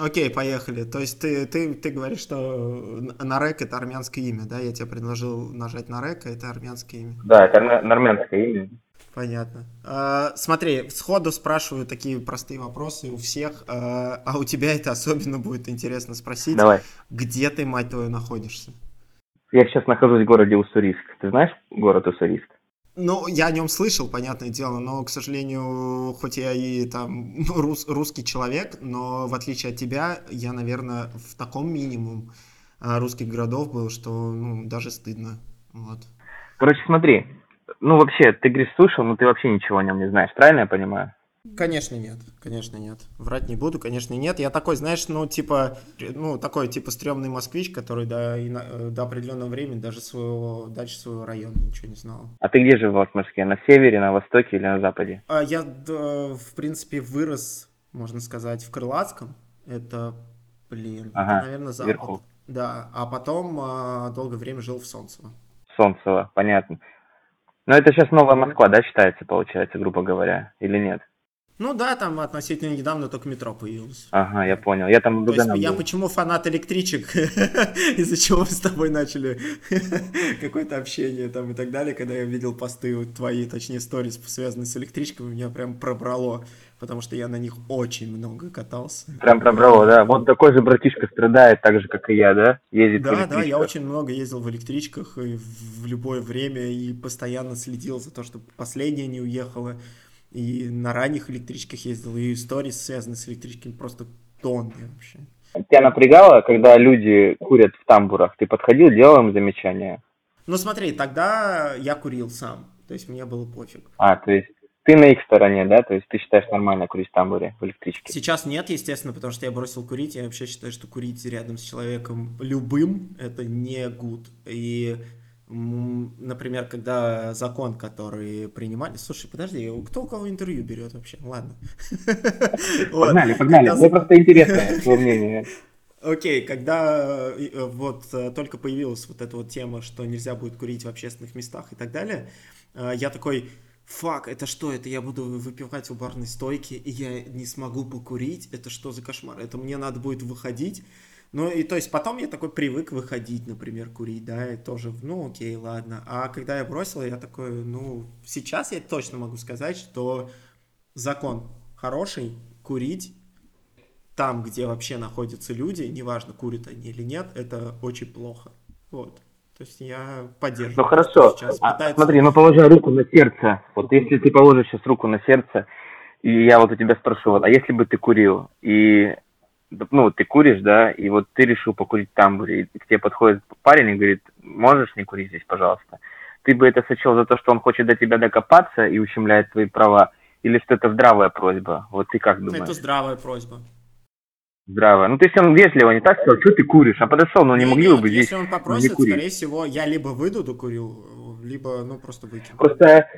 Окей, поехали. То есть ты, ты, ты говоришь, что Нарек это армянское имя, да? Я тебе предложил нажать Нарек, а это армянское имя. Да, это армянское имя. Понятно. А, смотри, сходу спрашиваю такие простые вопросы у всех, а, а у тебя это особенно будет интересно спросить. Давай. Где ты, мать твою, находишься? Я сейчас нахожусь в городе Уссурийск. Ты знаешь город Уссурийск? Ну, я о нем слышал, понятное дело, но, к сожалению, хоть я и там рус, русский человек, но в отличие от тебя, я, наверное, в таком минимум а, русских городов был, что ну, даже стыдно. Вот. Короче, смотри, ну вообще, ты говоришь, слышал, но ты вообще ничего о нем не знаешь, правильно я понимаю? Конечно нет, конечно нет. Врать не буду, конечно нет. Я такой, знаешь, ну типа, ну такой типа стрёмный москвич, который до, до определенного времени даже своего, дальше своего района ничего не знал. А ты где жил в Москве? На севере, на востоке или на западе? А, я, в принципе, вырос, можно сказать, в Крылатском. Это, блин, ага, это, наверное, запад. Вверху. Да, а потом а, долгое время жил в Солнцево. Солнцево, понятно. Но это сейчас новая Москва, да, считается, получается, грубо говоря, или нет? Ну да, там относительно недавно только метро появилось. Ага, я понял. Я там То есть я почему фанат электричек, из-за чего мы с тобой начали какое-то общение там и так далее, когда я видел посты твои, точнее, сторис, связанные с электричками, меня прям пробрало, потому что я на них очень много катался. Прям пробрало, да. Вот такой же братишка страдает, так же, как и я, да? Ездит Да, да, я очень много ездил в электричках и в любое время и постоянно следил за то, чтобы последняя не уехала и на ранних электричках ездил, и истории, связанные с электричками, просто тонны вообще. Тебя напрягало, когда люди курят в тамбурах? Ты подходил, делал им замечания? Ну смотри, тогда я курил сам, то есть мне было пофиг. А, то есть ты на их стороне, да? То есть ты считаешь нормально курить в тамбуре, в электричке? Сейчас нет, естественно, потому что я бросил курить. Я вообще считаю, что курить рядом с человеком любым – это не good. И например, когда закон, который принимали... Слушай, подожди, кто у кого интервью берет вообще? Ладно. Погнали, погнали. Мне просто интересно твое мнение. Окей, когда э, вот э, только появилась вот эта вот тема, что нельзя будет курить в общественных местах и так далее, э, я такой, фак, это что, это я буду выпивать в барной стойке, и я не смогу покурить, это что за кошмар, это мне надо будет выходить, ну, и то есть потом я такой привык выходить, например, курить, да, и тоже, ну, окей, ладно. А когда я бросил, я такой, ну, сейчас я точно могу сказать, что закон хороший, курить там, где вообще находятся люди, неважно, курят они или нет, это очень плохо. Вот. То есть я поддерживаю. Ну хорошо. А, пытается... Смотри, ну положи руку на сердце. Вот если ты положишь сейчас руку на сердце, и я вот у тебя спрошу, вот, а если бы ты курил, и ну, ты куришь, да, и вот ты решил покурить тамбуре, и к тебе подходит парень и говорит, можешь не курить здесь, пожалуйста. Ты бы это сочел за то, что он хочет до тебя докопаться и ущемляет твои права, или что это здравая просьба? Вот ты как думаешь? Это здравая просьба. Здравая. Ну, то есть он вежливо не так сказал, что ты куришь, а подошел, ну, не могли бы здесь Если он попросит, скорее всего, я либо выйду докурю, либо, ну, просто выкину. Просто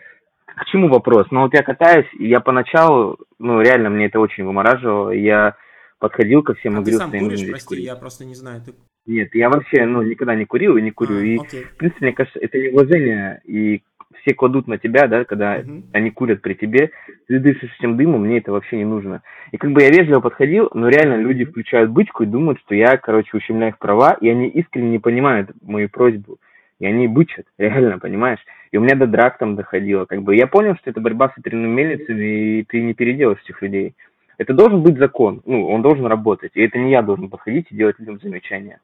к чему вопрос? Ну, вот я катаюсь, и я поначалу, ну, реально, мне это очень вымораживало, я подходил ко всем а и говорил, ты сам куришь, прости, курить. я просто не знаю. Ты... Нет, я вообще, ну, никогда не курил и не курю. А, и, окей. в принципе, мне кажется, это неуважение, и все кладут на тебя, да, когда uh-huh. они курят при тебе, ты дышишь этим дымом, мне это вообще не нужно. И как бы я вежливо подходил, но реально люди включают бычку и думают, что я, короче, ущемляю их права, и они искренне не понимают мою просьбу. И они бычат, реально, понимаешь? И у меня до драк там доходило. Как бы я понял, что это борьба с ветряными мельницами, и ты не переделаешь этих людей. Это должен быть закон, ну, он должен работать. И это не я должен подходить и делать людям замечания.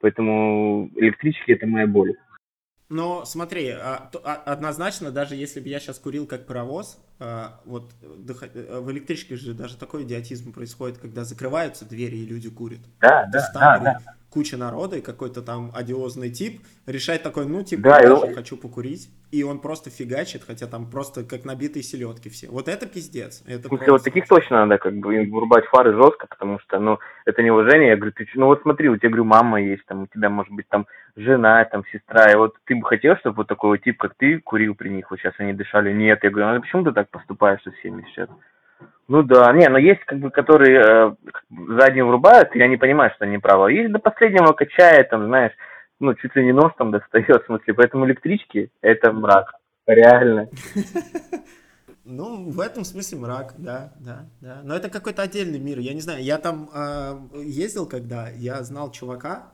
Поэтому электрички – это моя боль. Но смотри, а, а, однозначно, даже если бы я сейчас курил как паровоз, вот э, в электричке же даже такой идиотизм происходит, когда закрываются двери и люди курят. Да, да, да, да куча народа, и какой-то там одиозный тип решает такой, ну, типа, да, я он... хочу покурить, и он просто фигачит, хотя там просто как набитые селедки все. Вот это пиздец. Это просто... вот таких точно надо как бы вырубать фары жестко, потому что, ну, это неуважение. Я говорю, ты ну вот смотри, у тебя, говорю, мама есть, там, у тебя, может быть, там, жена, там, сестра, и вот ты бы хотел, чтобы вот такой вот тип, как ты, курил при них, вот сейчас они дышали? Нет. Я говорю, ну, почему ты так поступаешь со всеми сейчас? Ну да, не, но есть как бы, которые э, заднюю врубают, и я не понимаю, что они правы. Есть до последнего качает, там, знаешь, ну, чуть ли не нос там достает, в смысле, поэтому электрички – это мрак, реально. Ну, в этом смысле мрак, да, да, да. Но это какой-то отдельный мир. Я не знаю, я там э, ездил, когда я знал чувака,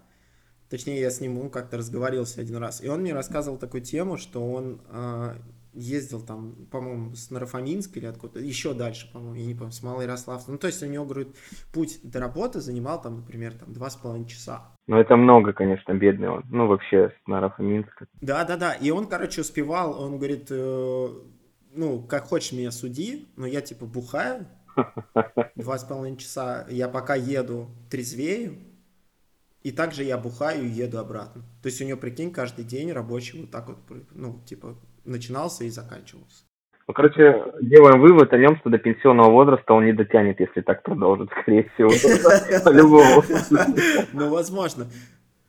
точнее, я с ним ну, как-то разговаривался один раз, и он мне рассказывал такую тему, что он э, ездил там, по-моему, с Нарафаминска или откуда-то, еще дальше, по-моему, я не помню, с Малоярославца. Ну, то есть у него, говорит, путь до работы занимал там, например, там два с половиной часа. Ну, это много, конечно, бедный он. Ну, вообще, с Нарафаминска. Да-да-да, и он, короче, успевал, он говорит, э, ну, как хочешь меня суди, но я, типа, бухаю, два с половиной часа, я пока еду, трезвею, и также я бухаю и еду обратно. То есть у него, прикинь, каждый день рабочий вот так вот, ну, типа, начинался и заканчивался. Ну, короче, делаем вывод о нем, что до пенсионного возраста он не дотянет, если так продолжит, скорее всего. По-любому. Ну, возможно.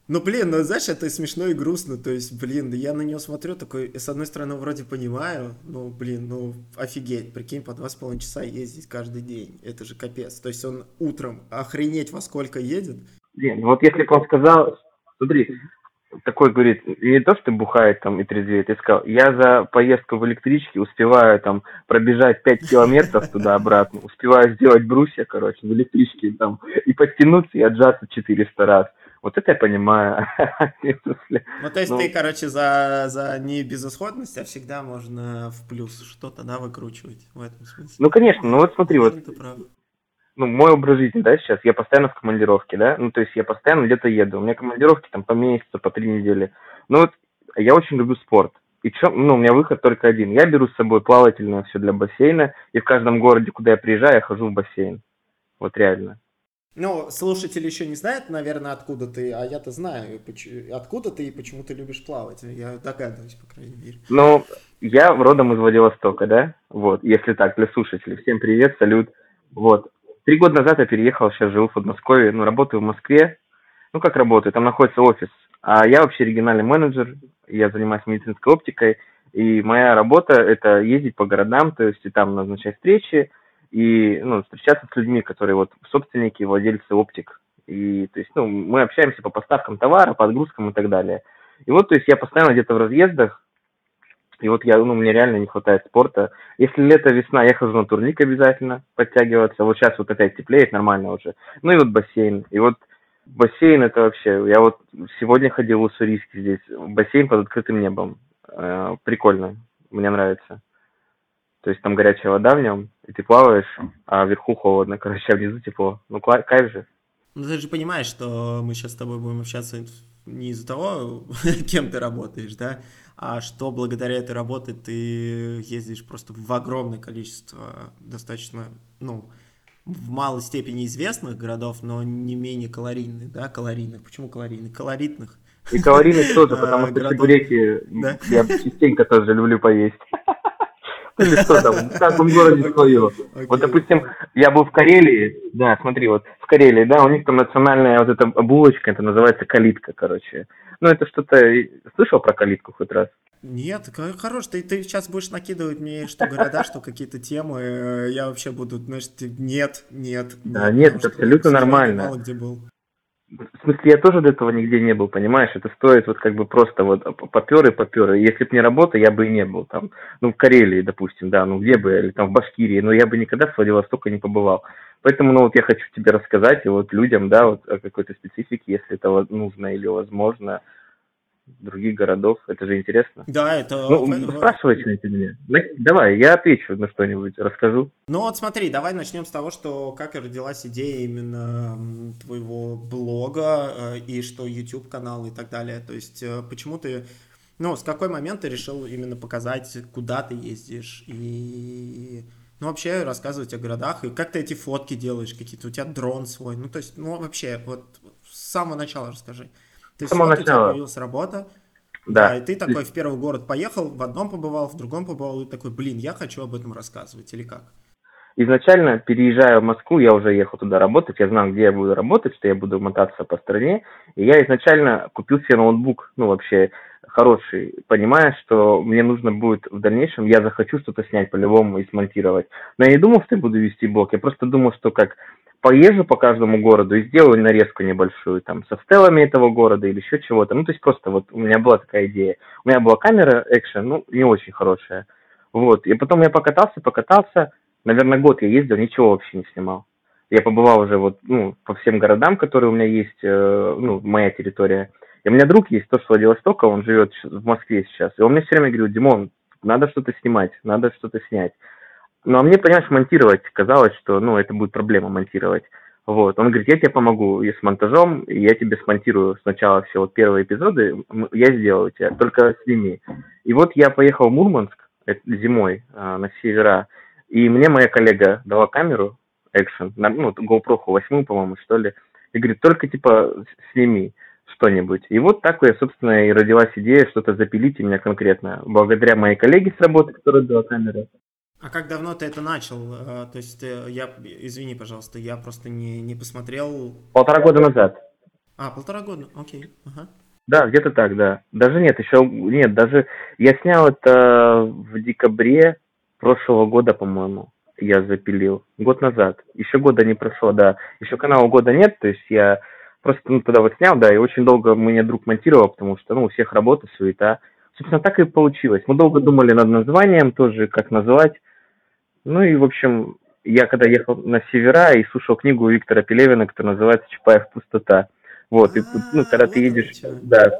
Ну, блин, ну, знаешь, это смешно и грустно, то есть, блин, я на него смотрю, такой, с одной стороны, вроде понимаю, ну, блин, ну, офигеть, прикинь, по два с половиной часа ездить каждый день, это же капец, то есть он утром охренеть во сколько едет. Блин, вот если бы он сказал, смотри, такой говорит, не то, что бухает там и трезвеет, я сказал, я за поездку в электричке успеваю там пробежать 5 километров туда-обратно, успеваю сделать брусья, короче, в электричке там, и подтянуться и отжаться 400 раз. Вот это я понимаю. Ну, то есть ну, ты, короче, за, за не безысходность, а всегда можно в плюс что-то, да, выкручивать в этом смысле. Ну, конечно, ну вот смотри, вот ну, мой образ жизни, да, сейчас, я постоянно в командировке, да, ну, то есть я постоянно где-то еду, у меня командировки там по месяцу, по три недели, ну, вот я очень люблю спорт, и чё, ну, у меня выход только один, я беру с собой плавательное все для бассейна, и в каждом городе, куда я приезжаю, я хожу в бассейн, вот реально. Ну, слушатели еще не знают, наверное, откуда ты, а я-то знаю, откуда ты и почему ты любишь плавать. Я догадываюсь, по крайней мере. Ну, я родом из Владивостока, да? Вот, если так, для слушателей. Всем привет, салют. Вот. Три года назад я переехал, сейчас живу в Подмосковье, ну, работаю в Москве. Ну, как работаю, там находится офис. А я вообще региональный менеджер, я занимаюсь медицинской оптикой, и моя работа – это ездить по городам, то есть и там назначать встречи, и ну, встречаться с людьми, которые вот собственники, владельцы оптик. И то есть, ну, мы общаемся по поставкам товара, по отгрузкам и так далее. И вот, то есть, я постоянно где-то в разъездах, и вот я, ну, мне реально не хватает спорта. Если лето, весна, я хожу на турник обязательно подтягиваться. Вот сейчас вот опять теплеет, нормально уже. Ну и вот бассейн. И вот бассейн это вообще... Я вот сегодня ходил в Уссурийске здесь. Бассейн под открытым небом. Э, прикольно. Мне нравится. То есть там горячая вода в нем, и ты плаваешь, а вверху холодно, короче, а внизу тепло. Ну, кайф же. Ну, ты же понимаешь, что мы сейчас с тобой будем общаться не из-за того, кем ты работаешь, да, а что благодаря этой работе ты ездишь просто в огромное количество достаточно, ну, в малой степени известных городов, но не менее калорийных, да, калорийных. Почему калорийных? Калоритных. И калорийных тоже, потому что чебуреки я частенько тоже люблю поесть. Или что там, в каждом городе свое. Вот, допустим, я был в Карелии, да, смотри, вот в Карелии, да, у них там национальная вот эта булочка, это называется калитка, короче. Ну, это что-то... Слышал про калитку хоть раз? Нет, хорош, ты, ты сейчас будешь накидывать мне, что города, что какие-то темы, э, я вообще буду, значит, нет, нет. Да, нет, это абсолютно нормально. Мало где был. В смысле, я тоже до этого нигде не был, понимаешь? Это стоит вот как бы просто вот попер и попер. Если бы не работа, я бы и не был там. Ну, в Карелии, допустим, да, ну где бы, или там в Башкирии, но я бы никогда в Владивостоке не побывал. Поэтому, ну, вот я хочу тебе рассказать, и вот людям, да, вот о какой-то специфике, если это нужно или возможно, других городов. Это же интересно. Да, это... Ну, спрашивай что-нибудь меня. Давай, я отвечу на что-нибудь, расскажу. Ну вот смотри, давай начнем с того, что как родилась идея именно твоего блога э, и что YouTube канал и так далее. То есть э, почему ты... Ну, с какой момент ты решил именно показать, куда ты ездишь и... Ну, вообще рассказывать о городах, и как ты эти фотки делаешь, какие-то у тебя дрон свой, ну, то есть, ну, вообще, вот с самого начала расскажи. Ты с самого начала. появилась работа, да. да, и ты такой в первый город поехал, в одном побывал, в другом побывал, и такой, блин, я хочу об этом рассказывать, или как? Изначально, переезжая в Москву, я уже ехал туда работать, я знал, где я буду работать, что я буду мотаться по стране, и я изначально купил себе ноутбук, ну, вообще, хороший, понимая, что мне нужно будет в дальнейшем, я захочу что-то снять по-любому и смонтировать. Но я не думал, что я буду вести блог, я просто думал, что как поезжу по каждому городу и сделаю нарезку небольшую, там, со стелами этого города или еще чего-то. Ну, то есть просто вот у меня была такая идея. У меня была камера экшен, ну, не очень хорошая. Вот, и потом я покатался, покатался, наверное, год я ездил, ничего вообще не снимал. Я побывал уже вот, ну, по всем городам, которые у меня есть, э, ну, моя территория. И у меня друг есть, тоже с Владивостока, он живет в Москве сейчас. И он мне все время говорил, Димон, надо что-то снимать, надо что-то снять. Ну, а мне, понимаешь, монтировать казалось, что, ну, это будет проблема монтировать. Вот, он говорит, я тебе помогу и с монтажом, и я тебе смонтирую сначала все вот первые эпизоды, я сделаю тебе, только сними. И вот я поехал в Мурманск зимой а, на севера, и мне моя коллега дала камеру, экшен, ну, GoPro 8, по-моему, что ли, и говорит, только, типа, сними что-нибудь. И вот так я, собственно, и родилась идея что-то запилить у меня конкретно, благодаря моей коллеге с работы, которая дала камеру. А как давно ты это начал? Э, то есть э, я, извини, пожалуйста, я просто не, не посмотрел. Полтора года назад. А, полтора года, окей. Ага. Да, где-то так, да. Даже нет, еще нет, даже я снял это в декабре прошлого года, по-моему, я запилил. Год назад. Еще года не прошло, да. Еще канала года нет, то есть я просто ну, тогда вот снял, да, и очень долго мне друг монтировал, потому что, ну, у всех работа, суета. Собственно, так и получилось. Мы долго думали над названием тоже, как назвать. Ну и, в общем, я когда ехал на севера и слушал книгу Виктора Пелевина, которая называется «Чапаев пустота». Вот, и, ну, когда ты едешь, да,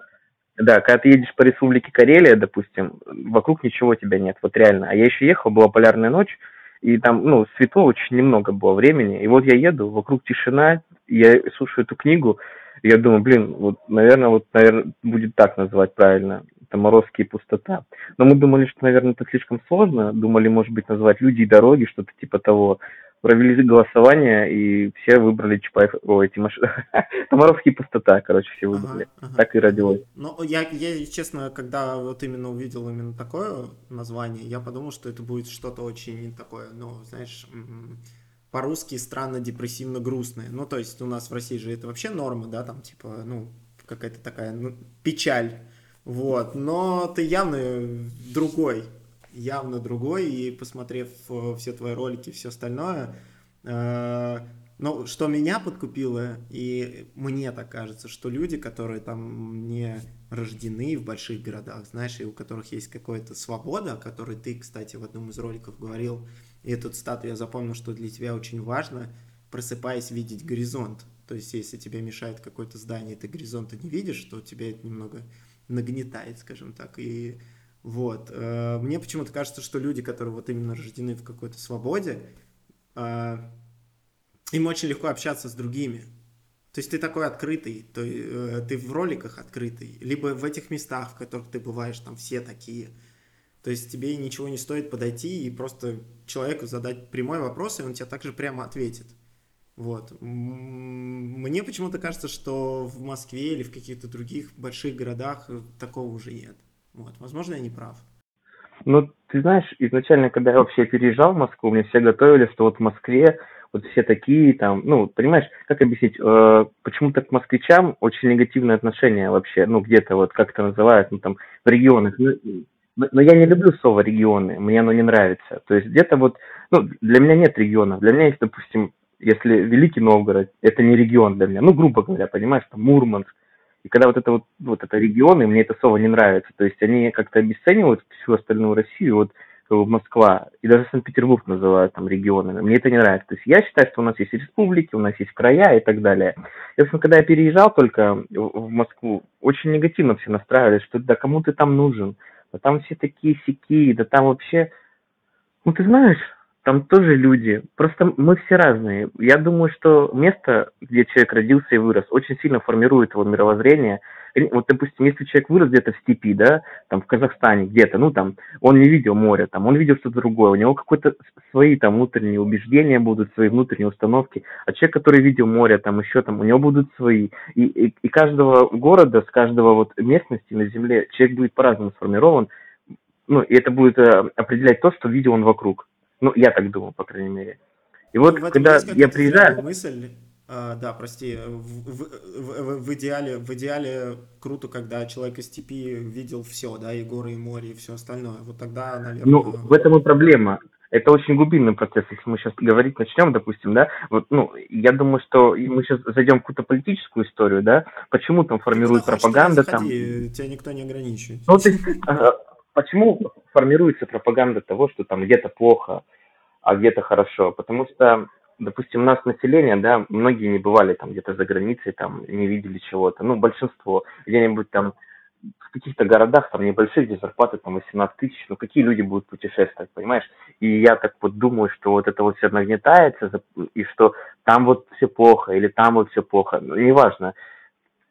да, когда ты едешь по республике Карелия, допустим, вокруг ничего тебя нет, вот реально. А я еще ехал, была полярная ночь, и там, ну, светло очень немного было времени. И вот я еду, вокруг тишина, я слушаю эту книгу, и я думаю, блин, вот, наверное, вот, наверное, будет так называть правильно это Моровский и пустота. Но мы думали, что, наверное, это слишком сложно. Думали, может быть, назвать люди и дороги, что-то типа того. Провели голосование, и все выбрали Чапаев, ой, Тимош... Томаровский пустота, короче, все выбрали. Ага, ага. Так и родилось. Ну, я, я, честно, когда вот именно увидел именно такое название, я подумал, что это будет что-то очень такое, ну, знаешь, по-русски странно, депрессивно, грустное. Ну, то есть у нас в России же это вообще норма, да, там, типа, ну, какая-то такая ну, печаль вот, но ты явно другой, явно другой, и посмотрев э, все твои ролики, все остальное, э, ну, что меня подкупило, и мне так кажется, что люди, которые там не рождены в больших городах, знаешь, и у которых есть какая-то свобода, о которой ты, кстати, в одном из роликов говорил, и эту статую я запомнил, что для тебя очень важно, просыпаясь, видеть горизонт. То есть, если тебе мешает какое-то здание, ты горизонта не видишь, то тебе это немного нагнетает, скажем так. И вот. Э, мне почему-то кажется, что люди, которые вот именно рождены в какой-то свободе, э, им очень легко общаться с другими. То есть ты такой открытый, то, э, ты в роликах открытый, либо в этих местах, в которых ты бываешь, там все такие. То есть тебе ничего не стоит подойти и просто человеку задать прямой вопрос, и он тебе также прямо ответит. Вот. Мне почему-то кажется, что в Москве или в каких-то других больших городах э, такого уже нет. Вот. Возможно, я не прав. Ну, ты знаешь, изначально, когда я вообще переезжал в Москву, мне все готовили, что вот в Москве вот все такие там, ну, понимаешь, как объяснить, э, почему-то к москвичам очень негативное отношение вообще, ну, где-то вот как это называют, ну, там, в регионах. Ну, но я не люблю слово регионы, мне оно не нравится. То есть где-то вот, ну, для меня нет регионов, для меня есть, допустим, если Великий Новгород, это не регион для меня, ну, грубо говоря, понимаешь, там Мурманск, и когда вот это вот, вот это регионы, мне это слово не нравится, то есть они как-то обесценивают всю остальную Россию, вот Москва, и даже Санкт-Петербург называют там регионами, мне это не нравится, то есть я считаю, что у нас есть республики, у нас есть края и так далее. И, собственно, когда я переезжал только в Москву, очень негативно все настраивались, что да кому ты там нужен, да там все такие сики, да там вообще, ну ты знаешь, там тоже люди. Просто мы все разные. Я думаю, что место, где человек родился и вырос, очень сильно формирует его мировоззрение. Вот, допустим, если человек вырос где-то в степи, да, там в Казахстане где-то, ну там, он не видел моря, там, он видел что-то другое, у него какие-то свои там внутренние убеждения будут, свои внутренние установки, а человек, который видел море, там еще там, у него будут свои. И, и, и каждого города, с каждого вот местности на земле человек будет по-разному сформирован, ну, и это будет э, определять то, что видел он вокруг. Ну, я так думаю, по крайней мере. И вот, ну, когда я приезжаю... Мысль, А, да, прости, в, в, в, в, идеале, в идеале круто, когда человек из степи видел все, да, и горы, и море, и все остальное. Вот тогда, наверное... Ну, в этом и проблема. Это очень глубинный процесс. Если мы сейчас говорить начнем, допустим, да, вот, ну, я думаю, что мы сейчас зайдем в какую-то политическую историю, да, почему там формирует ну, пропаганда там... Тебя никто не ограничивает. Ну, то есть, почему формируется пропаганда того, что там где-то плохо, а где-то хорошо? Потому что допустим, у нас население, да, многие не бывали там где-то за границей, там, не видели чего-то, ну, большинство, где-нибудь там в каких-то городах, там, небольших, где зарплаты там 18 тысяч, ну, какие люди будут путешествовать, понимаешь? И я так вот думаю, что вот это вот все нагнетается, и что там вот все плохо, или там вот все плохо, ну, неважно.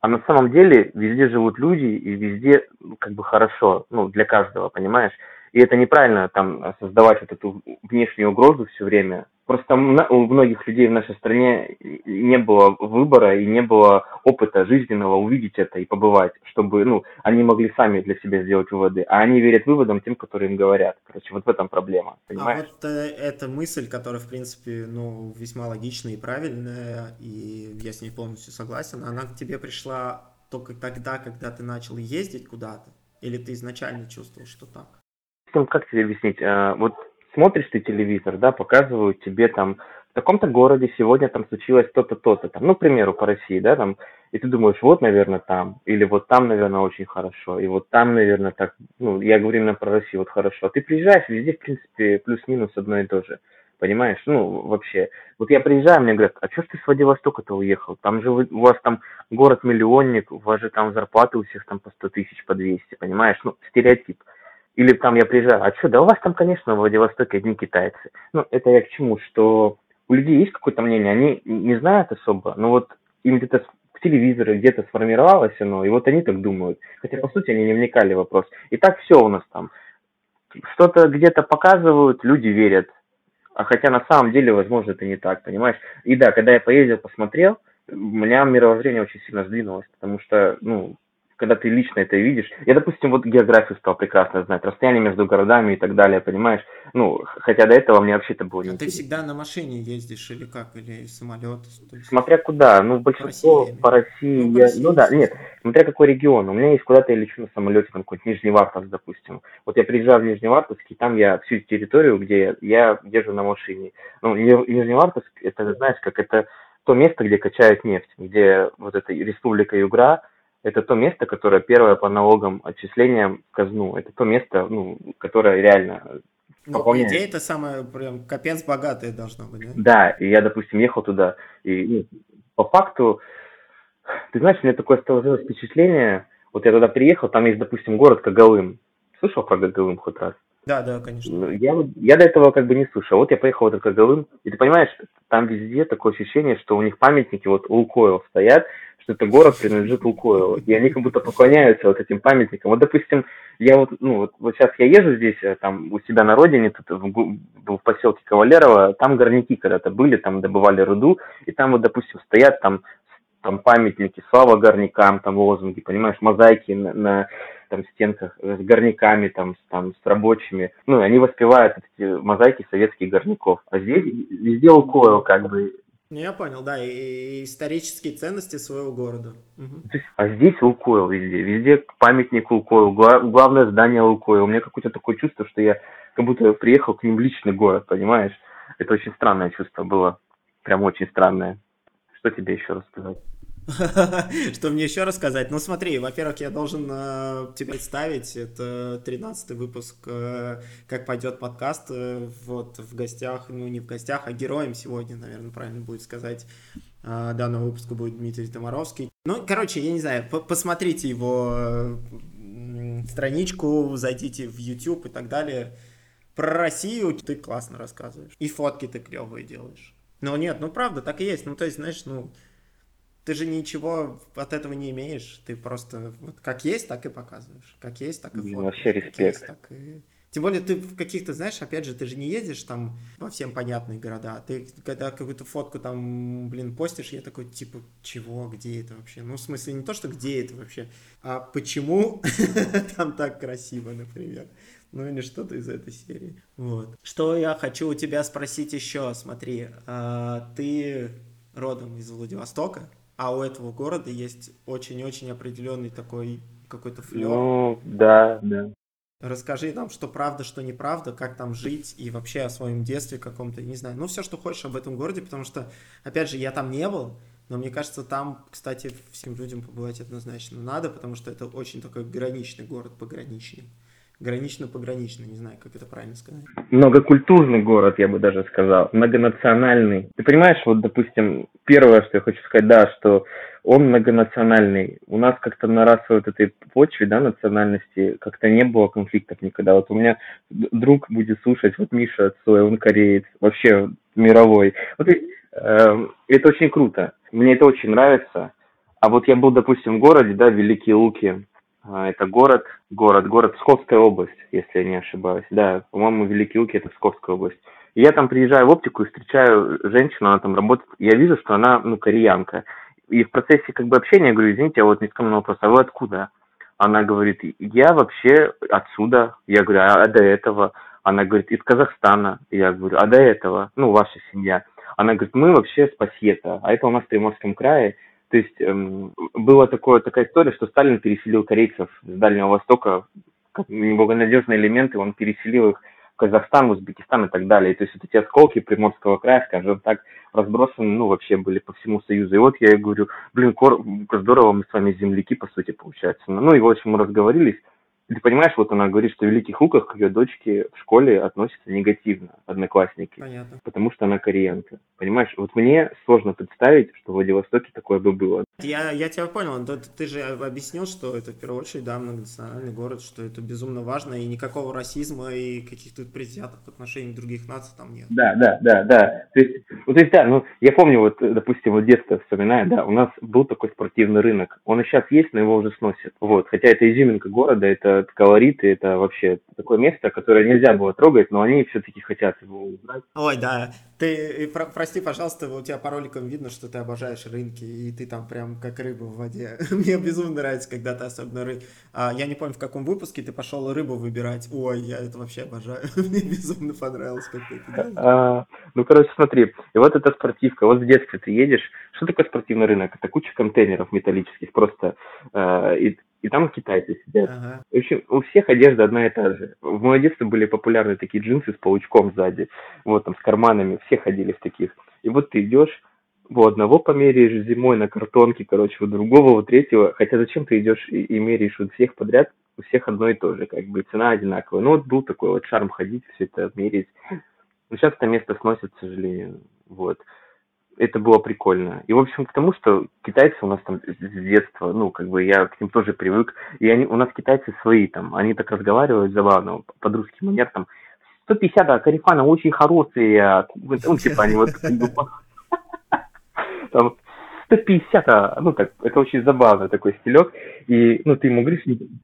А на самом деле везде живут люди, и везде ну, как бы хорошо, ну, для каждого, понимаешь? И это неправильно там создавать вот эту внешнюю угрозу все время, Просто у многих людей в нашей стране не было выбора и не было опыта жизненного увидеть это и побывать, чтобы ну, они могли сами для себя сделать выводы. А они верят выводам тем, которые им говорят. Короче, вот в этом проблема. А понимаешь? А вот э, эта мысль, которая, в принципе, ну, весьма логичная и правильная, и я с ней полностью согласен, она к тебе пришла только тогда, когда ты начал ездить куда-то? Или ты изначально чувствовал, что так? Как тебе объяснить? А, вот смотришь ты телевизор, да, показывают тебе там в таком-то городе сегодня там случилось то-то, то-то, там, ну, к примеру, по России, да, там, и ты думаешь, вот, наверное, там, или вот там, наверное, очень хорошо, и вот там, наверное, так, ну, я говорю именно про Россию, вот хорошо. А ты приезжаешь, везде, в принципе, плюс-минус одно и то же, понимаешь, ну, вообще. Вот я приезжаю, мне говорят, а что ж ты с Владивостока-то уехал? Там же вы, у вас там город-миллионник, у вас же там зарплаты у всех там по 100 тысяч, по 200, понимаешь, ну, стереотип. Или там я приезжаю, а что, да у вас там, конечно, в Владивостоке одни китайцы. Ну, это я к чему, что у людей есть какое-то мнение, они не знают особо, но вот им где-то в телевизоре где-то сформировалось оно, и вот они так думают. Хотя, по сути, они не вникали в вопрос. И так все у нас там. Что-то где-то показывают, люди верят. А хотя на самом деле, возможно, это не так, понимаешь? И да, когда я поездил, посмотрел, у меня мировоззрение очень сильно сдвинулось, потому что, ну, когда ты лично это видишь. Я, допустим, вот географию стал прекрасно знать, расстояние между городами и так далее, понимаешь? Ну, хотя до этого мне вообще это было не А ты всегда на машине ездишь или как? Или самолет? Есть... Смотря куда. Ну, большинство по России, по России, ну, я... России ну да, нет, смотря какой регион. У меня есть куда-то я лечу на самолете, там какой-то Нижневартовск, допустим. Вот я приезжаю в Нижневартовск, и там я всю территорию, где я езжу на машине. Ну, Нижневартовск, это, знаешь, как это то место, где качают нефть, где вот эта республика Югра, это то место, которое первое по налогам отчислениям в казну. Это то место, ну, которое реально ну, по идее, это самое прям капец богатое должно быть, да? Да, и я, допустим, ехал туда, и ну, по факту, ты знаешь, у меня такое сложилось впечатление, вот я туда приехал, там есть, допустим, город Кагалым. Слышал про Кагалым хоть раз? Да, да, конечно. Ну, я, я до этого как бы не слышал. Вот я поехал в этот Кагалым, и ты понимаешь, там везде такое ощущение, что у них памятники вот Лукойл стоят, что это город принадлежит Лукойлу. И они как будто поклоняются вот этим памятникам. Вот, допустим, я вот, ну, вот, вот сейчас я езжу здесь, э, там, у себя на родине, тут в, в поселке Кавалерово, там горняки когда-то были, там добывали руду, и там вот, допустим, стоят там там памятники, слава горнякам, там лозунги, понимаешь, мозаики на, на там стенках с горняками, там, с, там, с рабочими. Ну, они воспевают эти мозаики советских горняков. А здесь везде Лукойл, как бы, ну, я понял, да, и исторические ценности своего города. Угу. А здесь Лукойл везде, везде памятник Лукойл, главное здание Лукойл. У меня какое-то такое чувство, что я как будто приехал к ним в личный город, понимаешь? Это очень странное чувство было, прям очень странное. Что тебе еще рассказать? Что мне еще рассказать? Ну смотри, во-первых, я должен э, тебе представить, это 13 выпуск э, «Как пойдет подкаст», э, вот в гостях, ну не в гостях, а героем сегодня, наверное, правильно будет сказать, э, данного выпуска будет Дмитрий Томаровский. Ну, короче, я не знаю, посмотрите его страничку, зайдите в YouTube и так далее. Про Россию ты классно рассказываешь, и фотки ты клевые делаешь. Но нет, ну правда, так и есть. Ну, то есть, знаешь, ну, ты же ничего от этого не имеешь. Ты просто вот как есть, так и показываешь. Как есть, так и фоткаешь. Вообще респект. Есть, так и... Тем более ты в каких-то, знаешь, опять же, ты же не едешь там во всем понятные города. Ты когда какую-то фотку там, блин, постишь, я такой, типа, чего, где это вообще? Ну, в смысле, не то, что где это вообще, а почему там так красиво, например. Ну или что-то из этой серии. Вот. Что я хочу у тебя спросить еще, смотри, а, ты родом из Владивостока, а у этого города есть очень-очень определенный такой какой-то флер. Ну, да, да. Расскажи нам, что правда, что неправда, как там жить и вообще о своем детстве каком-то, не знаю, ну все, что хочешь об этом городе, потому что, опять же, я там не был, но мне кажется, там, кстати, всем людям побывать однозначно надо, потому что это очень такой граничный город, пограничный. Гранично-пограничный, не знаю, как это правильно сказать. Многокультурный город, я бы даже сказал, многонациональный. Ты понимаешь, вот, допустим, первое, что я хочу сказать, да, что он многонациональный. У нас как-то на расовой вот этой почве, да, национальности, как-то не было конфликтов никогда. Вот у меня друг будет слушать, вот Миша Цой, он кореец, вообще мировой. Вот э, это очень круто. Мне это очень нравится. А вот я был, допустим, в городе, да, Великие Луки, это город, город, город Псковская область, если я не ошибаюсь. Да, по-моему, Великие Луки это Псковская область. И я там приезжаю в оптику и встречаю женщину, она там работает. Я вижу, что она, ну, кореянка. И в процессе как бы общения я говорю, извините, я вот не сказал вопрос, а вы откуда? Она говорит, я вообще отсюда. Я говорю, а, а до этого? Она говорит, из Казахстана. Я говорю, а до этого? Ну, ваша семья. Она говорит, мы вообще с Пассета, а это у нас в Приморском крае. То есть эм, была такое, такая история, что Сталин переселил корейцев с Дальнего Востока, как неблагонадежные элементы, он переселил их в Казахстан, Узбекистан и так далее. То есть вот эти осколки Приморского края, скажем так, разбросаны, ну, вообще были по всему Союзу. И вот я говорю, блин, кор... здорово, мы с вами земляки, по сути, получается. Ну, и, в общем, мы разговорились. Ты понимаешь, вот она говорит, что в Великих Луках к ее дочке в школе относятся негативно, одноклассники. Понятно. Потому что она кореянка. Понимаешь, вот мне сложно представить, что в Владивостоке такое бы было. Я, я тебя понял, ты, ты же объяснил, что это в первую очередь, да, многонациональный город, что это безумно важно, и никакого расизма и каких-то предвзятых отношений других наций там нет. Да, да, да, да. То есть, ну, то есть, да, ну, я помню, вот, допустим, вот детство вспоминаю, да, у нас был такой спортивный рынок. Он и сейчас есть, но его уже сносят. Вот, хотя это изюминка города, это это колориты, это вообще такое место, которое нельзя было трогать, но они все-таки хотят его убрать. Ой, да. Ты, про, прости, пожалуйста, у тебя по роликам видно, что ты обожаешь рынки, и ты там прям как рыба в воде. Мне безумно нравится, когда ты особенно ры... а, Я не помню, в каком выпуске ты пошел рыбу выбирать. Ой, я это вообще обожаю. Мне безумно понравилось, как ты это а, Ну, короче, смотри, и вот эта спортивка, вот в детстве ты едешь, что такое спортивный рынок? Это куча контейнеров металлических просто, э, и и там китайцы сидят. Ага. В общем, у всех одежда одна и та же. В мое детство были популярны такие джинсы с паучком сзади, вот там с карманами, все ходили в таких. И вот ты идешь, у одного померяешь зимой на картонке, короче, у другого, у третьего. Хотя зачем ты идешь и, и меряешь у всех подряд, у всех одно и то же, как бы цена одинаковая. Ну вот был такой вот шарм ходить, все это мерить. Но сейчас это место сносит, к сожалению. Вот это было прикольно. И, в общем, к тому, что китайцы у нас там с детства, ну, как бы я к ним тоже привык, и они, у нас китайцы свои там, они так разговаривают забавно, под русский манер, там, 150, а Карифана очень хорошие, а, ну, типа, они вот, там, 150, а, ну, так, это очень забавно такой стилек, и, ну, ты ему говоришь...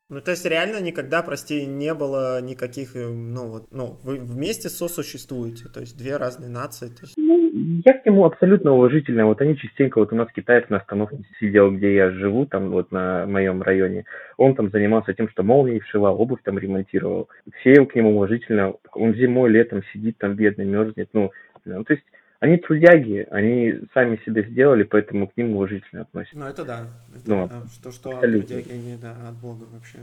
Ну, то есть, реально никогда, прости, не было никаких, э, ну, вот, ну, вы вместе сосуществуете, то есть, две разные нации, то есть... Ну, я к нему абсолютно уважительно, вот они частенько, вот у нас китаец на остановке сидел, где я живу, там, вот на моем районе, он там занимался тем, что молнии вшивал, обувь там ремонтировал, все к нему уважительно, он зимой, летом сидит там, бедный, мерзнет, ну, ну, то есть, они трудяги, они сами себя сделали, поэтому к ним уважительно относятся. Ну, это да. Это, ну, да. Что, что трудяги, они, да, от Бога вообще.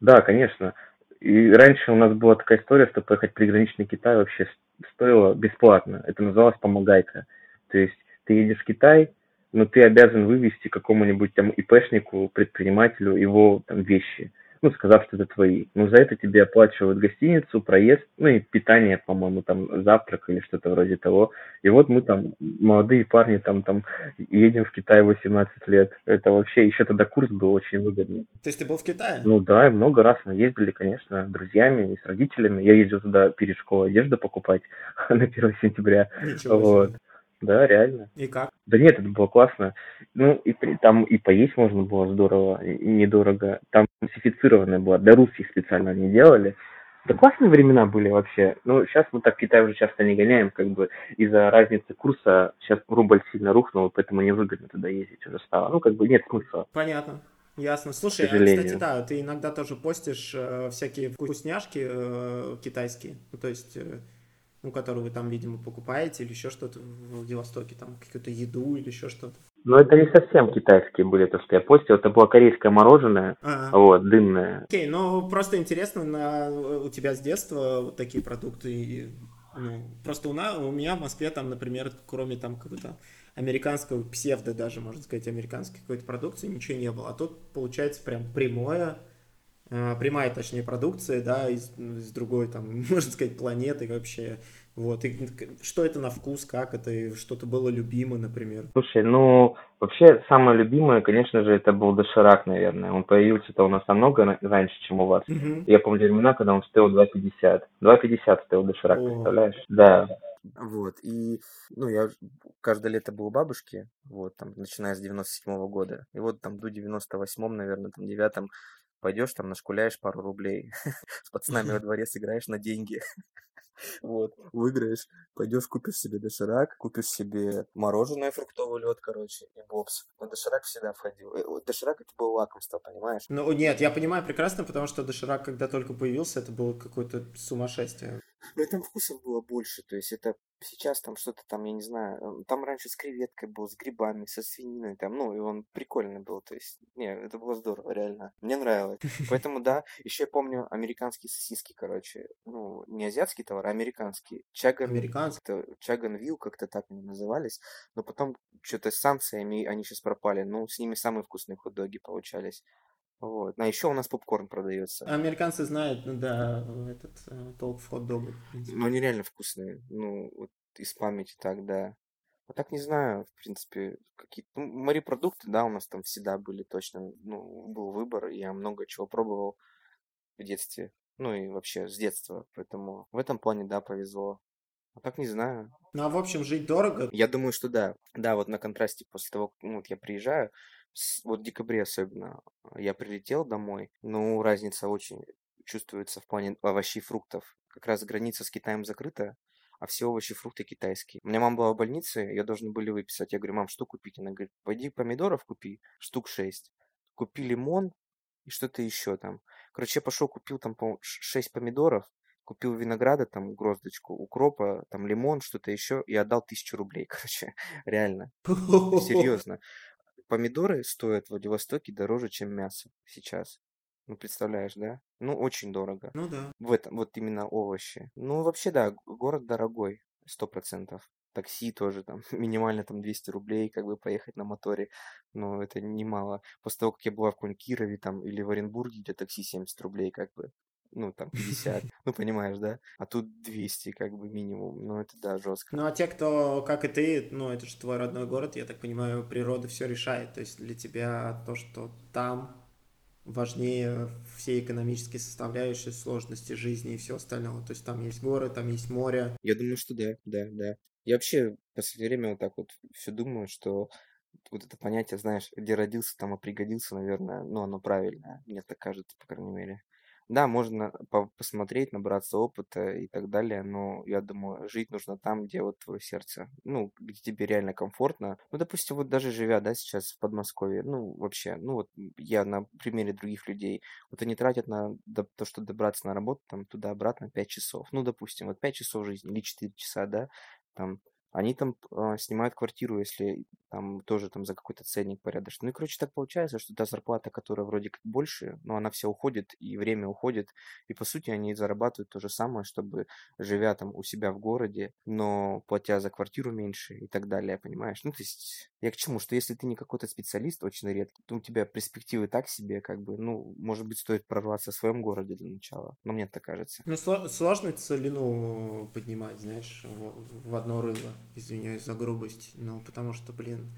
Да, конечно. И раньше у нас была такая история, что поехать приграничный Китай вообще стоило бесплатно. Это называлось помогайка. То есть ты едешь в Китай, но ты обязан вывести какому-нибудь там ИПшнику, предпринимателю его там вещи ну, сказав, что это твои. Но за это тебе оплачивают гостиницу, проезд, ну и питание, по-моему, там завтрак или что-то вроде того. И вот мы там, молодые парни, там, там, едем в Китай 18 лет. Это вообще, еще тогда курс был очень выгодный. То есть ты был в Китае? Ну да, много раз мы ездили, конечно, с друзьями и с родителями. Я ездил туда перед школой одежду покупать на 1 сентября. Ничего вот. Себе. Да, реально. И как? Да нет, это было классно. Ну, и там и поесть можно было здорово, и недорого. Там классифицированная была, для русских специально они делали. Да классные времена были вообще. Ну, сейчас мы так Китай уже часто не гоняем, как бы из-за разницы курса. Сейчас рубль сильно рухнул, поэтому невыгодно туда ездить уже стало. Ну, как бы нет смысла. Понятно. Ясно. Слушай, а, кстати, да, ты иногда тоже постишь э, всякие вкусняшки э, китайские. Ну, то есть... Э ну, которую вы там, видимо, покупаете или еще что-то в Владивостоке, там какую-то еду или еще что-то? Ну, это не совсем китайские были, то, что я постил. Это было корейское мороженое, А-а. вот, дымное. Окей, ну, просто интересно, на, у тебя с детства вот такие продукты, ну, просто у, на, у меня в Москве там, например, кроме там какого-то американского псевдо даже, можно сказать, американской какой-то продукции ничего не было. А тут получается прям прямое, прямая, точнее, продукция, да, из, из другой, там, можно сказать, планеты вообще. Вот, и что это на вкус, как это, что-то было любимо, например? Слушай, ну, вообще, самое любимое, конечно же, это был доширак, наверное. Он появился-то у нас намного раньше, чем у вас. Угу. Я помню времена, когда он стоил 2,50. 2,50 стоил доширак, О. представляешь? Да. Вот, и, ну, я каждое лето был у бабушки, вот, там, начиная с 97-го года. И вот там до 98-м, наверное, там, 9-м пойдешь там, нашкуляешь пару рублей, с пацанами во дворе сыграешь на деньги. Вот, выиграешь, пойдешь купишь себе доширак, купишь себе мороженое, фруктовый лед, короче, и бобс. Но доширак всегда входил. Э, доширак это был лакомство, понимаешь? Ну, нет, я понимаю прекрасно, потому что доширак, когда только появился, это было какое-то сумасшествие. Но там вкусов было больше, то есть это сейчас там что-то там, я не знаю, там раньше с креветкой был, с грибами, со свининой, там, ну, и он прикольный был, то есть, не, это было здорово, реально, мне нравилось. Поэтому, да, еще я помню американские сосиски, короче, ну, не азиатский товар, а американский. Чаган, Американский? Чаган Вилл, как-то так они назывались, но потом что-то с санкциями они сейчас пропали, ну, с ними самые вкусные хот-доги получались. Вот. А еще у нас попкорн продается. Американцы знают, ну да, этот э, толк в хот-догах. Ну, они реально вкусные. Ну, вот из памяти так, да. А так не знаю, в принципе, какие-то... Ну, морепродукты, да, у нас там всегда были точно, ну, был выбор, я много чего пробовал в детстве. Ну и вообще с детства, поэтому в этом плане, да, повезло. А так не знаю. Ну, а в общем, жить дорого? Я думаю, что да. Да, вот на контрасте после того, ну, вот я приезжаю, вот в декабре особенно, я прилетел домой, ну, разница очень чувствуется в плане овощей и фруктов. Как раз граница с Китаем закрыта, а все овощи и фрукты китайские. У меня мама была в больнице, ее должны были выписать. Я говорю, мам, что купить? Она говорит, пойди помидоров купи, штук шесть. Купи лимон и что-то еще там. Короче, я пошел, купил там, по 6 помидоров, купил винограда, там, гроздочку, укропа, там, лимон, что-то еще, и отдал тысячу рублей, короче, реально. Серьезно помидоры стоят в Владивостоке дороже, чем мясо сейчас. Ну, представляешь, да? Ну, очень дорого. Ну да. В этом, вот именно овощи. Ну, вообще, да, город дорогой, сто процентов. Такси тоже там, минимально там 200 рублей, как бы поехать на моторе. Но это немало. После того, как я была в Кирове там или в Оренбурге, где такси 70 рублей, как бы ну, там, 50, ну, понимаешь, да? А тут 200, как бы, минимум, ну, это, да, жестко. Ну, а те, кто, как и ты, ну, это же твой родной город, я так понимаю, природа все решает, то есть для тебя то, что там важнее все экономические составляющие, сложности жизни и все остальное, то есть там есть горы, там есть море. Я думаю, что да, да, да. Я вообще в последнее время вот так вот все думаю, что вот это понятие, знаешь, где родился, там и пригодился, наверное, ну, оно правильное, мне так кажется, по крайней мере. Да, можно по посмотреть, набраться опыта и так далее, но я думаю, жить нужно там, где вот твое сердце, ну, где тебе реально комфортно. Ну, допустим, вот даже живя, да, сейчас в Подмосковье, ну, вообще, ну, вот я на примере других людей, вот они тратят на то, что добраться на работу, там, туда-обратно 5 часов. Ну, допустим, вот 5 часов жизни или 4 часа, да, там, они там э, снимают квартиру, если там тоже там за какой-то ценник порядочный. Ну и, короче, так получается, что та зарплата, которая вроде как больше, но она вся уходит, и время уходит, и, по сути, они зарабатывают то же самое, чтобы, живя там у себя в городе, но платя за квартиру меньше и так далее, понимаешь? Ну, то есть, я к чему? Что если ты не какой-то специалист очень редкий, то у тебя перспективы так себе, как бы, ну, может быть, стоит прорваться в своем городе для начала. Но мне так кажется. Ну, сложно целину поднимать, знаешь, в, в одно рыло извиняюсь за грубость, но потому что, блин,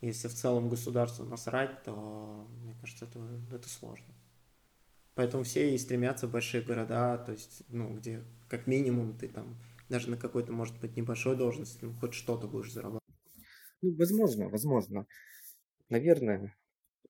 если в целом государству насрать, то, мне кажется, это, это сложно. Поэтому все и стремятся в большие города, то есть, ну, где как минимум ты там даже на какой-то, может быть, небольшой должности, ну, хоть что-то будешь зарабатывать. Ну, возможно, возможно. Наверное,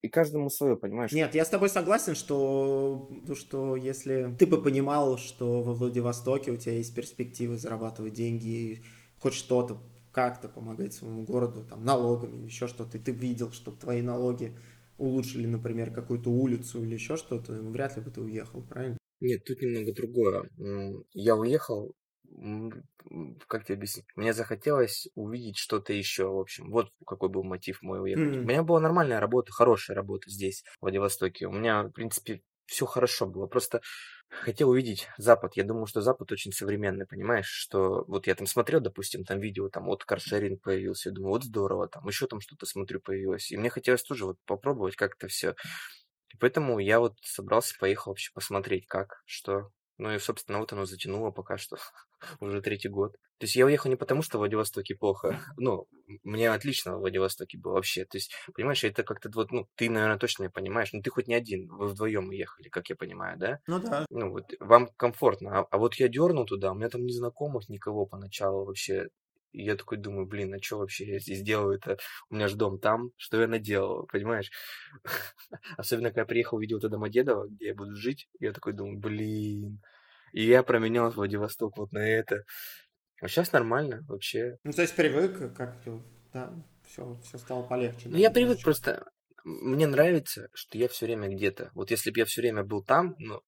и каждому свое, понимаешь? Нет, я с тобой согласен, что, ну, что если ты бы понимал, что во Владивостоке у тебя есть перспективы зарабатывать деньги, хоть что-то как-то помогать своему городу, там, налогами или еще что-то, и ты видел, что твои налоги улучшили, например, какую-то улицу или еще что-то, вряд ли бы ты уехал, правильно? Нет, тут немного другое. Я уехал как тебе объяснить? Мне захотелось увидеть что-то еще, в общем. Вот какой был мотив мой уехать. Mm-hmm. У меня была нормальная работа, хорошая работа здесь, в Владивостоке. У меня, в принципе, все хорошо было. Просто хотел увидеть Запад. Я думаю, что Запад очень современный, понимаешь, что вот я там смотрел, допустим, там видео, там вот каршеринг появился, я думаю, вот здорово, там еще там что-то смотрю появилось. И мне хотелось тоже вот попробовать как это все. И поэтому я вот собрался, поехал вообще посмотреть, как, что. Ну и, собственно, вот оно затянуло пока что. Уже третий год. То есть я уехал не потому, что в Владивостоке плохо. Ну, мне отлично в Владивостоке было вообще. То есть, понимаешь, это как-то вот, ну, ты, наверное, точно не понимаешь. Ну, ты хоть не один, вы вдвоем уехали, как я понимаю, да? Ну да. Ну, вот вам комфортно. А, а вот я дернул туда, у меня там ни знакомых, никого поначалу вообще. И я такой думаю, блин, а что вообще я здесь делаю-то? У меня же дом там, что я наделал, понимаешь? Особенно, когда я приехал, увидел это Домодедово, где я буду жить, я такой думаю, блин. И я променял Владивосток вот на это. А сейчас нормально вообще. Ну, то есть привык как-то, да, все, все стало полегче. Ну, я привык просто. Мне нравится, что я все время где-то. Вот если бы я все время был там, ну,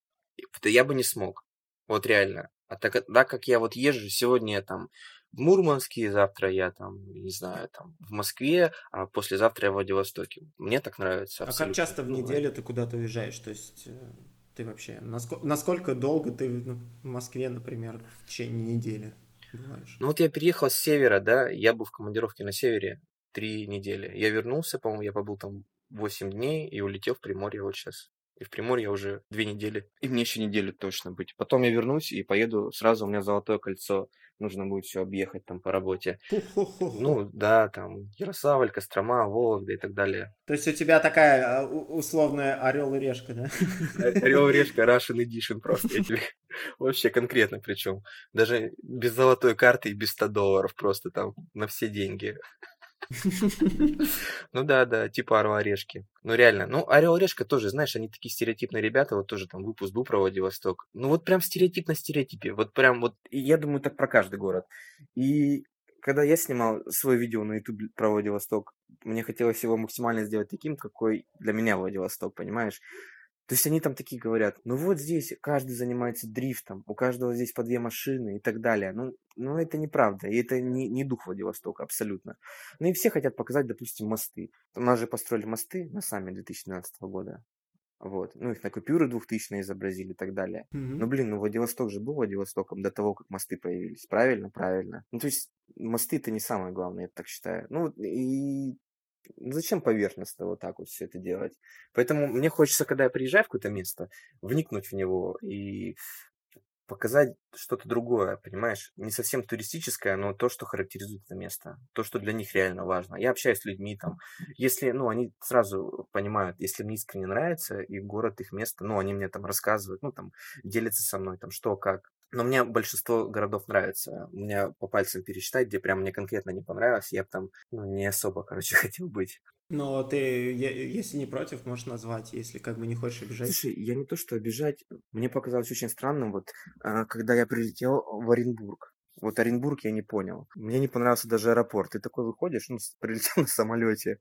то я бы не смог. Вот реально. А так, так как я вот езжу, сегодня я там в Мурманске, завтра я там, не знаю, там в Москве, а послезавтра я в Владивостоке. Мне так нравится. А как часто в неделю ты куда-то уезжаешь? То есть э, ты вообще, насколько, насколько долго ты в Москве, например, в течение недели бываешь? Ну вот я переехал с севера, да, я был в командировке на севере три недели. Я вернулся, по-моему, я побыл там 8 дней и улетел в Приморье вот сейчас. И в Приморье уже две недели. И мне еще неделю точно быть. Потом я вернусь и поеду сразу, у меня золотое кольцо нужно будет все объехать там по работе. Ну, да, там Ярославль, Кострома, Вологда и так далее. То есть у тебя такая а, условная орел и решка, да? Орел и решка, Russian Edition просто, я тебе вообще конкретно причем. Даже без золотой карты и без 100 долларов просто там на все деньги. Ну да, да, типа Орла Орешки. Ну реально. Ну, Орел Орешка тоже, знаешь, они такие стереотипные ребята, вот тоже там выпуск про Владивосток. Ну вот прям стереотип на стереотипе. Вот прям вот, я думаю, так про каждый город. И когда я снимал свое видео на YouTube про Владивосток, мне хотелось его максимально сделать таким, какой для меня Владивосток, понимаешь? То есть они там такие говорят, ну вот здесь каждый занимается дрифтом, у каждого здесь по две машины и так далее. Ну, ну это неправда, и это не, не дух Владивостока абсолютно. Ну и все хотят показать, допустим, мосты. У нас же построили мосты на сами 2012 года. Вот. Ну, их на купюры 2000 изобразили и так далее. Mm-hmm. Ну, блин, ну Владивосток же был Владивостоком до того, как мосты появились. Правильно? Правильно. Ну, то есть мосты это не самое главное, я так считаю. Ну, и ну, зачем поверхностно вот так вот все это делать? Поэтому мне хочется, когда я приезжаю в какое-то место, вникнуть в него и показать что-то другое, понимаешь? Не совсем туристическое, но то, что характеризует это место, то, что для них реально важно. Я общаюсь с людьми там, если, ну, они сразу понимают, если мне искренне нравится, и город, их место, ну, они мне там рассказывают, ну, там, делятся со мной, там, что, как. Но мне большинство городов нравится. У меня по пальцам пересчитать, где прям мне конкретно не понравилось, я бы там ну, не особо, короче, хотел быть. Но ты, если не против, можешь назвать, если как бы не хочешь обижать. Слушай, я не то что обижать, мне показалось очень странным, вот, а, когда я прилетел в Оренбург. Вот Оренбург я не понял. Мне не понравился даже аэропорт. Ты такой выходишь, ну, прилетел на самолете.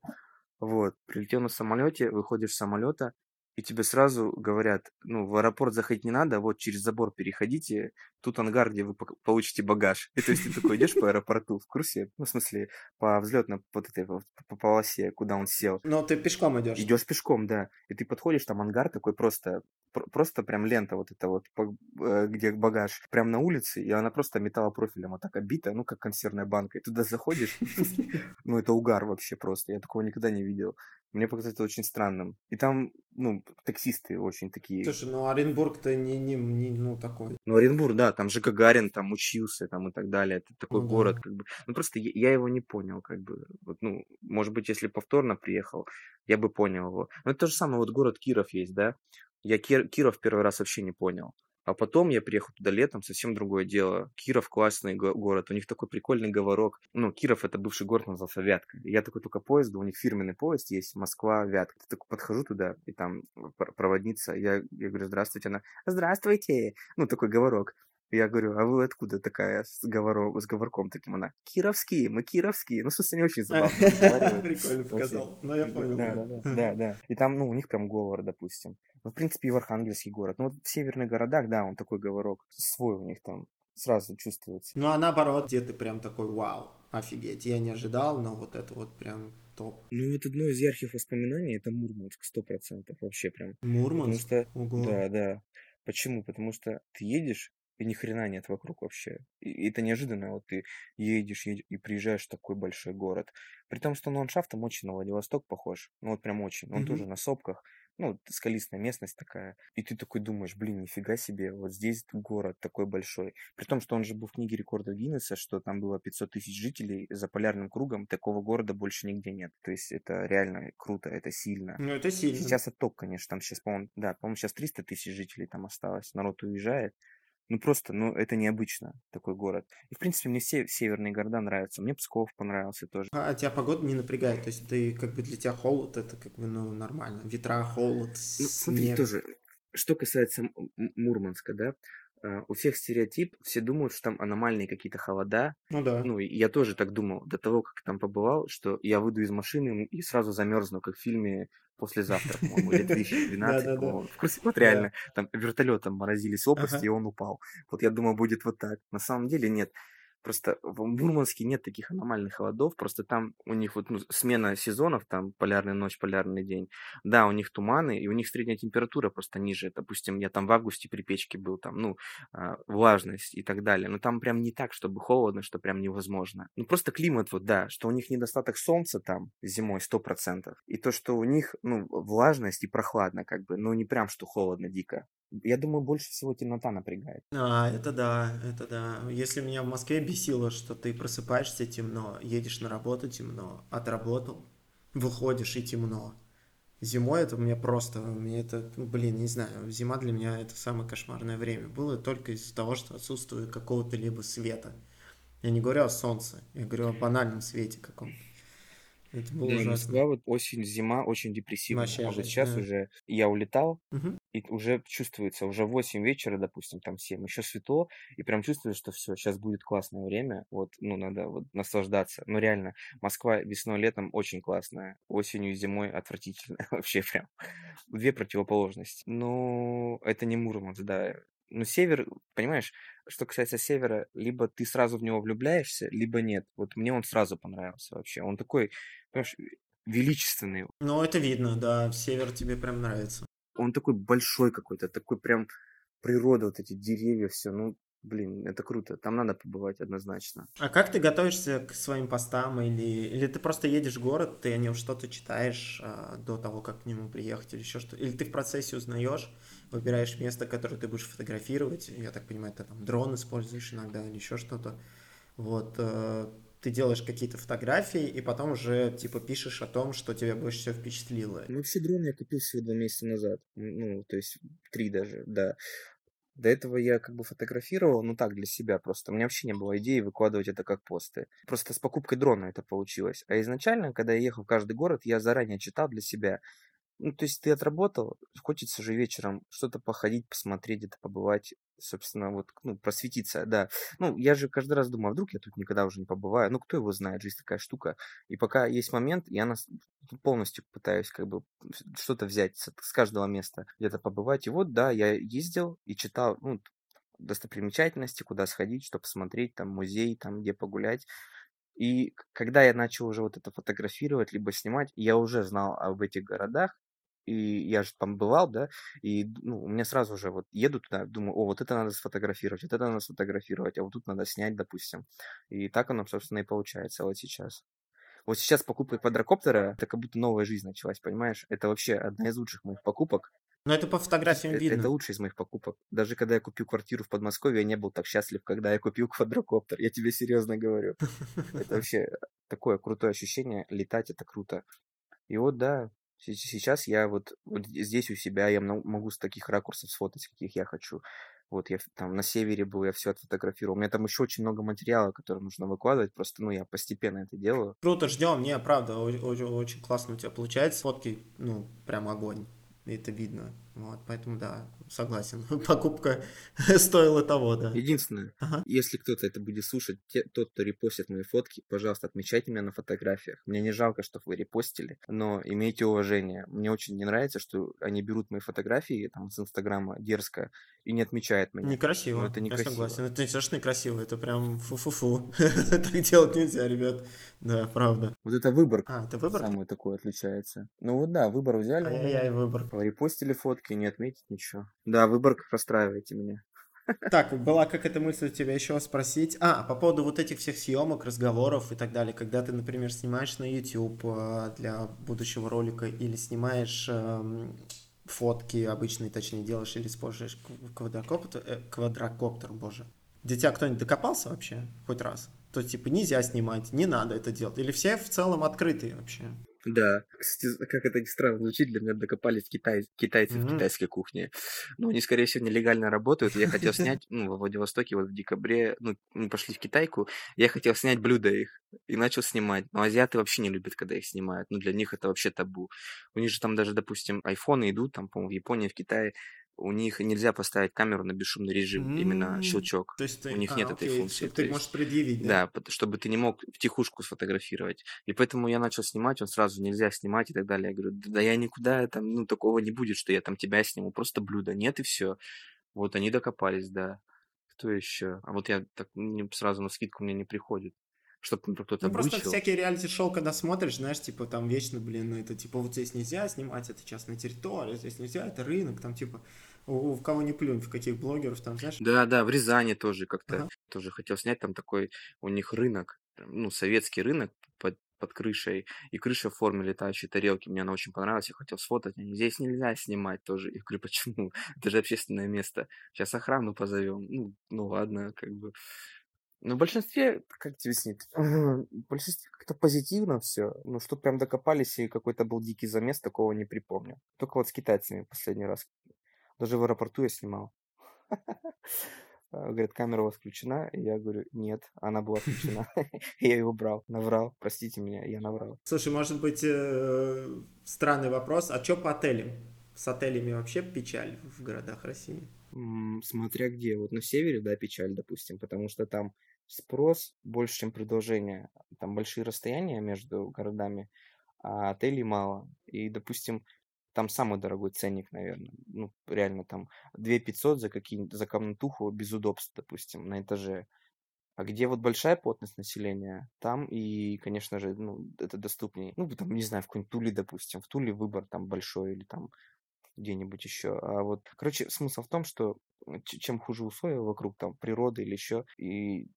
Вот, прилетел на самолете, выходишь с самолета, и тебе сразу говорят, ну, в аэропорт заходить не надо, вот через забор переходите, тут ангар, где вы получите багаж. И то есть ты такой идешь по аэропорту в курсе, ну, в смысле, по взлетной вот этой по, по полосе, куда он сел. Но ты пешком идешь. Идешь пешком, да. И ты подходишь, там ангар такой просто, просто прям лента вот эта вот, э, где багаж, прям на улице, и она просто металлопрофилем вот так обита, ну, как консервная банка. И туда заходишь, ну, это угар вообще просто. Я такого никогда не видел. Мне показалось это очень странным. И там, ну, таксисты очень такие. Слушай, ну Оренбург-то не, не, не, ну, такой. Ну, Оренбург, да, там же Гагарин там учился, там и так далее. Это такой ну, город, да. как бы. Ну, просто я, я его не понял, как бы. Вот, ну, может быть, если повторно приехал, я бы понял его. Но это то же самое, вот город Киров есть, да? Я Кир, Киров первый раз вообще не понял. А потом я приехал туда летом, совсем другое дело. Киров классный го- город, у них такой прикольный говорок. Ну, Киров это бывший город, назывался Вятка. Я такой только поезд, у них фирменный поезд есть, Москва-Вятка. Я такой подхожу туда, и там проводница, я, я говорю, здравствуйте, она, здравствуйте. Ну, такой говорок. Я говорю, а вы откуда такая с, говоро, с говорком таким? Она, кировские, мы кировские. Ну, смысле, не очень забавно. Прикольно показал, но я понял. Да, да, И там, ну, у них прям говор, допустим. Ну, в принципе, и в Архангельский город. Ну, вот в северных городах, да, он такой говорок. Свой у них там сразу чувствуется. Ну, а наоборот, где ты прям такой, вау, офигеть, я не ожидал, но вот это вот прям топ. Ну, вот одно из ярких воспоминаний это Мурманск, сто процентов вообще прям. Мурманск? Потому что, Ого. да, да. Почему? Потому что ты едешь, и ни хрена нет вокруг вообще. И это неожиданно, вот ты едешь, едешь и приезжаешь в такой большой город. При том, что он ландшафтом очень на Владивосток похож. Ну вот прям очень. Он mm-hmm. тоже на сопках ну, скалистая местность такая. И ты такой думаешь, блин, нифига себе, вот здесь город такой большой. При том, что он же был в книге рекордов Гиннесса, что там было 500 тысяч жителей за полярным кругом, такого города больше нигде нет. То есть это реально круто, это сильно. Ну, это сильно. Сейчас отток, конечно, там сейчас, по-моему, да, по-моему, сейчас 300 тысяч жителей там осталось, народ уезжает. Ну просто, ну это необычно, такой город. И в принципе мне все северные города нравятся. Мне Псков понравился тоже. А, а тебя погода не напрягает? То есть ты как бы для тебя холод, это как бы ну нормально. Ветра, холод, ну, смотри, тоже. Что касается Мурманска, да, Uh, у всех стереотип, все думают, что там аномальные какие-то холода. Ну да. Ну, я тоже так думал до того, как там побывал, что я выйду из машины и сразу замерзну, как в фильме послезавтра, по-моему, или 2012, по-моему. В курсе, вот реально, там вертолетом морозились лопасти, и он упал. Вот я думал, будет вот так. На самом деле нет. Просто в Мурманске нет таких аномальных холодов, просто там у них вот ну, смена сезонов, там полярная ночь, полярный день. Да, у них туманы, и у них средняя температура просто ниже. Допустим, я там в августе при печке был, там, ну, э, влажность и так далее. Но там прям не так, чтобы холодно, что прям невозможно. Ну, просто климат вот, да, что у них недостаток солнца там зимой 100%. И то, что у них, ну, влажность и прохладно как бы, ну, не прям что холодно дико. Я думаю, больше всего темнота напрягает. А, это да, это да. Если меня в Москве бесило, что ты просыпаешься темно, едешь на работу темно, отработал, выходишь и темно. Зимой это мне просто, мне это, ну, блин, не знаю, зима для меня это самое кошмарное время было только из-за того, что отсутствует какого-то либо света. Я не говорю о солнце, я говорю о банальном свете каком-то. Это было да, ужасно. Москва вот осень, зима очень депрессивная. Вообще а вот сейчас да. уже я улетал, угу. И уже чувствуется, уже 8 вечера, допустим, там 7, еще светло, и прям чувствую, что все, сейчас будет классное время, вот, ну, надо вот наслаждаться. Ну, реально, Москва весной, летом очень классная, осенью и зимой отвратительная, вообще прям. Две противоположности. Ну, это не Мурманск, да, ну, север, понимаешь, что касается севера, либо ты сразу в него влюбляешься, либо нет. Вот мне он сразу понравился вообще. Он такой, понимаешь, величественный. Ну, это видно, да, север тебе прям нравится. Он такой большой какой-то, такой прям природа, вот эти деревья, все, ну, блин, это круто, там надо побывать однозначно. А как ты готовишься к своим постам, или, или ты просто едешь в город, ты о нем что-то читаешь а, до того, как к нему приехать, или еще что или ты в процессе узнаешь, выбираешь место, которое ты будешь фотографировать, я так понимаю, ты там дрон используешь иногда или еще что-то, вот, э, ты делаешь какие-то фотографии, и потом уже, типа, пишешь о том, что тебя больше всего впечатлило. Ну, вообще дрон я купил всего два месяца назад, ну, то есть три даже, да. До этого я как бы фотографировал, ну так, для себя просто. У меня вообще не было идеи выкладывать это как посты. Просто с покупкой дрона это получилось. А изначально, когда я ехал в каждый город, я заранее читал для себя, ну, то есть ты отработал, хочется же вечером что-то походить, посмотреть, где-то побывать, собственно, вот, ну, просветиться, да. Ну, я же каждый раз думаю, а вдруг я тут никогда уже не побываю. Ну, кто его знает, жизнь такая штука. И пока есть момент, я нас полностью пытаюсь как бы что-то взять с, с каждого места, где-то побывать. И вот, да, я ездил и читал, ну, достопримечательности, куда сходить, что посмотреть, там, музей, там, где погулять. И когда я начал уже вот это фотографировать, либо снимать, я уже знал об этих городах, и я же там бывал, да, и ну, у меня сразу же вот еду туда, думаю, о, вот это надо сфотографировать, вот это надо сфотографировать, а вот тут надо снять, допустим. И так оно, собственно, и получается вот сейчас. Вот сейчас покупка квадрокоптера, это как будто новая жизнь началась, понимаешь? Это вообще одна из лучших моих покупок. Но это по фотографиям это, видно. Это лучшая из моих покупок. Даже когда я купил квартиру в Подмосковье, я не был так счастлив, когда я купил квадрокоптер. Я тебе серьезно говорю. Это вообще такое крутое ощущение. Летать это круто. И вот да, Сейчас я вот, вот здесь у себя, я могу с таких ракурсов сфотать, каких я хочу. Вот я там на севере был, я все отфотографировал. У меня там еще очень много материала, который нужно выкладывать. Просто, ну, я постепенно это делаю. Круто, ждем. Не, правда, очень, очень классно у тебя получается. Фотки, ну, прям огонь. Это видно. Вот, поэтому да, согласен. Покупка стоила того, да. Единственное, ага. если кто-то это будет слушать, те, тот, кто репостит мои фотки, пожалуйста, отмечайте меня на фотографиях. Мне не жалко, что вы репостили, но имейте уважение. Мне очень не нравится, что они берут мои фотографии там с Инстаграма дерзко и не отмечают меня. Некрасиво. Но это некрасиво. Я согласен. Это не совершенно некрасиво, это прям фу-фу-фу. так делать нельзя, ребят. Да, правда. Вот это выбор. А, это выбор? Самый такой отличается. Ну вот да, выбор взяли. Ай-яй-яй, выбор. Репостили фотки, не отметить ничего. Да, выбор расстраиваете меня. Так, была какая-то мысль у тебя еще спросить. А, по поводу вот этих всех съемок, разговоров и так далее. Когда ты, например, снимаешь на YouTube э, для будущего ролика или снимаешь эм, фотки обычные, точнее, делаешь или используешь квадрокоптер, э, квадрокоптер, боже. Дитя кто-нибудь докопался вообще хоть раз? То типа нельзя снимать, не надо это делать. Или все в целом открытые вообще? Да, кстати, как это ни странно звучит, для меня докопались китай... китайцы mm-hmm. в китайской кухне. Ну, они, скорее всего, нелегально работают. Я хотел снять, ну, во Владивостоке вот в декабре, ну, мы пошли в Китайку, я хотел снять блюда их и начал снимать. Но азиаты вообще не любят, когда их снимают. Ну, для них это вообще табу. У них же там даже, допустим, айфоны идут, там, по-моему, в Японии, в Китае, у них нельзя поставить камеру на бесшумный режим, mm-hmm. именно щелчок. То есть ты... У них а, нет окей, этой функции. Ты есть... можешь предъявить, да? Да, чтобы ты не мог в тихушку сфотографировать. И поэтому я начал снимать, он сразу нельзя снимать и так далее. Я говорю, да я никуда там, ну, такого не будет, что я там тебя сниму, просто блюдо. Нет, и все. Вот они докопались, да. Кто еще? А вот я так сразу на скидку мне не приходит чтобы кто-то Ну, просто вычел. всякие реалити-шоу, когда смотришь, знаешь, типа, там вечно, блин, это, типа, вот здесь нельзя снимать, это частная территория, здесь нельзя, это рынок, там, типа, у, в кого не плюнь, в каких блогеров там, знаешь? Да, да, в Рязани тоже как-то ага. тоже хотел снять, там такой у них рынок, ну, советский рынок под, под крышей, и крыша в форме летающей тарелки. Мне она очень понравилась, я хотел сфотать. Здесь нельзя снимать тоже. Я говорю, почему? Это же общественное место. Сейчас охрану позовем. Ну, ну ладно, как бы. Но в большинстве, как тебе снит, в большинстве как-то позитивно все. Ну, что прям докопались и какой-то был дикий замес, такого не припомню. Только вот с китайцами последний раз даже в аэропорту я снимал. Говорят, камера у вас включена. И я говорю, нет, она была включена. Я ее убрал, наврал. Простите меня, я наврал. Слушай, может быть, э, странный вопрос. А что по отелям? С отелями вообще печаль в городах России? Смотря где. Вот на севере, да, печаль, допустим, потому что там спрос больше, чем предложение. Там большие расстояния между городами, а отелей мало. И, допустим, там самый дорогой ценник, наверное. Ну, реально там 2 500 за, какие за комнатуху без удобств, допустим, на этаже. А где вот большая плотность населения, там и, конечно же, ну, это доступнее. Ну, там, не знаю, в какой-нибудь Туле, допустим. В Туле выбор там большой или там где-нибудь еще. А вот, короче, смысл в том, что чем хуже условия вокруг, там, природы или еще, и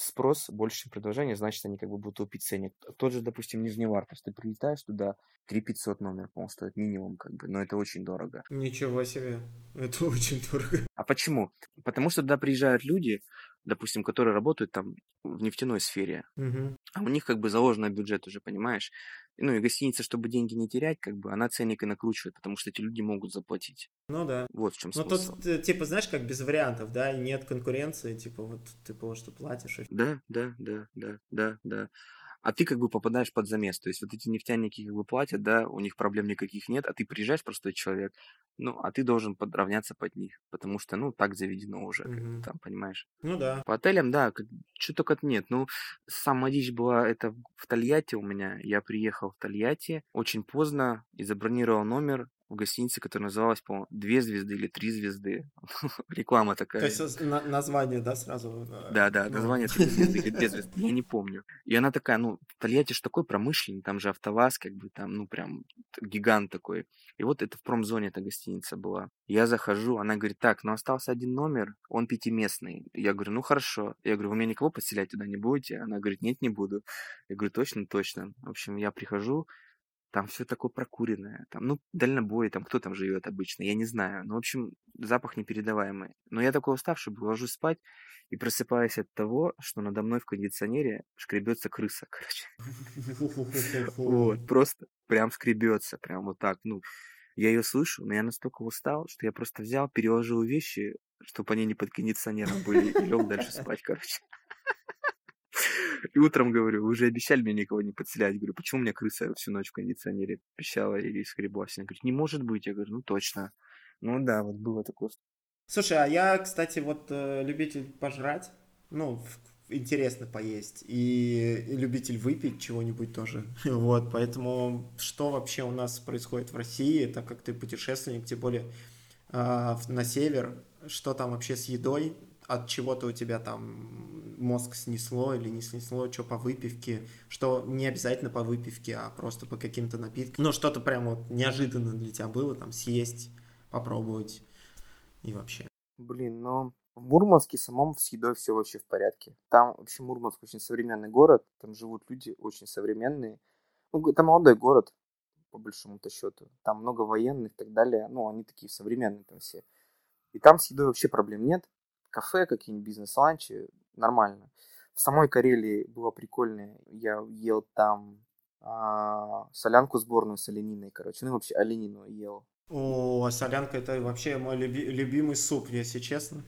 спрос больше, чем предложение, значит, они как бы будут упить ценник. Тот же, допустим, Нижневартовск, ты прилетаешь туда, 3 500 номер, по-моему, стоит минимум, как бы, но это очень дорого. Ничего себе, это очень дорого. А почему? Потому что туда приезжают люди, допустим, которые работают там в нефтяной сфере, угу. а у них как бы заложенный бюджет уже, понимаешь? Ну и гостиница, чтобы деньги не терять, как бы она ценник и накручивает, потому что эти люди могут заплатить. Ну да. Вот в чем смысл. Ну тут, э, типа, знаешь, как без вариантов, да, и нет конкуренции, типа, вот ты просто платишь. Да, да, да, да, да, да а ты как бы попадаешь под замес. То есть вот эти нефтяники как бы платят, да, у них проблем никаких нет, а ты приезжаешь простой человек, ну, а ты должен подравняться под них, потому что, ну, так заведено уже, mm-hmm. как, там, понимаешь? Ну да. По отелям, да, как, что только нет. Ну, сама дичь была это в Тольятти у меня. Я приехал в Тольятти очень поздно и забронировал номер в гостинице, которая называлась, по-моему, «Две звезды» или «Три звезды». Реклама такая. То есть на- название, да, сразу? Э, да, да, ну. название «Три звезды» или «Две звезды», я не помню. И она такая, ну, Тольятти же такой промышленный, там же АвтоВАЗ, как бы там, ну, прям гигант такой. И вот это в промзоне эта гостиница была. Я захожу, она говорит, так, ну остался один номер, он пятиместный. Я говорю, ну хорошо. Я говорю, вы меня никого подселять туда не будете? Она говорит, нет, не буду. Я говорю, точно, точно. В общем, я прихожу, там все такое прокуренное. Там, ну, дальнобой, там кто там живет обычно, я не знаю. Ну, в общем, запах непередаваемый. Но я такой уставший был, ложусь спать и просыпаюсь от того, что надо мной в кондиционере шкребется крыса, короче. Вот, просто прям скребется, прям вот так, ну. Я ее слышу, но я настолько устал, что я просто взял, переложил вещи, чтобы они не под кондиционером были, и лег дальше спать, короче. И утром говорю, вы уже обещали мне никого не подселять. Говорю, почему у меня крыса всю ночь в кондиционере пищала или скреблась? Она говорит, не может быть. Я говорю, ну точно. Ну да, вот было такое. Слушай, а я, кстати, вот э, любитель пожрать, ну, интересно поесть, и, и любитель выпить чего-нибудь тоже. Вот, поэтому что вообще у нас происходит в России, так как ты путешественник, тем более э, на север, что там вообще с едой, от чего-то у тебя там мозг снесло или не снесло, что по выпивке, что не обязательно по выпивке, а просто по каким-то напиткам. Ну, что-то прям вот неожиданно для тебя было, там, съесть, попробовать и вообще. Блин, ну, в Мурманске самом с едой все вообще в порядке. Там вообще Мурманск очень современный город, там живут люди очень современные. Ну, это молодой город, по большому-то счету. Там много военных и так далее. Ну, они такие современные там все. И там с едой вообще проблем нет кафе, какие-нибудь бизнес-ланчи, нормально. В самой Карелии было прикольно, я ел там а, солянку сборную с олениной, короче, ну вообще оленину ел. О, а солянка это вообще мой люби- любимый суп, если честно.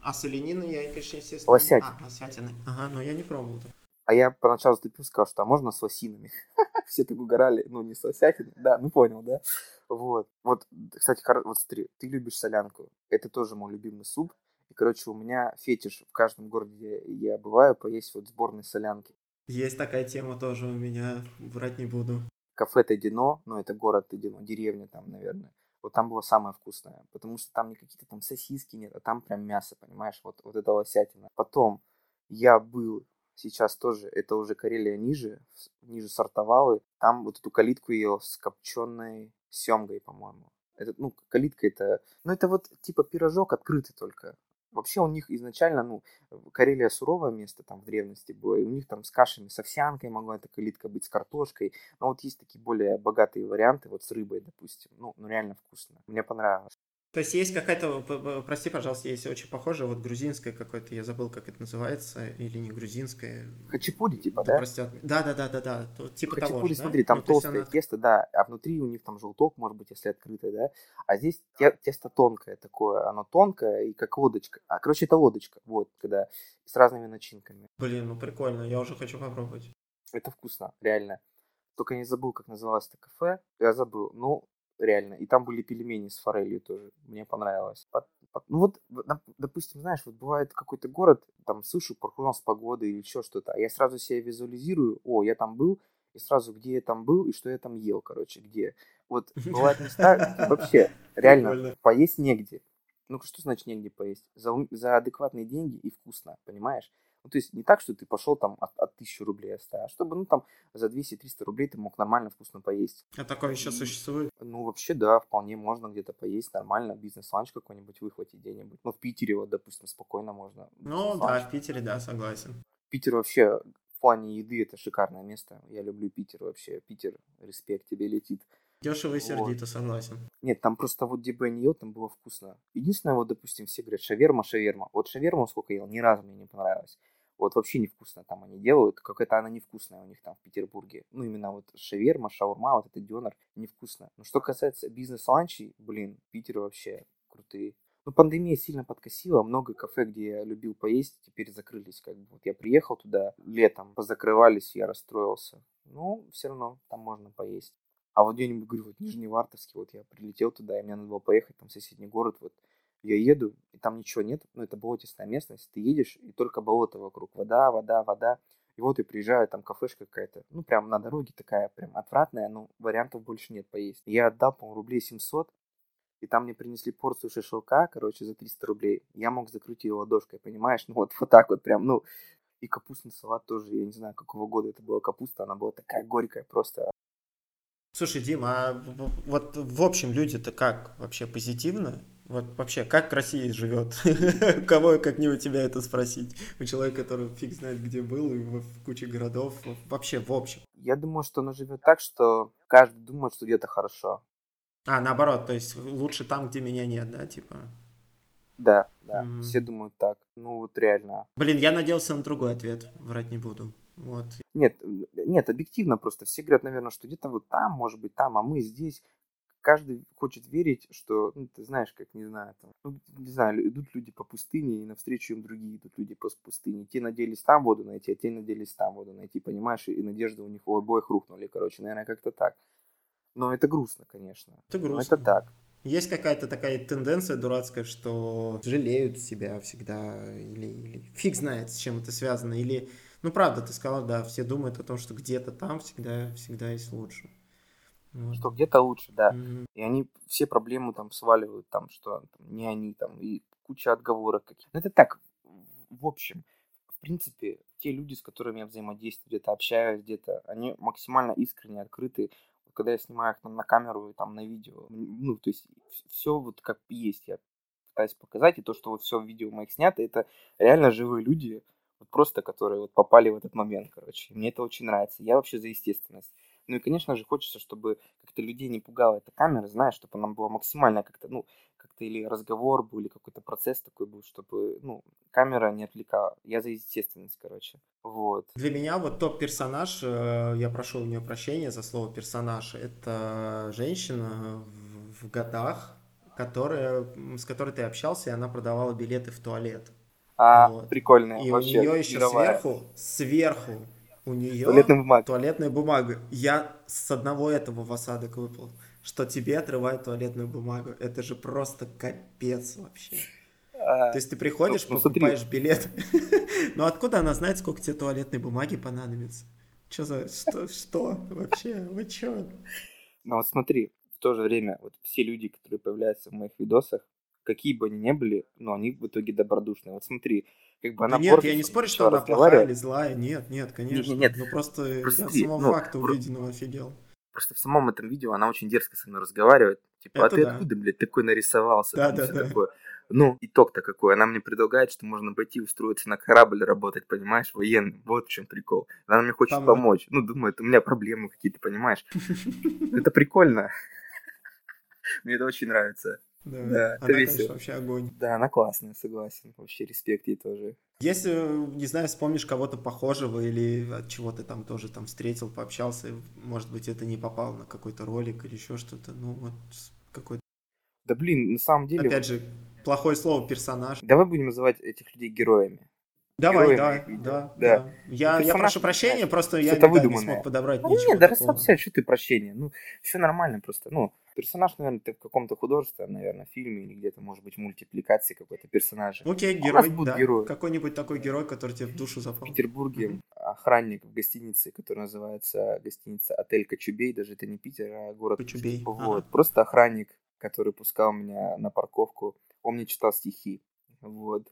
А с олениной я, конечно, естественно... Лосятина. А, лосятины. Ага, но я не пробовал. А я поначалу заступил, сказал, что а можно с лосинами? Все так угорали, ну не с лосятиной, да, ну понял, да? Вот, вот, кстати, вот смотри, ты любишь солянку, это тоже мой любимый суп, и, короче, у меня фетиш в каждом городе я бываю поесть вот сборной солянки. Есть такая тема тоже у меня, врать не буду. Кафе Тедино, ну это город Тедино, деревня там, наверное. Вот там было самое вкусное, потому что там не какие-то там сосиски нет, а там прям мясо, понимаешь, вот, вот это лосятина. Потом я был сейчас тоже, это уже Карелия ниже, ниже сортовалы, там вот эту калитку ел с копченой семгой, по-моему. Это, ну, калитка это, ну, это вот типа пирожок открытый только. Вообще у них изначально, ну, Карелия суровое место там в древности было, и у них там с кашами, с овсянкой могла эта калитка быть, с картошкой. Но вот есть такие более богатые варианты, вот с рыбой, допустим. Ну, ну реально вкусно. Мне понравилось. То есть есть какая-то, прости, пожалуйста, есть очень похожая, вот грузинская какое-то, я забыл, как это называется, или не грузинская. Хачапури, типа, да? Простят. Да, да, да, да, да. Типа Хачапури, того же, смотри, да? там ну, толстое она... тесто, да, а внутри у них там желток, может быть, если открытое, да. А здесь те, тесто тонкое такое, оно тонкое и как лодочка. А, короче, это лодочка, вот, когда с разными начинками. Блин, ну прикольно, я уже хочу попробовать. Это вкусно, реально. Только не забыл, как называлось это кафе. Я забыл. Ну, реально. И там были пельмени с форелью тоже. Мне понравилось. Под, под, ну вот, допустим, знаешь, вот бывает какой-то город, там слышу прогноз погоды или еще что-то, а я сразу себя визуализирую, о, я там был, и сразу, где я там был и что я там ел, короче, где. Вот бывают места вообще, реально, поесть негде. Ну, что значит негде поесть? За, за адекватные деньги и вкусно, понимаешь? Ну, то есть не так, что ты пошел там от, от 1000 рублей оставил, а чтобы, ну, там за 200-300 рублей ты мог нормально, вкусно поесть. А такое еще существует? Ну, вообще, да, вполне можно где-то поесть нормально, бизнес-ланч какой-нибудь выхватить где-нибудь. Ну, в Питере вот, допустим, спокойно можно. Ну, да, в Питере, да, согласен. Питер вообще в плане еды это шикарное место. Я люблю Питер вообще. Питер, респект тебе летит. Дешево и сердито, вот. согласен. Нет, там просто вот где бы я не ел, там было вкусно. Единственное, вот, допустим, все говорят, шаверма, шаверма. Вот шаверму сколько ел, ни разу мне не понравилось. Вот вообще невкусно там они делают. Какая-то она невкусная у них там в Петербурге. Ну, именно вот шаверма, шаурма, вот этот дёнер невкусно. Но что касается бизнес-ланчей, блин, Питер вообще крутые. Ну, пандемия сильно подкосила. Много кафе, где я любил поесть, теперь закрылись. Как бы вот я приехал туда летом, позакрывались, я расстроился. Ну, все равно там можно поесть. А вот где-нибудь, говорю, вот Нижневартовский, вот я прилетел туда, и мне надо было поехать там в соседний город, вот я еду, и там ничего нет, ну, это болотистая местность, ты едешь, и только болото вокруг, вода, вода, вода, и вот я приезжаю, там кафешка какая-то, ну, прям на дороге такая, прям отвратная, ну, вариантов больше нет поесть. Я отдал, по рублей 700, и там мне принесли порцию шашлыка, короче, за 300 рублей. Я мог закрыть ее ладошкой, понимаешь? Ну, вот, вот так вот прям, ну, и капустный салат тоже, я не знаю, какого года это была капуста, она была такая горькая просто. Слушай, Дима, а вот в общем люди-то как вообще позитивно? Вот вообще, как Россия живет? Кого, как не у тебя это спросить? У человека, который фиг знает, где был, и в куче городов, вообще в общем. Я думаю, что она живет так, что каждый думает, что где-то хорошо. А, наоборот, то есть лучше там, где меня нет, да, типа? Да, да, mm-hmm. все думают так. Ну вот реально. Блин, я надеялся на другой ответ, врать не буду. Вот. Нет, нет, объективно просто. Все говорят, наверное, что где-то вот там, может быть, там, а мы здесь каждый хочет верить, что, ну, ты знаешь, как, не знаю, там, ну, не знаю, идут люди по пустыне, и навстречу им другие идут люди по пустыне. Те надеялись там воду найти, а те надеялись там воду найти, понимаешь, и, надежды у них у обоих рухнули, короче, наверное, как-то так. Но это грустно, конечно. Это грустно. Но это так. Есть какая-то такая тенденция дурацкая, что жалеют себя всегда, или, или фиг знает, с чем это связано, или, ну правда, ты сказал, да, все думают о том, что где-то там всегда, всегда есть лучше. Вот. Что где-то лучше, да. Mm-hmm. И они все проблемы там сваливают, там, что там, не они, там, и куча отговорок каких-то. Ну, это так, в общем, в принципе, те люди, с которыми я взаимодействую, где-то общаюсь, где-то, они максимально искренне, открыты. Когда я снимаю их там, на камеру и там на видео, ну, то есть все вот как есть, я пытаюсь показать, и то, что вот все в видео моих снято, это реально живые люди, вот просто которые вот попали в этот момент, короче. Мне это очень нравится. Я вообще за естественность. Ну и, конечно же, хочется, чтобы как-то людей не пугала эта камера, знаешь, чтобы она была максимально как-то, ну, как-то или разговор был, или какой-то процесс такой был, чтобы, ну, камера не отвлекала. Я за естественность, короче. Вот. Для меня вот топ-персонаж, э, я прошу у нее прощения за слово персонаж, это женщина в годах, которая, с которой ты общался, и она продавала билеты в туалет. А, вот. прикольно. И вообще, у нее еще мировая. сверху, сверху у нее туалетная бумага. туалетная бумага. Я с одного этого в осадок выпал, что тебе отрывают туалетную бумагу. Это же просто капец вообще. А, То есть ты приходишь, ну, покупаешь смотри. билет. Но откуда она знает, сколько тебе туалетной бумаги понадобится? Что за... Что? Что? Вообще? Вы чё? Ну вот смотри, в то же время вот все люди, которые появляются в моих видосах, какие бы они ни были, но они в итоге добродушные. Вот смотри, как бы она да нет, я не спорю, что она плохая или злая. Нет, нет, конечно. Нет, нет, Ну просто, просто я самого ну, факта про... увиденного офигел. Просто в самом этом видео она очень дерзко со мной разговаривает. Типа, а Это а ты да. откуда, блядь, такой нарисовался? Да, да, да. Такое. Ну, итог-то какой. Она мне предлагает, что можно пойти устроиться на корабль работать, понимаешь, военный. Вот в чем прикол. Она мне хочет Помочь. помочь. Ну, думает, у меня проблемы какие-то, понимаешь. Это прикольно. Мне это очень нравится. Да, да она, это конечно, вообще огонь. Да, она классная, согласен. Вообще респект ей тоже. Если, не знаю, вспомнишь кого-то похожего или от чего ты там тоже там встретил, пообщался, может быть, это не попало на какой-то ролик или еще что-то, ну вот какой-то. Да блин, на самом деле... Опять же, плохое слово персонаж. Давай будем называть этих людей героями. Давай, да, да, да, да. Я, я прошу прощения, просто я не смог подобрать ну, ничего Нет, да расслабься, что ты прощение. Ну, все нормально просто. Ну, персонаж, наверное, ты в каком-то художественном, наверное, фильме или где-то, может быть, мультипликации какой-то персонажа. Окей, герой, да. Герой. Какой-нибудь такой герой, который тебе в душу запал. В Петербурге mm-hmm. охранник в гостинице, который называется гостиница Отель Кочубей, даже это не Питер, а город Кочубей. Вот, ага. просто охранник, который пускал меня на парковку. Он мне читал стихи. Вот.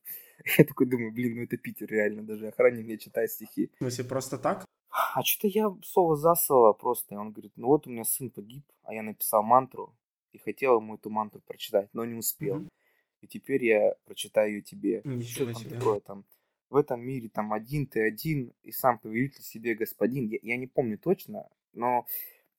Я такой думаю, блин, ну это Питер реально, даже охранник мне читает стихи. В смысле, просто так? А что-то я слово за слово просто. И он говорит, ну вот у меня сын погиб, а я написал мантру и хотел ему эту мантру прочитать, но не успел. Mm-hmm. И теперь я прочитаю ее тебе. Ничего что там такое там? В этом мире там один ты один, и сам повелитель себе господин. Я, я не помню точно, но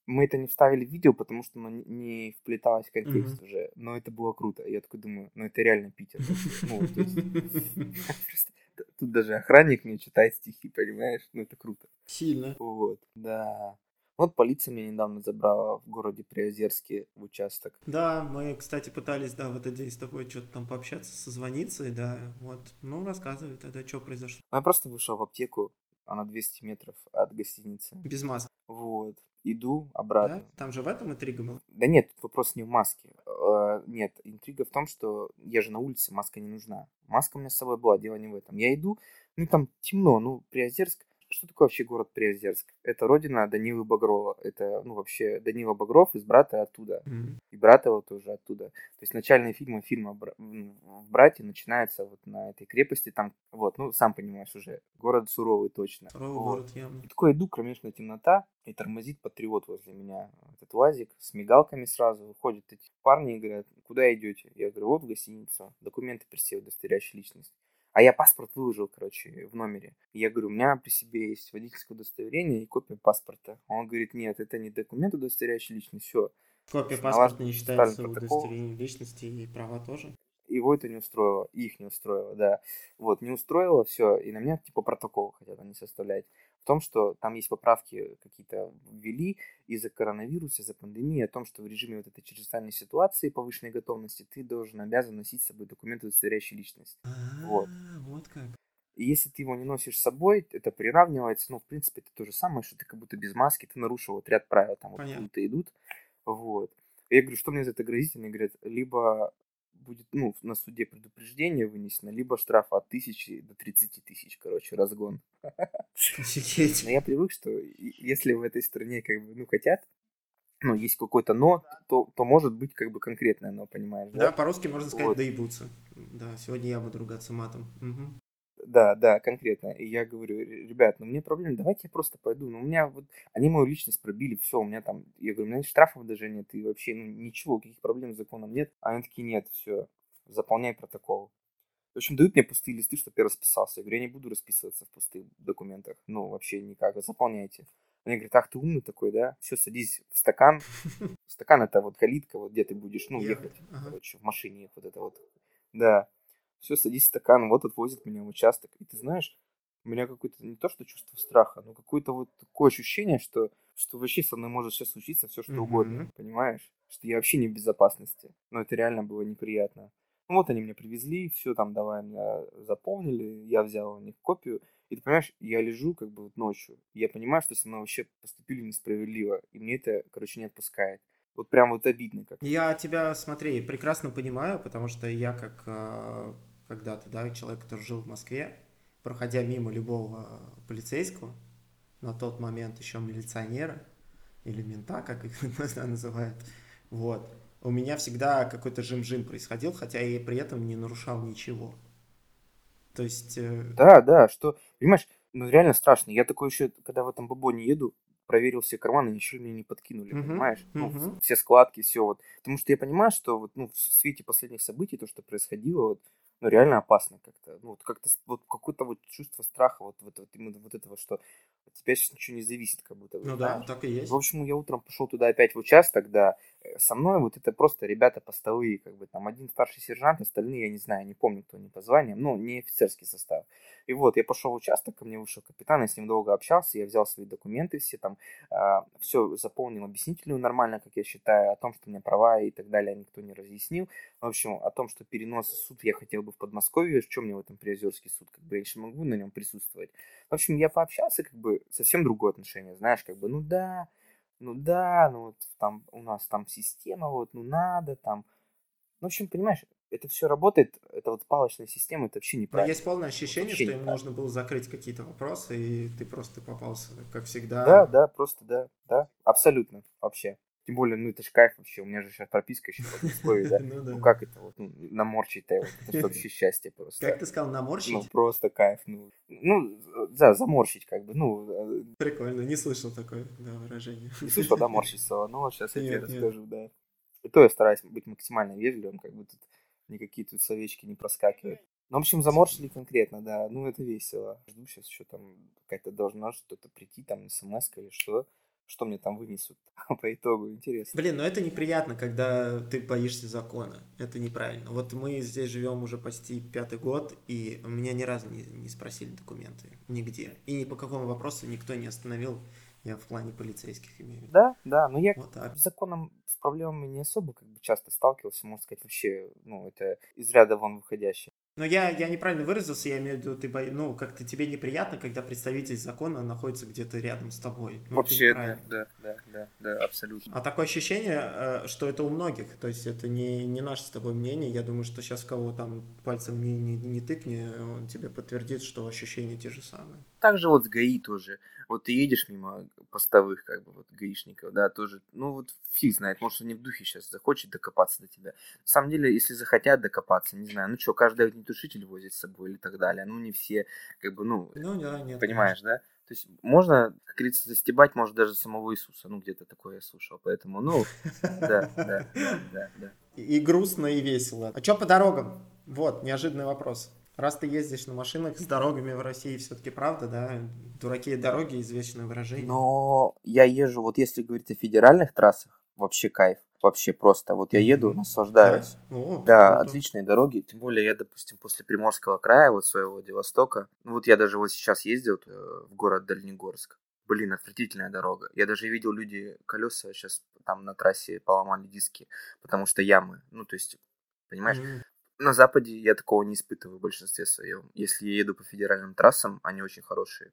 мы это не вставили в видео, потому что оно не вплеталось в контекст mm-hmm. уже. Но это было круто. Я такой думаю, ну это реально Питер. Ну, тут даже охранник мне читает стихи, понимаешь? Ну это круто. Сильно. Вот, да. Вот полиция меня недавно забрала в городе Приозерске в участок. Да, мы, кстати, пытались, да, в этот день с тобой что-то там пообщаться, созвониться, и да, вот. Ну, рассказывай тогда, что произошло. Я просто вышел в аптеку, она 200 метров от гостиницы. Без маски. Вот. Иду обратно. Да? Там же в этом интрига была? Да нет, вопрос не в маске. Э, нет, интрига в том, что я же на улице, маска не нужна. Маска у меня с собой была, дело не в этом. Я иду, ну там темно, ну Приозерск, что такое вообще город Приозерск? Это родина Данилы Багрова. Это, ну, вообще, Данила Багров из «Брата» оттуда. Mm-hmm. И «Брат» его тоже оттуда. То есть начальные фильмы фильма в «Брате» начинается вот на этой крепости. Там, вот, ну, сам понимаешь уже, город суровый точно. Суровый вот. город, явно. И такой иду, кромешная темнота, и тормозит патриот возле меня. Этот УАЗик с мигалками сразу. Выходят эти парни и говорят, куда идете? Я говорю, вот в гостиницу. Документы при себе, удостоверяющие личность. А я паспорт выложил, короче, в номере. Я говорю, у меня при себе есть водительское удостоверение и копия паспорта. Он говорит, нет, это не документ, удостоверяющий личность, все. Копия паспорта не считается удостоверением личности и права тоже? Его это не устроило, их не устроило, да. Вот, не устроило, все, и на меня типа протокол хотят они составлять том, что там есть поправки какие-то ввели из-за коронавируса, из-за пандемии, о том, что в режиме вот этой чрезвычайной ситуации повышенной готовности ты должен обязан носить с собой документы, удостоверяющие личность. Вот. Вот как. И если ты его не носишь с собой, это приравнивается, ну, в принципе, это то же самое, что ты как будто без маски, ты нарушил вот ряд правил, там вот идут, вот. Я говорю, что мне за это грозит? Они говорят, либо будет, ну, на суде предупреждение вынесено, либо штраф от тысячи до 30 тысяч, короче, разгон. Но я привык, что если в этой стране, как бы, ну, хотят, ну, есть какое-то но, то, то может быть как бы конкретное но, понимаешь? Да, да по-русски можно сказать вот. доебутся. Да, сегодня я буду ругаться матом. Угу. Да, да, конкретно. И я говорю, ребят, ну мне проблем, давайте я просто пойду. Ну у меня вот, они мою личность пробили, все, у меня там, я говорю, у меня штрафов даже нет, и вообще, ну ничего, каких проблем с законом нет. А они такие, нет, все, заполняй протокол. В общем, дают мне пустые листы, чтобы я расписался. Я говорю, я не буду расписываться в пустых документах. Ну, вообще никак. Заполняйте. Они говорят, ах, ты умный такой, да? Все, садись в стакан. Стакан это вот калитка, вот где ты будешь, ну, ехать, короче, в машине, вот это вот. Да все, садись в стакан, вот отвозит меня в участок. И ты знаешь, у меня какое-то не то, что чувство страха, но какое-то вот такое ощущение, что, что вообще со мной может сейчас случиться все, что mm-hmm. угодно, понимаешь? Что я вообще не в безопасности. Но это реально было неприятно. Ну вот они меня привезли, все там давай меня заполнили, я взял у них копию. И ты понимаешь, я лежу как бы вот ночью, я понимаю, что со мной вообще поступили несправедливо, и мне это, короче, не отпускает. Вот прям вот обидно как. Я тебя, смотри, прекрасно понимаю, потому что я как а, когда-то, да, человек, который жил в Москве, проходя мимо любого полицейского, на тот момент еще милиционера или мента, как их иногда называют, вот, у меня всегда какой-то жим-жим происходил, хотя я при этом не нарушал ничего. То есть... Э... Да, да, что, понимаешь, ну реально страшно. Я такой еще, когда в этом бабоне еду, проверил все карманы, ничего мне не подкинули, uh-huh, понимаешь? Uh-huh. Ну, все складки, все вот. Потому что я понимаю, что вот, ну, в свете последних событий, то, что происходило, вот, ну, реально опасно как-то. Ну, вот как-то вот какое-то вот чувство страха, вот, вот, вот именно вот этого, что от тебя сейчас ничего не зависит, как будто. Ну знаешь. да, так и есть. В общем, я утром пошел туда опять в участок, да, со мной вот это просто ребята постовые, как бы там один старший сержант, остальные, я не знаю, не помню, кто они по званиям, ну, не офицерский состав. И вот, я пошел в участок, ко мне вышел капитан, я с ним долго общался, я взял свои документы все там, э, а, все заполнил объяснительную нормально, как я считаю, о том, что у меня права и так далее, никто не разъяснил. В общем, о том, что перенос в суд я хотел бы в Подмосковье, в чем мне в этом Приозерский суд, как бы я еще могу на нем присутствовать. В общем, я пообщался, как бы совсем другое отношение, знаешь, как бы, ну да, ну да, ну вот там у нас там система, вот, ну надо там. Ну, в общем, понимаешь, это все работает, это вот палочная система, это вообще неправильно. Но есть полное ощущение, что им нужно было закрыть какие-то вопросы, и ты просто попался, как всегда. Да, да, просто да, да, абсолютно, вообще. Тем более, ну это ж кайф вообще, у меня же сейчас прописка еще в Подмосковье, да? Ну, ну как это, вот, ну, наморщить-то, вот, это вообще счастье просто. Как ты сказал, наморщить? Ну просто кайф, ну, ну, да, заморщить как бы, ну. Э, Прикольно, не слышал такое, да, выражение. Не слышал, да, морщиться, ну вот сейчас я тебе расскажу, да. И то я стараюсь быть максимально вежливым, как бы тут никакие тут совечки не проскакивают. Ну, в общем, заморщили конкретно, да. Ну, это весело. Жду сейчас еще там какая-то должна что-то прийти, там, смс или что что мне там вынесут по итогу, интересно. Блин, ну это неприятно, когда ты боишься закона. Это неправильно. Вот мы здесь живем уже почти пятый год, и меня ни разу не, не спросили документы. Нигде. И ни по какому вопросу никто не остановил. Я в плане полицейских имею. Да, да, но я вот так. с законом, с проблемами не особо как бы часто сталкивался, можно сказать, вообще, ну, это из ряда вон выходящее. Но я, я неправильно выразился, я имею в виду, ты бо... ну, как-то тебе неприятно, когда представитель закона находится где-то рядом с тобой. Ну, Вообще, да, да, да, да, да, абсолютно. А такое ощущение, э, что это у многих, то есть это не, не наше с тобой мнение, я думаю, что сейчас кого там пальцем не, не, не тыкни, он тебе подтвердит, что ощущения те же самые. Так же вот с ГАИ тоже. Вот ты едешь мимо постовых, как бы, вот, гаишников, да, тоже, ну, вот фиг знает, может, они в духе сейчас захочет докопаться до тебя. На самом деле, если захотят докопаться, не знаю, ну что, каждый огнетушитель возит с собой или так далее, ну, не все, как бы, ну, ну да, нет, понимаешь, да? То есть можно, как говорится, застебать, может, даже самого Иисуса. Ну, где-то такое я слушал. Поэтому, ну, да, да, да, да. И грустно, и весело. А что по дорогам? Вот, неожиданный вопрос. Раз ты ездишь на машинах с дорогами в России, все-таки правда, да? Дураки дороги, известное выражение. Но я езжу, вот если говорить о федеральных трассах, вообще кайф. Вообще просто. Вот я еду, наслаждаюсь. Да, О, да круто. отличные дороги. Тем более я, допустим, после Приморского края, вот своего Владивостока, ну вот я даже вот сейчас ездил э, в город Дальнегорск. Блин, отвратительная дорога. Я даже видел люди колеса сейчас там на трассе поломали диски, потому что ямы. Ну, то есть, понимаешь, mm-hmm на Западе я такого не испытываю в большинстве своем. Если я еду по федеральным трассам, они очень хорошие.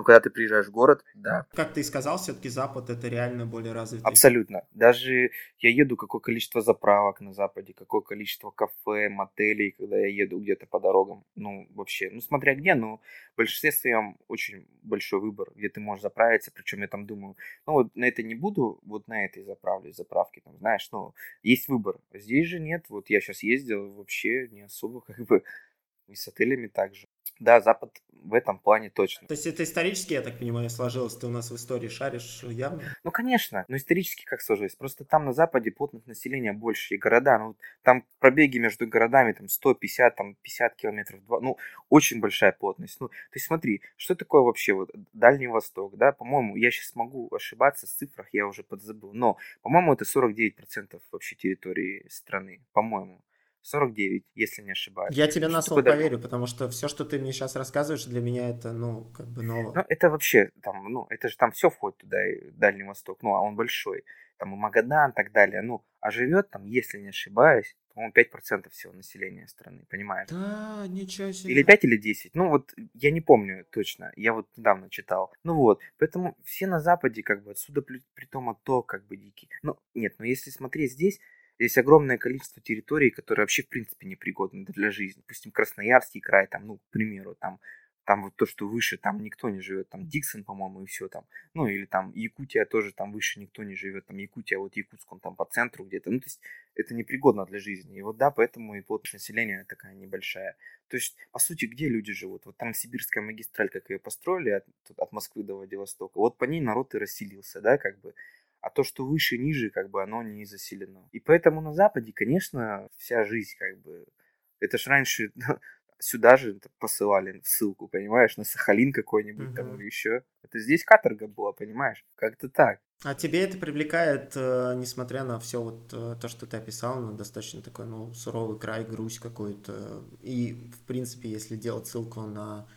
Но когда ты приезжаешь в город, да. Как ты и сказал, все-таки Запад это реально более развитый. Абсолютно. Даже я еду, какое количество заправок на Западе, какое количество кафе, мотелей, когда я еду где-то по дорогам. Ну, вообще, ну, смотря где, но в большинстве своем очень большой выбор, где ты можешь заправиться. Причем я там думаю, ну, вот на это не буду, вот на этой заправлюсь, заправки там, знаешь, ну, есть выбор. Здесь же нет. Вот я сейчас ездил, вообще не особо как бы и с отелями также. Да, Запад в этом плане точно. То есть это исторически, я так понимаю, сложилось? Ты у нас в истории шаришь явно? Ну, конечно. Но исторически как сложилось? Просто там на Западе плотность населения больше. И города, ну, там пробеги между городами, там, 150, там, 50 километров, ну, очень большая плотность. Ну, то есть смотри, что такое вообще вот Дальний Восток, да? По-моему, я сейчас могу ошибаться в цифрах, я уже подзабыл. Но, по-моему, это 49% вообще территории страны. По-моему. 49, если не ошибаюсь. Я тебе на слово поверю, потому что все, что ты мне сейчас рассказываешь, для меня это, ну, как бы ново. Ну, это вообще, там, ну, это же там все входит туда, и Дальний Восток, ну, а он большой. Там и Магадан и так далее. Ну, а живет там, если не ошибаюсь, по-моему, 5% всего населения страны, понимаешь? Да, ничего себе. Или 5, или 10. Ну, вот я не помню точно. Я вот недавно читал. Ну вот, поэтому все на Западе, как бы, отсюда при, при том отток, как бы, дикий. Ну, нет, но если смотреть здесь, Здесь огромное количество территорий, которые вообще, в принципе, непригодны для жизни. Допустим, Красноярский край, там, ну, к примеру, там, там вот то, что выше, там никто не живет, там Диксон, по-моему, и все там. Ну, или там Якутия тоже там выше никто не живет, там Якутия, вот Якутск, он там по центру где-то. Ну, то есть это непригодно для жизни. И вот да, поэтому и плотность населения такая небольшая. То есть, по сути, где люди живут? Вот там Сибирская магистраль, как ее построили от, от Москвы до Владивостока, вот по ней народ и расселился, да, как бы а то, что выше, ниже, как бы оно не заселено. И поэтому на Западе, конечно, вся жизнь, как бы, это ж раньше сюда же посылали ссылку, понимаешь, на Сахалин какой-нибудь угу. там или еще. Это здесь каторга была, понимаешь? Как-то так. А тебе это привлекает, э, несмотря на все вот э, то, что ты описал, на достаточно такой, ну, суровый край, грусть какой-то. И, в принципе, если делать ссылку на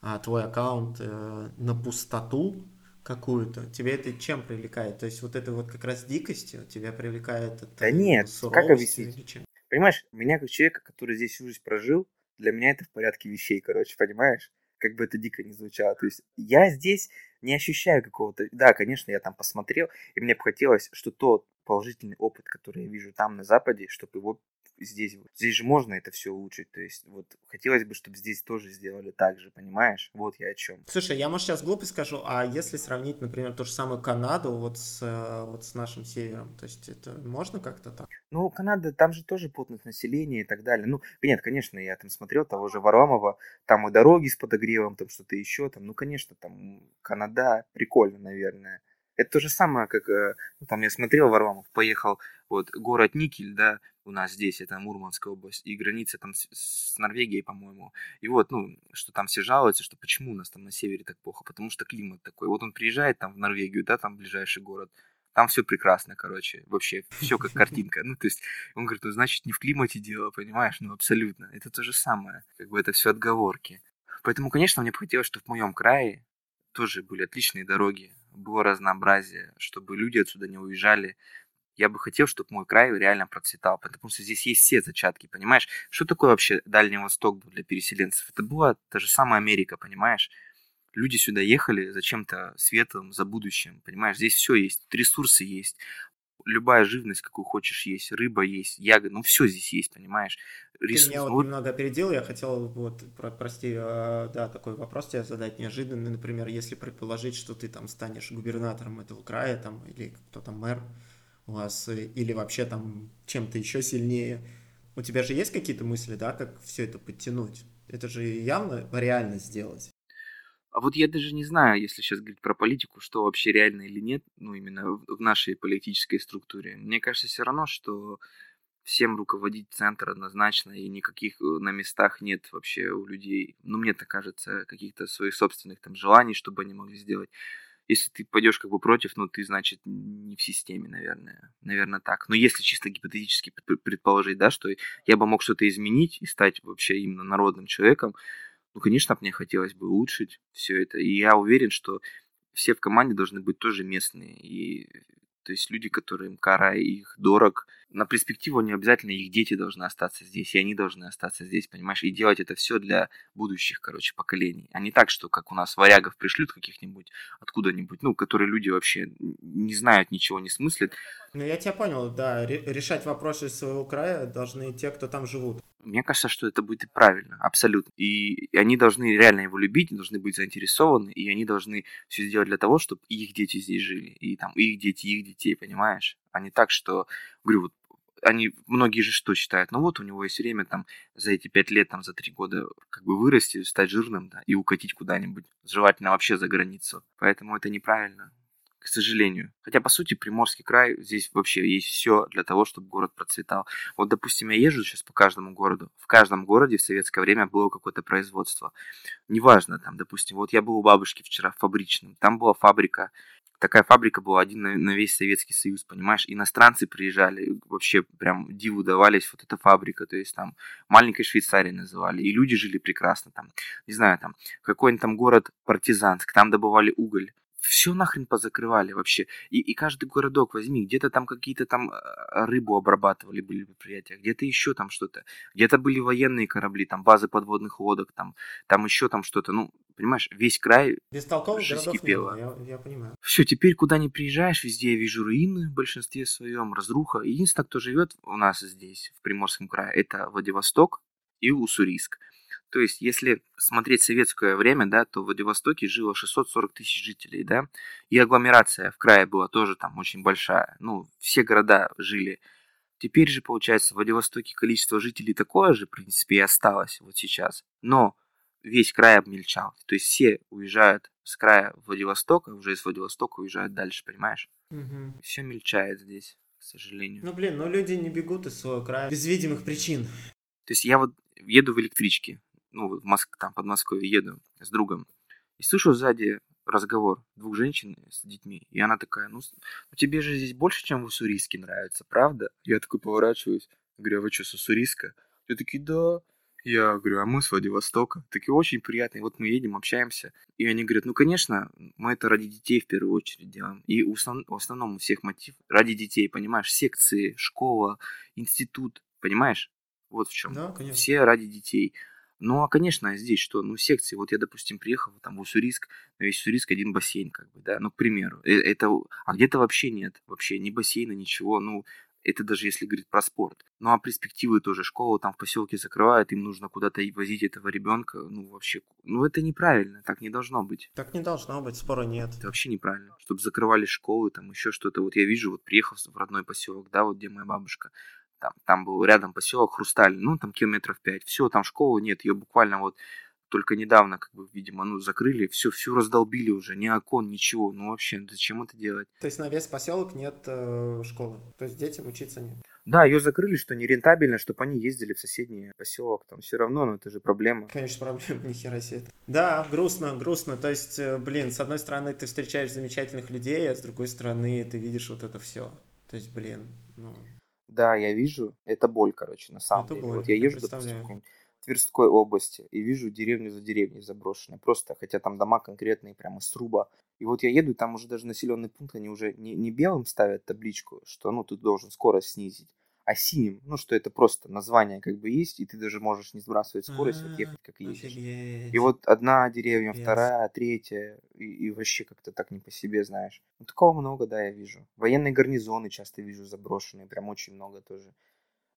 а, твой аккаунт, э, на пустоту, какую-то, тебе это чем привлекает? То есть вот это вот как раз дикостью тебя привлекает это Да нет, как объяснить? Понимаешь, меня как человека, который здесь всю жизнь прожил, для меня это в порядке вещей, короче, понимаешь? Как бы это дико не звучало. То есть я здесь не ощущаю какого-то... Да, конечно, я там посмотрел, и мне бы хотелось, что тот положительный опыт, который я вижу там на Западе, чтобы его здесь, здесь же можно это все улучшить. То есть вот хотелось бы, чтобы здесь тоже сделали так же, понимаешь? Вот я о чем. Слушай, я, может, сейчас глупо скажу, а если сравнить, например, ту же самую Канаду вот с, э, вот с нашим севером, то есть это можно как-то так? Ну, Канада, там же тоже плотность населения и так далее. Ну, нет, конечно, я там смотрел того же Варламова, там и дороги с подогревом, там что-то еще, там, ну, конечно, там Канада прикольно, наверное. Это то же самое, как, э, ну, там я смотрел, Варламов поехал, вот, город Никель, да, у нас здесь, это Мурманская область, и граница там с, с Норвегией, по-моему. И вот, ну, что там все жалуются, что почему у нас там на севере так плохо, потому что климат такой. Вот он приезжает там в Норвегию, да, там ближайший город, там все прекрасно, короче, вообще все как картинка. Ну, то есть, он говорит, ну, значит, не в климате дело, понимаешь? Ну, абсолютно. Это то же самое. Как бы это все отговорки. Поэтому, конечно, мне бы хотелось, чтобы в моем крае тоже были отличные дороги, было разнообразие, чтобы люди отсюда не уезжали, я бы хотел, чтобы мой край реально процветал, потому что здесь есть все зачатки, понимаешь? Что такое вообще Дальний Восток был для переселенцев? Это была та же самая Америка, понимаешь? Люди сюда ехали за чем-то светлым, за будущим, понимаешь? Здесь все есть, ресурсы есть, любая живность, какую хочешь есть, рыба есть, ягоды, ну все здесь есть, понимаешь? Ресурс, Ты меня вот, вот немного опередил, я хотел вот, про, прости, э, да, такой вопрос тебе задать неожиданный, например, если предположить, что ты там станешь губернатором этого края, там, или кто там мэр, у вас, э, или вообще там чем-то еще сильнее. У тебя же есть какие-то мысли, да, как все это подтянуть? Это же явно реально сделать. А вот я даже не знаю, если сейчас говорить про политику, что вообще реально или нет, ну, именно в нашей политической структуре. Мне кажется все равно, что всем руководить центр однозначно, и никаких э, на местах нет вообще у людей, ну, мне так кажется, каких-то своих собственных там желаний, чтобы они могли сделать если ты пойдешь как бы против, ну, ты, значит, не в системе, наверное. Наверное, так. Но если чисто гипотетически предположить, да, что я бы мог что-то изменить и стать вообще именно народным человеком, ну, конечно, мне хотелось бы улучшить все это. И я уверен, что все в команде должны быть тоже местные. И То есть люди, которым край их дорог, на перспективу не обязательно их дети должны остаться здесь, и они должны остаться здесь, понимаешь, и делать это все для будущих, короче, поколений. А не так, что как у нас варягов пришлют каких-нибудь откуда-нибудь, ну, которые люди вообще не знают, ничего не смыслят. Ну, я тебя понял, да, решать вопросы своего края должны те, кто там живут. Мне кажется, что это будет и правильно, абсолютно. И они должны реально его любить, должны быть заинтересованы, и они должны все сделать для того, чтобы их дети здесь жили, и там их дети, их детей, понимаешь? А не так, что, говорю, вот они, многие же что считают, ну вот у него есть время там за эти пять лет, там за три года как бы вырасти, стать жирным, да, и укатить куда-нибудь, желательно вообще за границу. Поэтому это неправильно к сожалению. Хотя, по сути, Приморский край, здесь вообще есть все для того, чтобы город процветал. Вот, допустим, я езжу сейчас по каждому городу. В каждом городе в советское время было какое-то производство. Неважно, там, допустим, вот я был у бабушки вчера в фабричном, там была фабрика, такая фабрика была один на, на весь Советский Союз, понимаешь? Иностранцы приезжали, вообще прям диву давались, вот эта фабрика, то есть там маленькой Швейцарии называли, и люди жили прекрасно там, не знаю, там какой-нибудь там город Партизанск, там добывали уголь, все нахрен позакрывали вообще. И, и каждый городок возьми, где-то там какие-то там э, рыбу обрабатывали были предприятия, где-то еще там что-то, где-то были военные корабли, там базы подводных лодок, там, там еще там что-то. Ну, понимаешь, весь край Бестолковых городов кипело. я, я понимаю. Все, теперь куда ни приезжаешь, везде я вижу руины в большинстве своем, разруха. Единственное, кто живет у нас здесь, в Приморском крае, это Владивосток и Уссурийск. То есть, если смотреть советское время, да, то в Владивостоке жило 640 тысяч жителей, да, и агломерация в крае была тоже там очень большая. Ну, все города жили. Теперь же, получается, в Владивостоке количество жителей такое же, в принципе, и осталось вот сейчас. Но весь край обмельчал. То есть все уезжают с края Владивостока, уже из Владивостока уезжают дальше, понимаешь? Угу. Все мельчает здесь, к сожалению. Ну, блин, но люди не бегут из своего края без видимых причин. То есть я вот еду в электричке, ну, в Моск... там, под Москвой еду с другом, и слышу сзади разговор двух женщин с детьми, и она такая, ну, ну тебе же здесь больше, чем в Уссурийске нравится, правда? Я такой поворачиваюсь, говорю, а вы что, с Уссурийска? И такие, да. Я говорю, а мы с Владивостока. Такие очень приятные. Вот мы едем, общаемся. И они говорят, ну, конечно, мы это ради детей в первую очередь делаем. И в, основ... в основном у всех мотив ради детей, понимаешь? Секции, школа, институт, понимаешь? Вот в чем. Да, конечно. Все ради детей. Ну, а, конечно, здесь что? Ну, секции. Вот я, допустим, приехал там в Уссурийск, на весь Уссурийск один бассейн, как бы, да, ну, к примеру. Э, это, а где-то вообще нет, вообще ни бассейна, ничего, ну, это даже если говорить про спорт. Ну, а перспективы тоже. Школу там в поселке закрывают, им нужно куда-то возить этого ребенка. Ну, вообще, ну, это неправильно, так не должно быть. Так не должно быть, спора нет. Это вообще неправильно. Чтобы закрывали школы, там еще что-то. Вот я вижу, вот приехал в родной поселок, да, вот где моя бабушка, там, там был рядом поселок Хрусталь, ну, там километров пять. Все, там школы нет, ее буквально вот только недавно, как бы, видимо, ну, закрыли, все, все раздолбили уже, ни окон, ничего. Ну, вообще, зачем это делать? То есть на весь поселок нет э, школы? То есть детям учиться нет? Да, ее закрыли, что нерентабельно, чтобы они ездили в соседний поселок. Там все равно, но это же проблема. Конечно, проблема, нихера себе. Да, грустно, грустно. То есть, э, блин, с одной стороны, ты встречаешь замечательных людей, а с другой стороны, ты видишь вот это все. То есть, блин, ну, да, я вижу. Это боль, короче, на самом Это деле. боль, Вот я езжу, допустим, в Тверской области и вижу деревню за деревней заброшенные. Просто, хотя там дома конкретные, прямо сруба. И вот я еду, и там уже даже населенный пункт, они уже не, не белым ставят табличку, что ну ты должен скорость снизить, а синим, ну что это просто название как бы есть, и ты даже можешь не сбрасывать скорость, вот ехать как ездишь. Офигеть. И вот одна деревня, вторая, третья, и, и вообще как-то так не по себе, знаешь. Ну, такого много, да, я вижу. Военные гарнизоны часто вижу заброшенные, прям очень много тоже.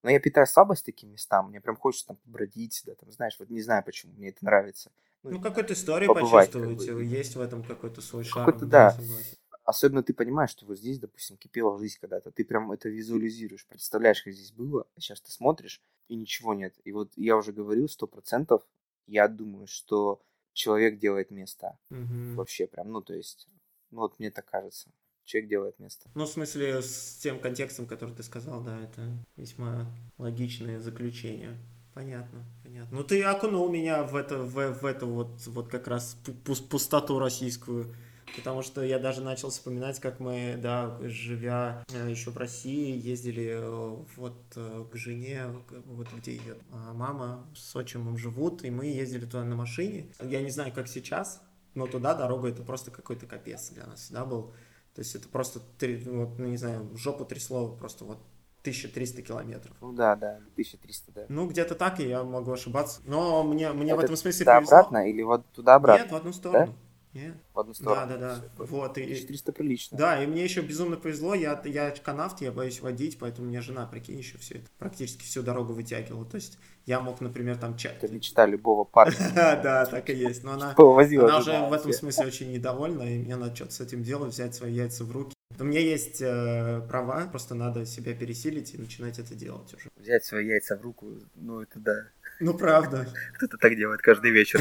Но я питаю слабость таким местам, мне прям хочется там побродить, да, там, знаешь, вот не знаю почему, мне это нравится. Ну, какой-то истории побывать, как почувствовать, бы. есть в этом какой-то свой шарм. Какой-то, да. согласен. Особенно ты понимаешь, что вот здесь, допустим, кипела жизнь когда-то, ты прям это визуализируешь, представляешь, как здесь было, а сейчас ты смотришь, и ничего нет. И вот я уже говорил, сто процентов, я думаю, что человек делает места. Мгм. Вообще прям, ну, то есть, ну, вот мне так кажется. Человек делает место. Ну, в смысле, с тем контекстом, который ты сказал, да, это весьма логичное заключение. Понятно, понятно. Ну, ты окунул меня в это, в, в эту вот, вот как раз пу- пус- пустоту российскую. Потому что я даже начал вспоминать, как мы, да, живя э, еще в России, ездили э, вот э, к жене, вот где ее а, мама с отчимом живут, и мы ездили туда на машине. Я не знаю, как сейчас, но туда дорога это просто какой-то капец для нас всегда был. То есть это просто, вот, ну, не знаю, жопу трясло просто вот 1300 километров. Ну да, да, 1300, да. Ну, где-то так, и я могу ошибаться. Но мне, мне это в этом смысле туда повезло. обратно или вот туда-обратно? Нет, в одну сторону. Да? Нет? В одну сторону. Да, да, да. Вот, и, 400 прилично. Да, и мне еще безумно повезло. Я, я канавт, я боюсь водить, поэтому мне жена, прикинь, еще все это практически всю дорогу вытягивала. То есть я мог, например, там чать. Это мечта любого парня. Да, так и есть. Но она, она уже в этом смысле очень недовольна, и мне надо что-то с этим делать, взять свои яйца в руки. У меня есть э, права, просто надо себя пересилить и начинать это делать уже. Взять свои яйца в руку, ну это да. Ну, правда. Кто-то так делает каждый вечер.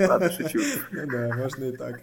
Ладно, шучу. Ну да, можно и так.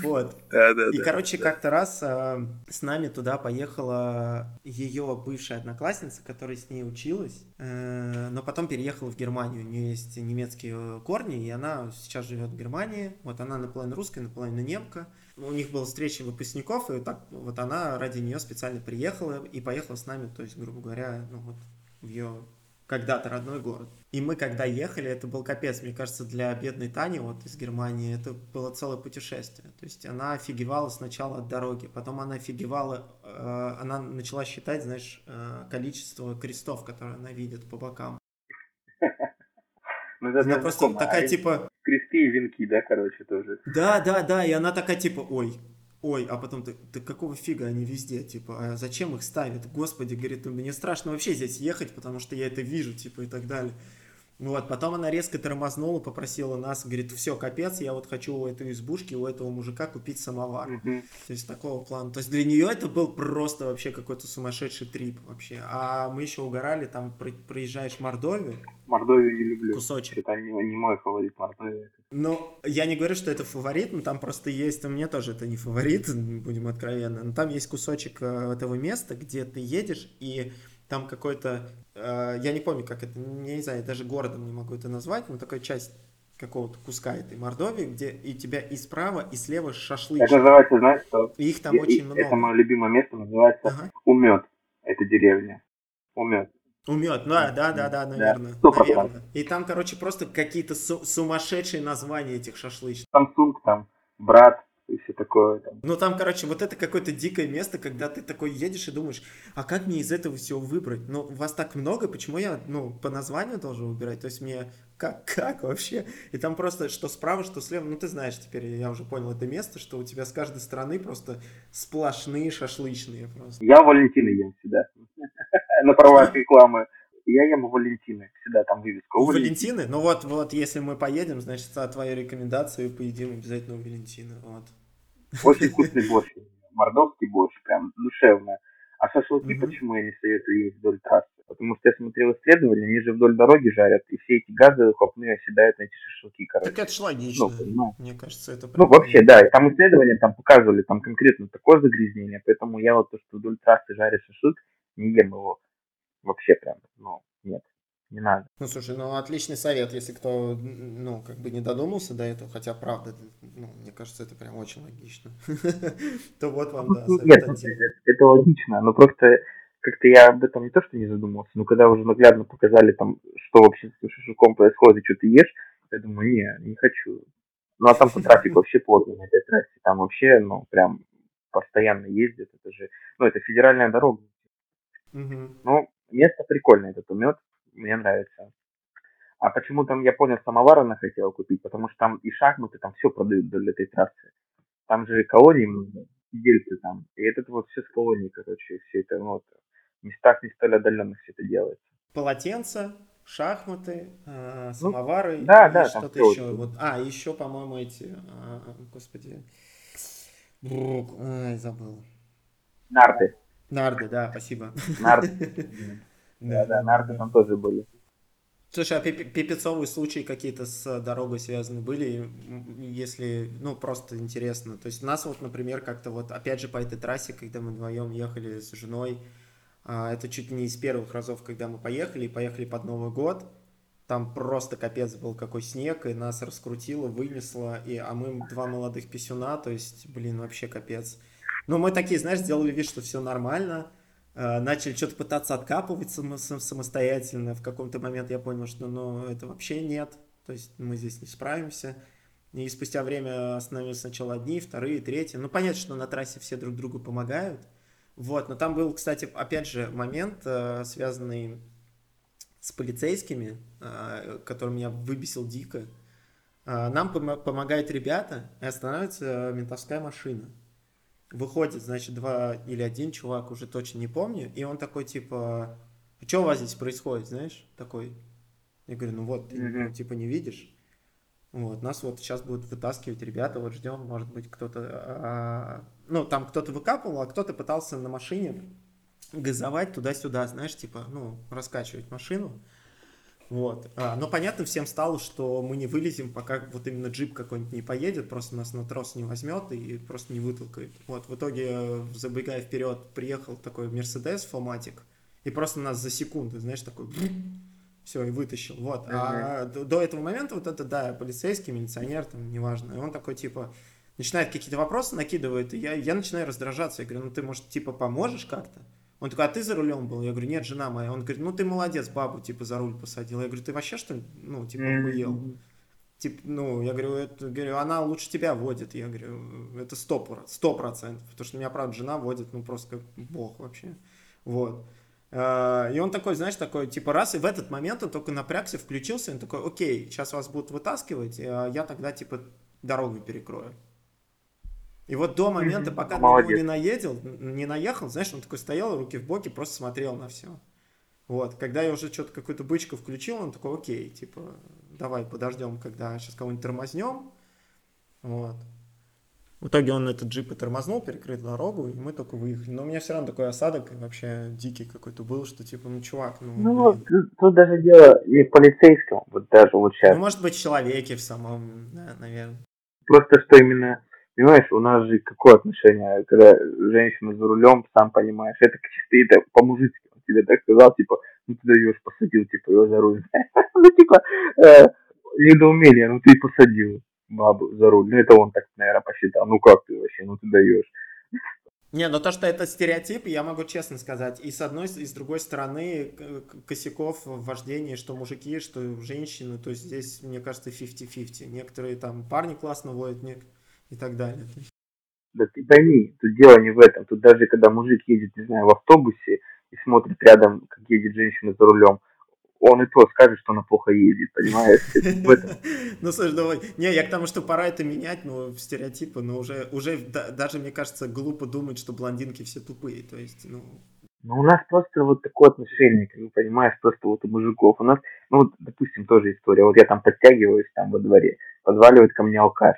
Вот. Да, да, и, короче, как-то раз э, с нами туда поехала ее бывшая одноклассница, которая с ней училась, э, но потом переехала в Германию. У нее есть немецкие корни, и она сейчас живет в Германии. Вот она наполовину русская, наполовину немка. У них была встреча выпускников, и так вот она ради нее специально приехала и поехала с нами, то есть, грубо говоря, ну вот в ее когда-то родной город. И мы, когда ехали, это был капец, мне кажется, для бедной Тани вот из Германии, это было целое путешествие. То есть она офигевала сначала от дороги, потом она офигевала, э, она начала считать, знаешь, э, количество крестов, которые она видит по бокам. Ну, она просто такая, типа... Кресты и венки, да, короче, тоже. Да, да, да, и она такая, типа, ой, ой, а потом ты, ты какого фига они везде, типа, а зачем их ставят? Господи, говорит, мне страшно вообще здесь ехать, потому что я это вижу, типа, и так далее. Вот, потом она резко тормознула, попросила нас, говорит, все, капец, я вот хочу у этой избушки, у этого мужика купить самовар. Mm-hmm. То есть такого плана. То есть для нее это был просто вообще какой-то сумасшедший трип вообще. А мы еще угорали, там проезжаешь Мордовию. Мордовию не люблю. Кусочек. Это не, не мой фаворит Мордовия. Ну, я не говорю, что это фаворит, но там просто есть, у меня тоже это не фаворит, будем откровенны, но там есть кусочек э, этого места, где ты едешь, и там какой-то, э, я не помню, как это, не знаю, даже городом не могу это назвать, но такая часть какого-то куска этой Мордовии, где и тебя и справа, и слева шашлык. Это называется, знаешь, что? И их там и, очень много. Это мое любимое место, называется ага. Умет. Это деревня. Умет. Умет, да, да, да, да, наверное. Да, наверное. И там, короче, просто какие-то су- сумасшедшие названия этих шашлычных. Samsung там, брат, и все такое. Там. Ну там, короче, вот это какое-то дикое место, когда ты такой едешь и думаешь, а как мне из этого всего выбрать? Ну, вас так много, почему я, ну, по названию должен выбирать? То есть мне как, как вообще? И там просто что справа, что слева, ну ты знаешь, теперь я уже понял это место, что у тебя с каждой стороны просто сплошные шашлычные просто. Я Валентина ем всегда. На правах рекламы я ем у Валентины. Всегда там вывеска. У, у Валентины? Валентины? Ну вот, вот, если мы поедем, значит, за твою рекомендацию поедим обязательно у Валентины. Вот. Очень вкусный борщ. Мордовский борщ, прям душевно. А шашлыки mm-hmm. почему я не советую есть вдоль трассы? Потому что я смотрел исследования, они же вдоль дороги жарят, и все эти газы хопные оседают на эти шашлыки, короче. Так это ж логично. Ну, ну, Мне кажется, это... Ну, вообще, да, и там исследования там показывали, там конкретно такое загрязнение, поэтому я вот то, что вдоль трассы жарят шашлык, не ем его вообще прям, ну, нет, не надо. Ну, слушай, ну, отличный совет, если кто, ну, как бы не додумался до этого, хотя, правда, ну, мне кажется, это прям очень логично, то вот вам, да, Нет, это логично, но просто как-то я об этом не то, что не задумался, но когда уже наглядно показали там, что вообще с шашлыком происходит, что ты ешь, я думаю, не, не хочу. Ну, а там по трафику вообще плотно на этой трассе, там вообще, ну, прям постоянно ездят, это же, ну, это федеральная дорога. Ну, Место прикольное, этот умет, мне нравится. А почему там, я понял, самовар она хотела купить, потому что там и шахматы, там все продают для этой трассы. Там же колонии много, сидельцы там. И этот вот все с колонии, короче, все это, ну, вот, в местах не столь отдаленных все это делается. Полотенца, шахматы, э, самовары ну, да, и да, что-то еще. Вот. А, еще, по-моему, эти, э, господи, Ай, забыл. Нарды. Нарды, да, спасибо. Нарды. Да, да, нарды там тоже были. Слушай, а пипецовые случаи какие-то с дорогой связаны были, если, ну, просто интересно. То есть нас вот, например, как-то вот, опять же, по этой трассе, когда мы вдвоем ехали с женой, а, это чуть не из первых разов, когда мы поехали, поехали под Новый год, там просто капец был какой снег, и нас раскрутило, вынесло, и, а мы два молодых писюна, то есть, блин, вообще капец. Но мы такие, знаешь, сделали вид, что все нормально, э, начали что-то пытаться откапывать само самостоятельно. В каком-то момент я понял, что ну, это вообще нет, то есть мы здесь не справимся. И спустя время остановились сначала одни, вторые, третьи. Ну, понятно, что на трассе все друг другу помогают. Вот, но там был, кстати, опять же, момент, э, связанный с полицейскими, э, который меня выбесил дико. Нам пом- помогают ребята, и останавливается ментовская машина. Выходит, значит, два или один чувак, уже точно не помню, и он такой, типа, а что у вас здесь происходит, знаешь, такой. Я говорю, ну вот, ты, mm-hmm. типа, не видишь? Вот, нас вот сейчас будут вытаскивать ребята, вот ждем, может быть, кто-то, а, ну, там кто-то выкапывал, а кто-то пытался на машине газовать туда-сюда, знаешь, типа, ну, раскачивать машину. Вот. А, но понятно всем стало, что мы не вылезем, пока вот именно джип какой-нибудь не поедет, просто нас на трос не возьмет и просто не вытолкает. Вот, в итоге, забегая вперед, приехал такой Мерседес Фоматик, и просто нас за секунду, знаешь, такой все, и вытащил. Вот. А до, до этого момента вот это, да, полицейский, милиционер, там, неважно. И он такой, типа, начинает какие-то вопросы, накидывает, и я, я начинаю раздражаться. Я говорю, ну ты, может, типа, поможешь как-то? Он такой, а ты за рулем был? Я говорю, нет, жена моя. Он говорит, ну ты молодец, бабу, типа, за руль посадил. Я говорю, ты вообще что, ну, типа, охуел? Типа, ну, я говорю, это, говорю, она лучше тебя водит. Я говорю, это сто, процентов. Потому что меня, правда, жена водит, ну, просто как бог вообще. Вот. Э, и он такой, знаешь, такой, типа, раз, и в этот момент он только напрягся, включился, он такой, окей, сейчас вас будут вытаскивать, э, я тогда, типа, дорогу перекрою. И вот до момента, пока на него не наедел, не наехал, знаешь, он такой стоял, руки в боки, просто смотрел на все. Вот, когда я уже что-то какую-то бычку включил, он такой, окей, типа, давай подождем, когда сейчас кого-нибудь тормознем. Вот. В итоге он этот джип и тормознул, перекрыл дорогу, и мы только выехали. Но у меня все равно такой осадок вообще дикий какой-то был, что типа, ну, чувак, ну... Ну, тут, тут даже дело не в полицейском, вот даже вот сейчас. Ну, может быть, в человеке в самом, да, наверное. Просто что именно, понимаешь, у нас же какое отношение, когда женщина за рулем, сам понимаешь, это чисто это по-мужицки. Он тебе так сказал, типа, ну ты даешь, посадил, типа, его за руль. ну, типа, э, недоумение, ну ты посадил бабу за руль. Ну, это он так, наверное, посчитал. Ну, как ты вообще, ну, ты даешь. Не, но то, что это стереотип, я могу честно сказать. И с одной, и с другой стороны, косяков в вождении, что мужики, что женщины. То есть здесь, мне кажется, 50-50. Некоторые там парни классно водят и так далее. Да ты пойми, тут дело не в этом. Тут даже когда мужик едет, не знаю, в автобусе и смотрит рядом, как едет женщина за рулем, он и то скажет, что она плохо едет, понимаешь? Ну, слушай, давай. Не, я к тому, что пора это менять, но стереотипы, но уже, уже даже, мне кажется, глупо думать, что блондинки все тупые, то есть, ну... Ну, у нас просто вот такое отношение, как понимаешь, просто вот у мужиков. У нас, ну, вот, допустим, тоже история. Вот я там подтягиваюсь там во дворе, подваливает ко мне алкаш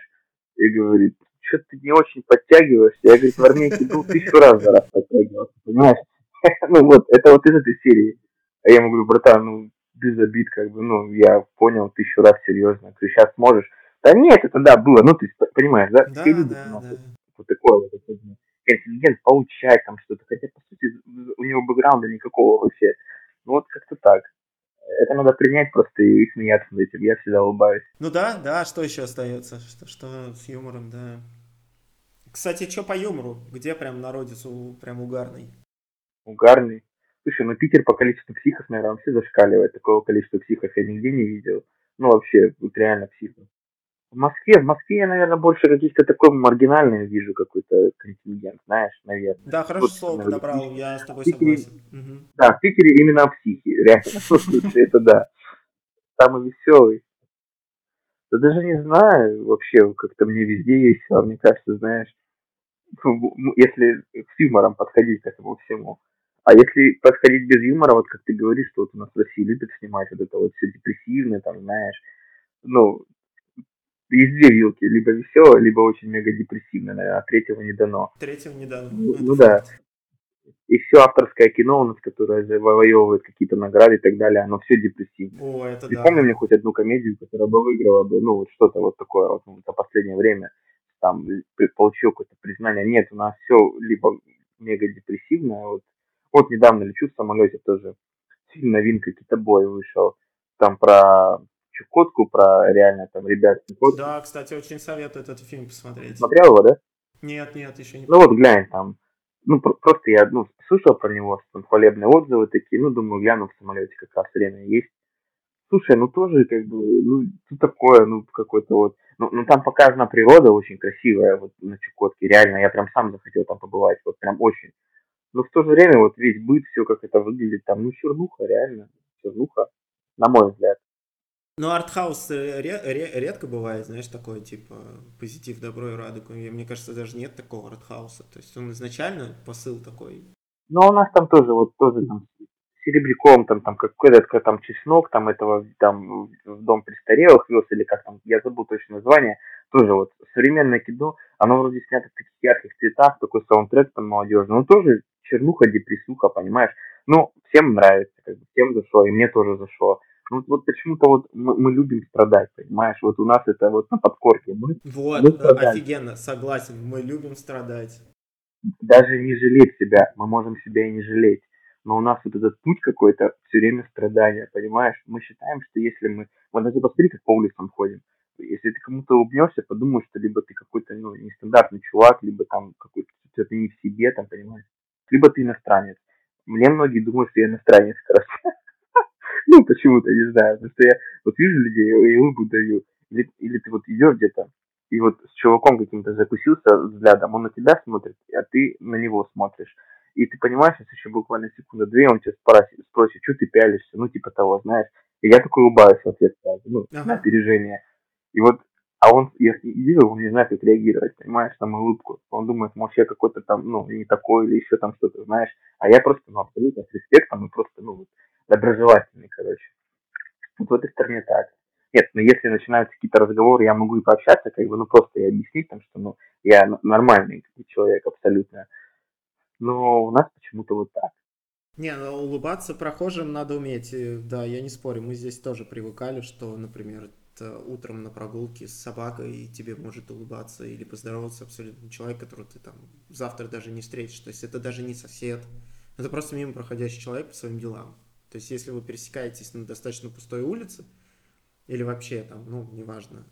и говорит, что ты не очень подтягиваешься. Я, говорю, в армейке был тысячу раз за раз подтягивался, понимаешь? Ну, вот, это вот из этой серии. А я ему говорю, братан, ну, без обид, как бы, ну, я понял тысячу раз серьезно. Ты сейчас можешь. Да нет, это да, было, ну, ты понимаешь, да? Да, да, да. Вот такое вот, это, контингент получать там что-то. Хотя, по сути, у него бэкграунда никакого вообще. Ну, вот как-то так. Это надо принять просто и смеяться над этим. Я всегда улыбаюсь. Ну да, да, что еще остается? Что, что с юмором, да. Кстати, что по юмору? Где прям народец у, прям угарный? Угарный? Слушай, ну Питер по количеству психов, наверное, вообще зашкаливает. Такого количества психов я нигде не видел. Ну, вообще, вот реально психов. В Москве, в Москве я, наверное, больше каких-то такой маргинальный вижу какой-то контингент, знаешь, наверное. Да, хорошо вот, слово подобрал, я с тобой Питере, согласен. Угу. Да, в Питере именно психи, реально. Это да. Самый веселый. Да даже не знаю, вообще, как-то мне везде есть, мне кажется, знаешь, если с юмором подходить к этому всему. А если подходить без юмора, вот как ты говоришь, что вот у нас в России любят снимать вот это вот все депрессивное, там, знаешь, ну, есть две вилки, либо веселая, либо очень мега депрессивная, наверное, а третьего не дано. Третьего не дано. Ну, ну да. И все авторское кино у нас, которое завоевывает какие-то награды и так далее, оно все депрессивное. О, это Ты да. помни мне хоть одну комедию, которая бы выиграла бы, ну, вот что-то вот такое вот за последнее время, там, получил какое-то признание. Нет, у нас все либо мега депрессивное, вот вот недавно лечу в самолете тоже. Фильм новинка Китобой вышел. Там про Чукотку, про реально там ребят Чукотку. Да, кстати, очень советую этот фильм посмотреть. Смотрел его, да? Нет, нет, еще не. Ну вот глянь там. Ну просто я ну, слышал про него, там хвалебные отзывы такие. Ну думаю, гляну в самолете как раз время есть. Слушай, ну тоже как бы, ну, тут такое, ну, какой-то вот, ну, ну, там показана природа очень красивая, вот на Чукотке, реально, я прям сам захотел там побывать, вот прям очень. Но в то же время вот весь быт, все как это выглядит там, ну, чернуха, реально, чернуха, на мой взгляд. Ну, артхаус ре- ре- редко бывает, знаешь, такое, типа, позитив, добро и радугу. Мне кажется, даже нет такого артхауса. То есть он изначально посыл такой. Ну, у нас там тоже, вот, тоже там серебряком, там, там какой-то там чеснок, там этого, там, в дом престарелых вез, или как там, я забыл точно название, тоже вот современное кино, оно вроде снято в таких ярких цветах, такой саундтрек там молодежный, но тоже чернуха, депрессуха, понимаешь? Ну, всем нравится, как бы, всем зашло, и мне тоже зашло. Ну, вот почему-то вот мы, мы любим страдать, понимаешь? Вот у нас это вот на подкорке. Мы, вот, мы офигенно, согласен, мы любим страдать. Даже не жалеть себя, мы можем себя и не жалеть но у нас вот этот путь какой-то все время страдания, понимаешь? Мы считаем, что если мы... Вот даже посмотри, как по улицам ходим. Если ты кому-то улыбнешься, подумаешь, что либо ты какой-то ну, нестандартный чувак, либо там какой-то что-то не в себе, там, понимаешь? Либо ты иностранец. Мне многие думают, что я иностранец раз. Ну, почему-то, не знаю. Потому что я вот вижу людей и улыбку даю. Или, или ты вот идешь где-то, и вот с чуваком каким-то закусился взглядом, он на тебя смотрит, а ты на него смотришь и ты понимаешь, если еще буквально секунда-две, он тебя спросит, спросит, что ты пялишься, ну, типа того, знаешь. И я такой улыбаюсь в ответ сразу, ну, ага. на опережение. И вот, а он, я вижу, он не знает, как реагировать, понимаешь, там улыбку. Он думает, может, я какой-то там, ну, не такой, или еще там что-то, знаешь. А я просто, ну, абсолютно с респектом и просто, ну, вот, доброжелательный, короче. Вот в этой стороне так. Нет, но если начинаются какие-то разговоры, я могу и пообщаться, как бы, ну, просто и объяснить там, что, ну, я нормальный человек абсолютно но у нас почему-то вот так. Не, ну улыбаться прохожим надо уметь, да, я не спорю, мы здесь тоже привыкали, что, например, утром на прогулке с собакой и тебе может улыбаться или поздороваться абсолютно человек, которого ты там завтра даже не встретишь, то есть это даже не сосед, это просто мимо проходящий человек по своим делам. То есть если вы пересекаетесь на достаточно пустой улице, или вообще там, ну, неважно,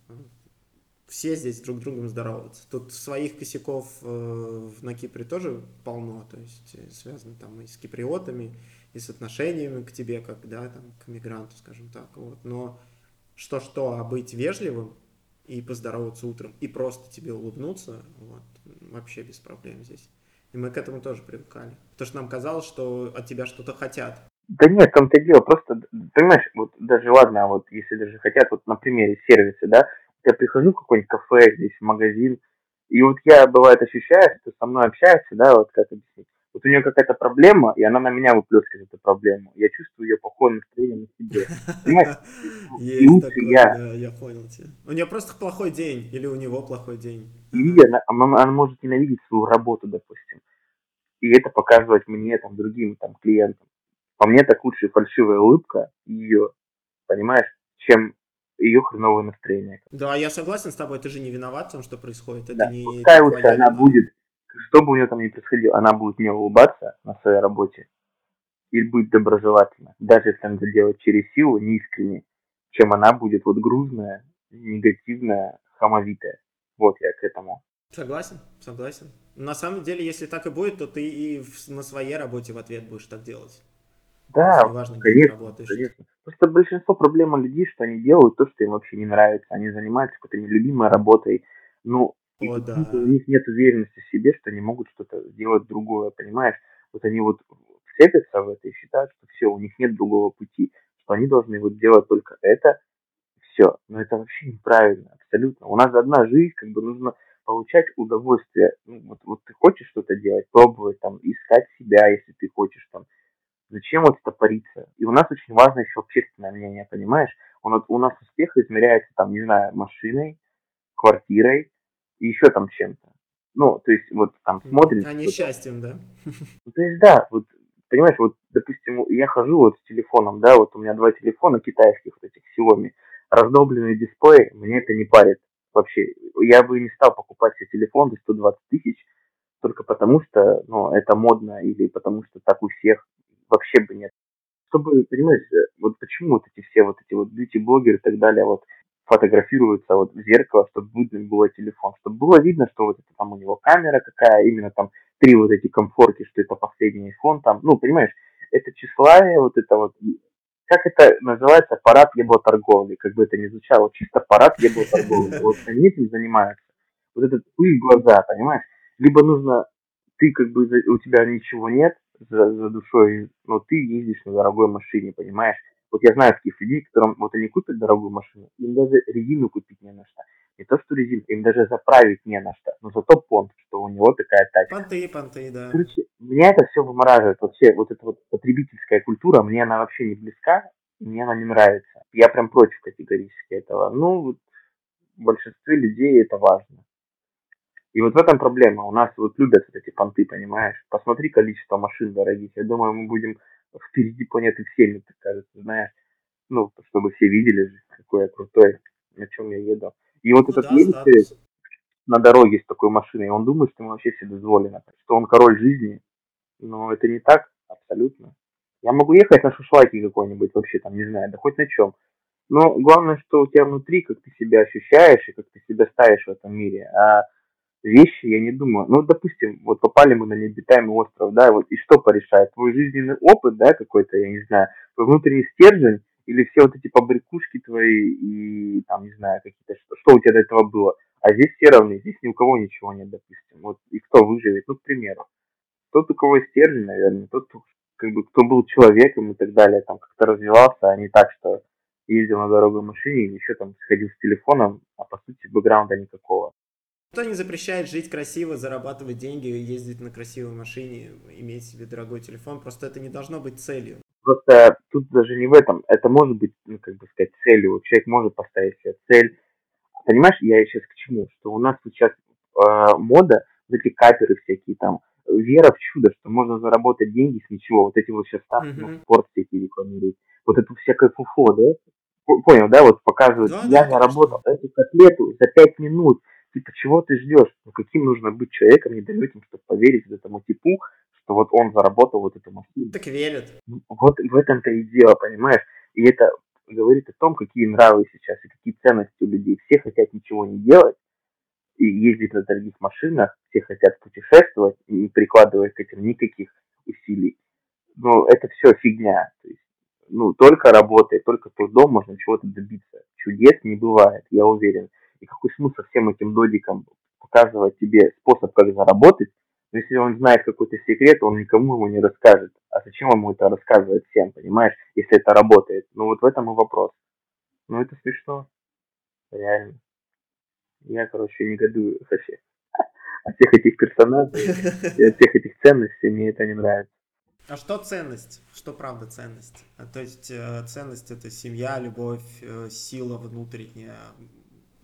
все здесь друг другом здороваются. Тут своих косяков э, на Кипре тоже полно, то есть э, связано там и с киприотами, и с отношениями к тебе, как, да, там, к мигранту, скажем так, вот. Но что-что, а быть вежливым и поздороваться утром, и просто тебе улыбнуться, вот, вообще без проблем здесь. И мы к этому тоже привыкали. Потому что нам казалось, что от тебя что-то хотят. Да нет, там-то дело, просто, понимаешь, вот даже ладно, а вот если даже хотят, вот на примере сервиса, да, я прихожу в какой-нибудь кафе, здесь в магазин, и вот я, бывает, ощущаю, что со мной общается, да, вот как объяснить. Вот у нее какая-то проблема, и она на меня выплескивает эту проблему. Я чувствую ее плохое настроение на себе. Понимаешь? Есть такое, я. да, я понял тебя. У нее просто плохой день, или у него плохой день. И она, она, она может ненавидеть свою работу, допустим. И это показывать мне, там, другим, там, клиентам. По мне так лучше фальшивая улыбка ее, понимаешь, чем ее хреновое настроение. Да, я согласен с тобой, ты же не виноват в том, что происходит. Это да, не пускай лучше она будет, что бы у нее там ни происходило, она будет мне улыбаться на своей работе и будет доброжелательна, даже если она это делает через силу, неискренне, чем она будет вот грузная, негативная, хамовитая. Вот я к этому. Согласен, согласен. На самом деле, если так и будет, то ты и на своей работе в ответ будешь так делать. Да, важно, конечно, конечно. Просто большинство проблем у людей, что они делают то, что им вообще не нравится. Они занимаются какой-то нелюбимой работой. Ну, О, да. у них нет уверенности в себе, что они могут что-то сделать другое, понимаешь? Вот они вот вцепятся в это и считают, что все, у них нет другого пути, что они должны вот делать только это, все. Но это вообще неправильно, абсолютно. У нас одна жизнь, как бы нужно получать удовольствие. Ну, вот, вот ты хочешь что-то делать, пробовать, там, искать себя, если ты хочешь, там, Зачем вот стопориться? И у нас очень важно еще общественное мнение, понимаешь? Он, у нас успех измеряется, там, не знаю, машиной, квартирой и еще там чем-то. Ну, то есть, вот там смотрим... А не счастьем, да? Ну, то есть, да, вот, понимаешь, вот, допустим, я хожу вот с телефоном, да, вот у меня два телефона китайских, вот этих Xiaomi, раздолбленный дисплей, мне это не парит вообще. Я бы не стал покупать себе телефон за 120 тысяч, только потому что, ну, это модно, или потому что так у всех вообще бы нет. Чтобы, понимаешь, э, вот почему вот эти все вот эти вот бьюти-блогеры и так далее вот фотографируются вот в зеркало, чтобы видно было телефон, чтобы было видно, что вот это там у него камера какая, именно там три вот эти комфорки, что это последний iPhone там, ну, понимаешь, это числа, вот это вот как это называется, парад еботорговли, как бы это ни звучало, чисто парад еботорговли. Вот они этим занимаются. Вот этот пыль глаза, понимаешь? Либо нужно, ты как бы, у тебя ничего нет за, за душой, но ты ездишь на дорогой машине, понимаешь? Вот я знаю таких людей, которым вот они купят дорогую машину, им даже резину купить не на что. Не то, что резину, им даже заправить не на что. Но зато понт, что у него такая тачка. Понты, понты, да. Короче, меня это все вымораживает. Вообще, вот эта вот потребительская культура, мне она вообще не близка, мне она не нравится. Я прям против категорически этого. Ну, вот в большинстве людей это важно. И вот в этом проблема. У нас вот любят вот эти понты, понимаешь? Посмотри количество машин дорогих. Я думаю, мы будем впереди планеты всеми, мне кажется, знаешь. Ну, чтобы все видели, какой я крутой, на чем я еду. И вот ну, этот да, едет да, на дороге с такой машиной, он думает, что ему вообще все дозволено, что он король жизни. Но это не так, абсолютно. Я могу ехать на шашлаке какой-нибудь вообще, там, не знаю, да хоть на чем. Но главное, что у тебя внутри, как ты себя ощущаешь и как ты себя ставишь в этом мире. А вещи, я не думаю. Ну, допустим, вот попали мы на необитаемый остров, да, вот и что порешает? Твой жизненный опыт, да, какой-то, я не знаю, твой внутренний стержень или все вот эти побрякушки твои и там, не знаю, какие-то, что, у тебя до этого было. А здесь все равны, здесь ни у кого ничего нет, допустим. Вот и кто выживет, ну, к примеру. Тот, у кого стержень, наверное, тот, как бы, кто был человеком и так далее, там как-то развивался, а не так, что ездил на дорогой машине или еще там сходил с телефоном, а по сути бэкграунда никакого. Никто не запрещает жить красиво, зарабатывать деньги, ездить на красивой машине, иметь себе дорогой телефон. Просто это не должно быть целью. Просто тут даже не в этом. Это может быть, ну, как бы сказать, целью. Человек может поставить себе цель. Понимаешь, я сейчас к чему? Что у нас сейчас э, мода, вот эти каперы всякие там, вера в чудо, что можно заработать деньги с ничего. Вот эти вот сейчас ставки, mm-hmm. ну, спорт всякие рекламируют. Вот это всякое фуфо, да? Понял, да? Вот показывают, да, я да, заработал эту котлету за пять минут типа, чего ты ждешь? Ну, каким нужно быть человеком недалеким, чтобы поверить этому типу, что вот он заработал вот эту машину. Так верят. Ну, вот в этом-то и дело, понимаешь? И это говорит о том, какие нравы сейчас и какие ценности у людей. Все хотят ничего не делать и ездить на дорогих машинах, все хотят путешествовать и не прикладывая к этим никаких усилий. Но это все фигня. То есть, ну, только работая, только трудом можно чего-то добиться. Чудес не бывает, я уверен. И какой смысл всем этим додикам показывать тебе способ, как заработать, но если он знает какой-то секрет, он никому его не расскажет. А зачем ему это рассказывать всем, понимаешь, если это работает? Ну вот в этом и вопрос. Ну это смешно. Реально. Я, короче, негодую вообще. От всех этих персонажей и от всех этих ценностей мне это не нравится. А что ценность? Что правда ценность? А, то есть э, ценность это семья, любовь, э, сила внутренняя,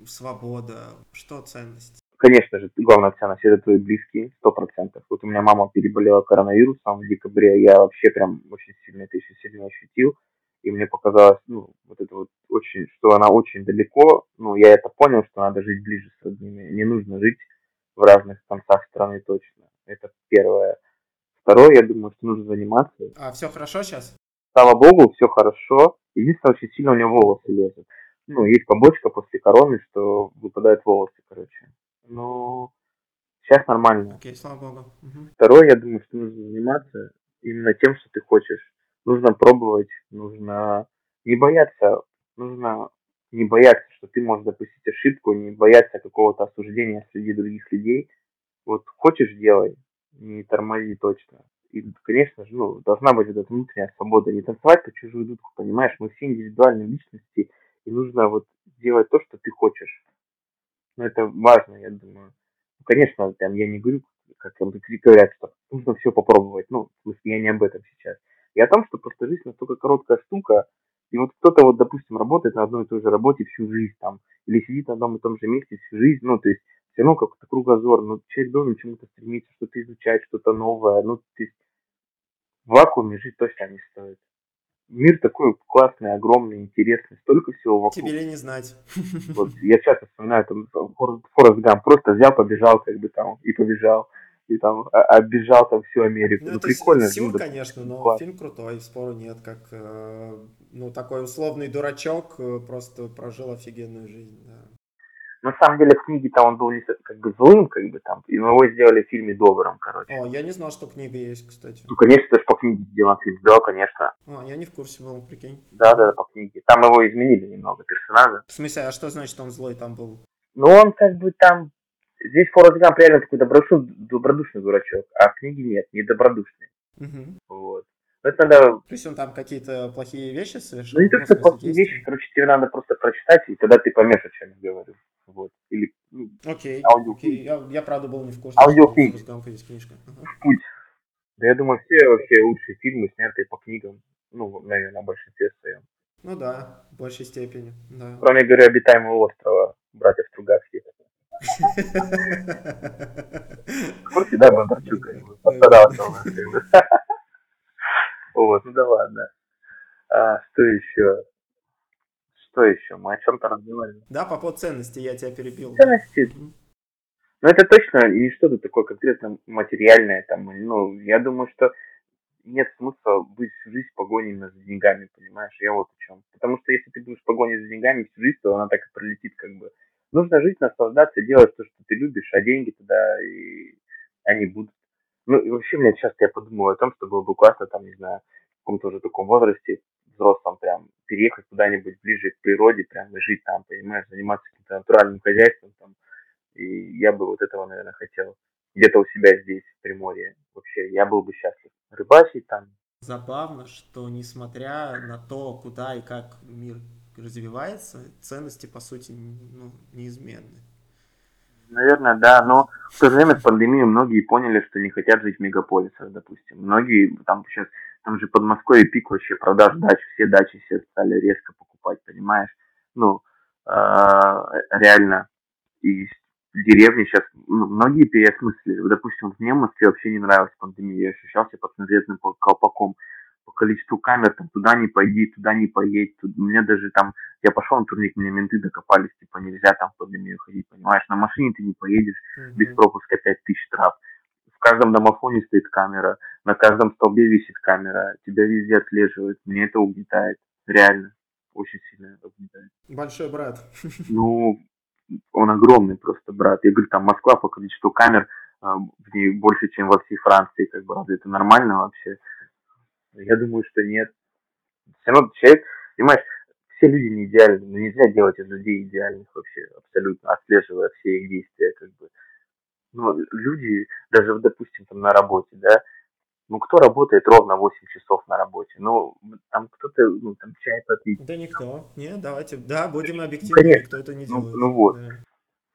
свобода, что ценность? Конечно же, главная ценность это твои близкие, сто процентов. Вот у меня мама переболела коронавирусом в декабре, я вообще прям очень сильно это еще сильно ощутил, и мне показалось, ну, вот это вот очень, что она очень далеко, ну, я это понял, что надо жить ближе с родными, не нужно жить в разных концах страны точно. Это первое. Второе, я думаю, что нужно заниматься. А все хорошо сейчас? Слава богу, все хорошо. Единственное, очень сильно у меня волосы лезут ну, есть побочка после короны, что выпадают волосы, короче. Но сейчас нормально. Окей, слава богу. Угу. Второе, я думаю, что нужно заниматься именно тем, что ты хочешь. Нужно пробовать, нужно не бояться, нужно не бояться, что ты можешь допустить ошибку, не бояться какого-то осуждения среди других людей. Вот хочешь делай, не тормози точно. И, конечно же, ну, должна быть эта внутренняя свобода. Не танцевать по чужую дудку, понимаешь? Мы все индивидуальные личности, и нужно вот делать то, что ты хочешь. Ну, это важно, я думаю. Ну, конечно, там, я не говорю, как там говорят, что нужно все попробовать. Ну, в смысле, я не об этом сейчас. Я о том, что просто жизнь настолько короткая штука, и вот кто-то вот, допустим, работает на одной и той же работе всю жизнь там, или сидит на одном и том же месте всю жизнь, ну, то есть все равно как-то кругозор, ну, человек должен чему-то стремиться, что-то изучать, что-то новое, ну, то есть в вакууме жить точно не стоит мир такой классный, огромный, интересный, столько всего вокруг. Тебе ли не знать. Вот, я часто вспоминаю, там, Форест Гам просто взял, побежал, как бы там, и побежал, и там оббежал там всю Америку. Ну, ну прикольно. Сил, ну, конечно, но класс. фильм крутой, спору нет, как, э, ну, такой условный дурачок э, просто прожил офигенную жизнь, да. На самом деле в книге-то он был как бы злым, как бы там, и его сделали в фильме добрым, короче. О, я не знал, что книга есть, кстати. Ну, конечно, это же по книге сделан фильм, да, конечно. А, я не в курсе был, прикинь. Да, да, по книге. Там его изменили немного, персонажа. В смысле, а что значит он злой там был? Ну, он как бы там... Здесь Форест Гамп реально такой добродушный, добродушный дурачок, а в книге нет, не добродушный. Угу. Вот. Это надо... То есть он там какие-то плохие вещи совершил? Ну, не то, что плохие вещи, короче, тебе надо просто прочитать, и тогда ты поймешь, о чем я говорю. Вот. Или, ну, окей, окей. Я, я, правда, был не в курсе. Аудиокниги. есть книжка. Ага. Путь. Да я думаю, все вообще лучшие фильмы, снятые по книгам, ну, наверное, на большинстве своем. Ну да, в большей степени, да. Кроме, говорю, обитаемого острова братьев Стругацких. Курсе, да, Бондарчук? Постарался. Вот, ну да ладно. А, что еще? Что еще? Мы о чем-то разговаривали. Да, по поводу ценности я тебя перебил. Ценности? Ну, это точно не что-то такое конкретно материальное. Там, ну, я думаю, что нет смысла быть всю жизнь в погоне именно за деньгами, понимаешь? Я вот о чем. Потому что если ты будешь в погоне за деньгами всю жизнь, то она так и пролетит как бы. Нужно жить, наслаждаться, делать то, что ты любишь, а деньги тогда и они будут. Ну, и вообще, мне часто я подумал о том, что было бы классно, там, не знаю, в каком-то уже таком возрасте, взрослом, прям, переехать куда-нибудь ближе к природе, прям, и жить там, понимаешь, заниматься каким-то натуральным хозяйством, там. И я бы вот этого, наверное, хотел. Где-то у себя здесь, в Приморье. Вообще, я был бы счастлив. Рыбачить там. Забавно, что несмотря на то, куда и как мир развивается, ценности, по сути, ну, неизменны. Наверное, да, но в то же время с пандемией многие поняли, что не хотят жить в мегаполисах, допустим. Многие, там сейчас, там же Подмосковье пик вообще продаж дач, все дачи все стали резко покупать, понимаешь? Ну, э, реально. И деревни сейчас, ну, многие переосмыслили. Допустим, мне в Москве вообще не нравилась пандемия, я ощущался под конкретным колпаком по количеству камер, там, туда не пойди, туда не поедь, тут, мне даже там, я пошел на турник, мне менты докопались, типа, нельзя там в пандемию ходить, понимаешь, на машине ты не поедешь, mm-hmm. без пропуска 5 тысяч штраф, каждом домофоне стоит камера, на каждом столбе висит камера, тебя везде отслеживают, мне это угнетает, реально, очень сильно угнетает. Большой брат. Ну, он огромный просто брат, я говорю, там Москва по количеству камер, а, в ней больше, чем во всей Франции, как бы, разве это нормально вообще? Я думаю, что нет. Все равно человек, понимаешь, все люди не идеальны, но нельзя делать из людей идеальных вообще, абсолютно, отслеживая все их действия, как бы. Ну, люди, даже, допустим, там на работе, да, ну, кто работает ровно 8 часов на работе? Ну, там кто-то, ну, там чай попить. Да никто. Нет, давайте, да, будем объективны, ну, никто это не ну, делает. Ну, ну вот. Да.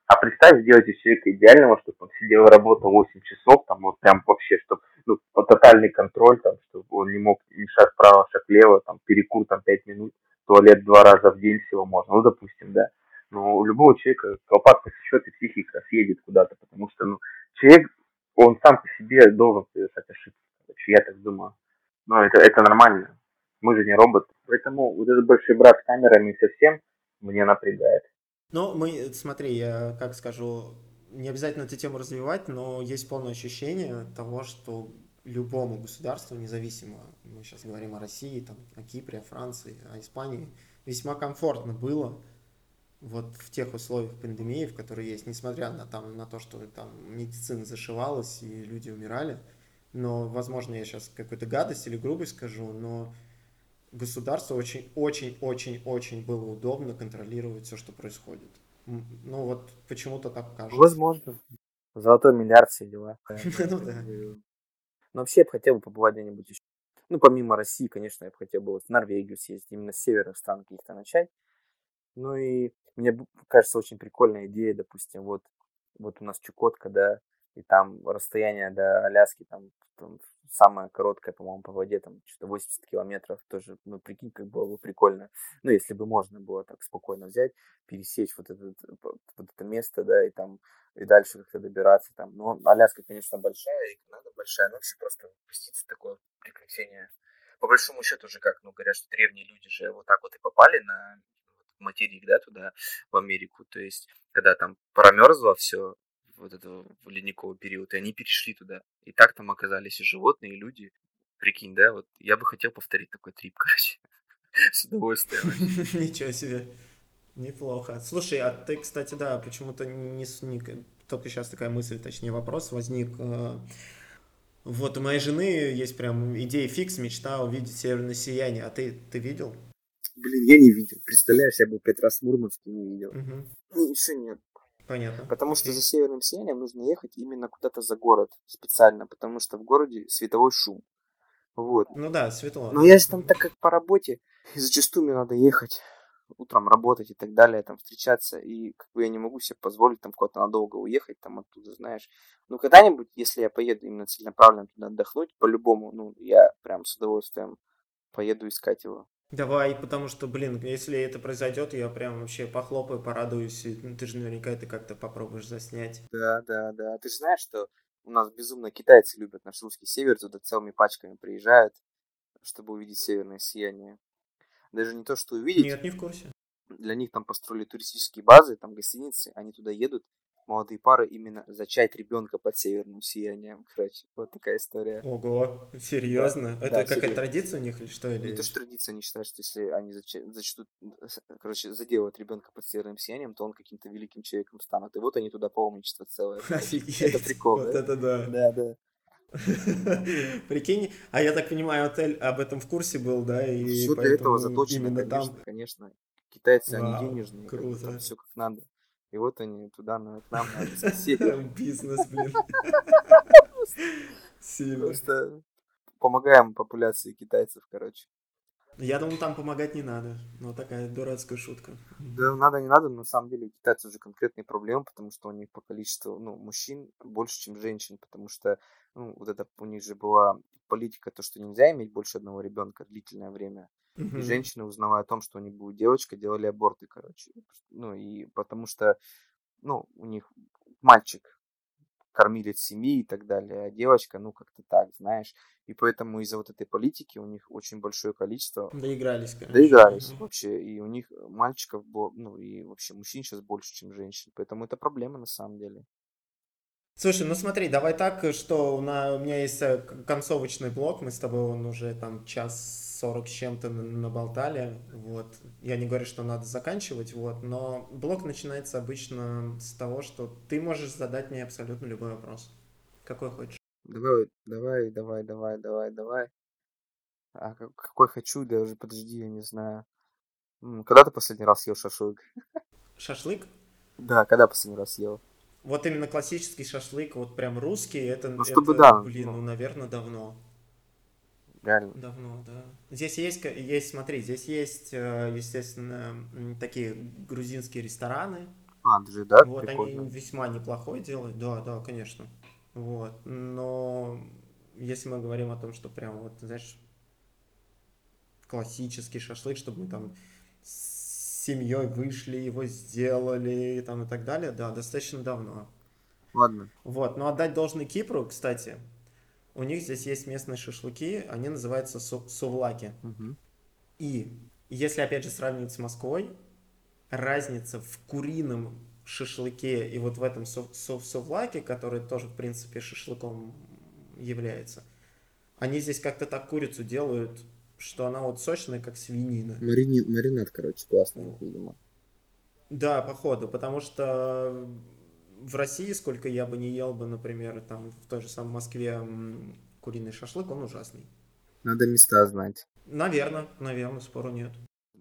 А представь, сделать из человека идеального, чтобы он сидел и работал 8 часов, там вот прям вообще, чтобы ну, тотальный контроль, там, чтобы он не мог ни шаг вправо, шаг влево, там, перекур там 5 минут, туалет два раза в день всего можно, ну, допустим, да. Но у любого человека колпак посечет и психика съедет куда-то, потому что, ну, человек, он сам по себе должен совершать ошибки, я так думаю. Но это, это нормально, мы же не роботы. Поэтому вот этот большой брат с камерами совсем мне напрягает. Ну, мы, смотри, я как скажу, не обязательно эту тему развивать, но есть полное ощущение того, что любому государству, независимо, мы сейчас говорим о России, там, о Кипре, о Франции, о Испании, весьма комфортно было вот в тех условиях пандемии, в которые есть, несмотря на, там, на то, что там медицина зашивалась и люди умирали, но, возможно, я сейчас какую-то гадость или грубость скажу, но государству очень-очень-очень-очень было удобно контролировать все, что происходит. Ну вот почему-то так кажется. Возможно. Золотой миллиард все дела. Ну да. Но вообще я бы хотел бы побывать где-нибудь еще. Ну, помимо России, конечно, я бы хотел бы в Норвегию съездить, именно с севера стран каких-то начать. Ну и мне кажется очень прикольная идея, допустим, вот, вот у нас Чукотка, да, и там расстояние до Аляски, там, там самое короткое, по-моему, по воде, там, что-то 80 километров, тоже, ну, прикинь, как было бы прикольно, ну, если бы можно было так спокойно взять, пересечь вот, этот, вот это место, да, и там, и дальше как-то добираться, там, ну, Аляска, конечно, большая, и Канада большая, но вообще просто пуститься такое приключение. По большому счету же как, ну, говорят, что древние люди же вот так вот и попали на материк, да, туда, в Америку, то есть, когда там промерзло все, вот этого ледникового периода, и они перешли туда. И так там оказались и животные, и люди. Прикинь, да, вот я бы хотел повторить такой трип, короче, с удовольствием. Ничего себе. Неплохо. Слушай, а ты, кстати, да, почему-то не, не только сейчас такая мысль, точнее вопрос возник. Э, вот у моей жены есть прям идея фикс, мечта увидеть северное сияние. А ты, ты видел? Блин, я не видел. Представляешь, я был пять раз в Мурманске не видел. Угу. Ну, еще нет. Понятно. Потому что за северным сиянием нужно ехать именно куда-то за город специально, потому что в городе световой шум. Вот. Ну да, светло. Но я там так как по работе, и зачастую мне надо ехать утром работать и так далее, там встречаться, и как бы я не могу себе позволить там куда-то надолго уехать там оттуда, знаешь. Ну, когда-нибудь, если я поеду именно целенаправленно туда отдохнуть, по-любому, ну, я прям с удовольствием поеду искать его. Давай, потому что, блин, если это произойдет, я прям вообще похлопаю, порадуюсь, и ну, ты же наверняка это как-то попробуешь заснять. Да, да, да. Ты же знаешь, что у нас безумно китайцы любят наш русский север, туда целыми пачками приезжают, чтобы увидеть северное сияние. Даже не то, что увидеть. Нет, не в курсе. Для них там построили туристические базы, там гостиницы, они туда едут, молодые пары, именно зачать ребенка под северным сиянием. Короче, вот такая история. Ого, серьезно? Да, Это да, какая традиция у них или что? Или... Не то, что традиция, они считают, что если они зачтут, короче, заделают ребенка под северным сиянием, то он каким-то великим человеком станет. И вот они туда паломничество целое. Офигеть. Это прикол. Вот это да. Да, да. Прикинь, а я так понимаю, отель об этом в курсе был, да? И все для этого заточено, именно конечно, там. конечно. Китайцы, Вау, они денежные, круто. Все как надо. И вот они туда, на, к нам, на север. Бизнес, блин. Сильно. Просто помогаем популяции китайцев, короче. Я думал, там помогать не надо. Но такая дурацкая шутка. Да, надо, не надо, но на самом деле у китайцев уже конкретные проблемы, потому что у них по количеству ну, мужчин больше, чем женщин, потому что ну, вот это у них же была политика, то, что нельзя иметь больше одного ребенка длительное время. Mm-hmm. И женщины, узнавая о том, что у них будет девочка, делали аборты, короче. Ну, и потому что, ну, у них мальчик кормилец семьи и так далее, а девочка, ну, как-то так, знаешь. И поэтому из-за вот этой политики у них очень большое количество... Доигрались, конечно. Доигрались mm-hmm. вообще. И у них мальчиков, было, ну, и вообще мужчин сейчас больше, чем женщин. Поэтому это проблема на самом деле. Слушай, ну смотри, давай так, что у, на, у меня есть э, концовочный блок, мы с тобой он уже там час сорок с чем-то наболтали, вот. Я не говорю, что надо заканчивать, вот, но блок начинается обычно с того, что ты можешь задать мне абсолютно любой вопрос. Какой хочешь. Давай, давай, давай, давай, давай, давай. А какой хочу, даже подожди, я не знаю. Когда ты последний раз ел шашлык? Шашлык? Да, когда последний раз ел? Вот именно классический шашлык, вот прям русский, это, ну, чтобы, это да, блин, ну, ну, наверное, давно. Реально. Давно, да. Здесь есть, есть, смотри, здесь есть, э, естественно, такие грузинские рестораны. А, даже, да? Вот прикольно. они весьма неплохое делают, да, да, конечно. Вот, но если мы говорим о том, что прям вот, знаешь, классический шашлык, чтобы мы там с семьей вышли, его сделали там и так далее, да, достаточно давно. Ладно. Вот, но отдать должный Кипру, кстати, у них здесь есть местные шашлыки, они называются су- сувлаки. Угу. И если опять же сравнивать с Москвой, разница в курином шашлыке и вот в этом су- су- сувлаке, который тоже в принципе шашлыком является, они здесь как-то так курицу делают, что она вот сочная, как свинина. Марини... Маринад, короче, классный, видимо. Да, походу, потому что в России, сколько я бы не ел бы, например, там в той же самой Москве куриный шашлык, он ужасный. Надо места знать. Наверное, наверное, спору нет.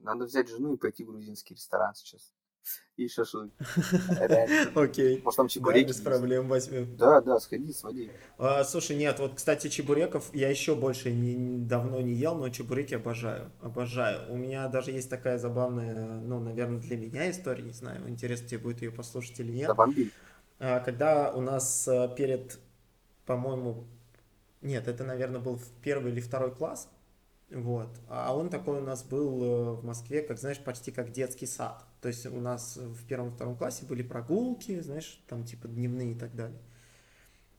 Надо взять жену и пойти в грузинский ресторан сейчас. И шашлык. Окей. Может, там чебуреки? без проблем возьмем. Да, да, сходи, своди. А, слушай, нет, вот, кстати, чебуреков я еще больше давно не ел, но чебуреки обожаю. Обожаю. У меня даже есть такая забавная, ну, наверное, для меня история, не знаю, интересно тебе будет ее послушать или нет. Забомбили. А, когда у нас э, перед, по-моему, нет, это, наверное, был первый или второй класс, вот. А он такой у нас был э, в Москве, как, знаешь, почти как детский сад. То есть у нас в первом-втором классе были прогулки, знаешь, там типа дневные и так далее.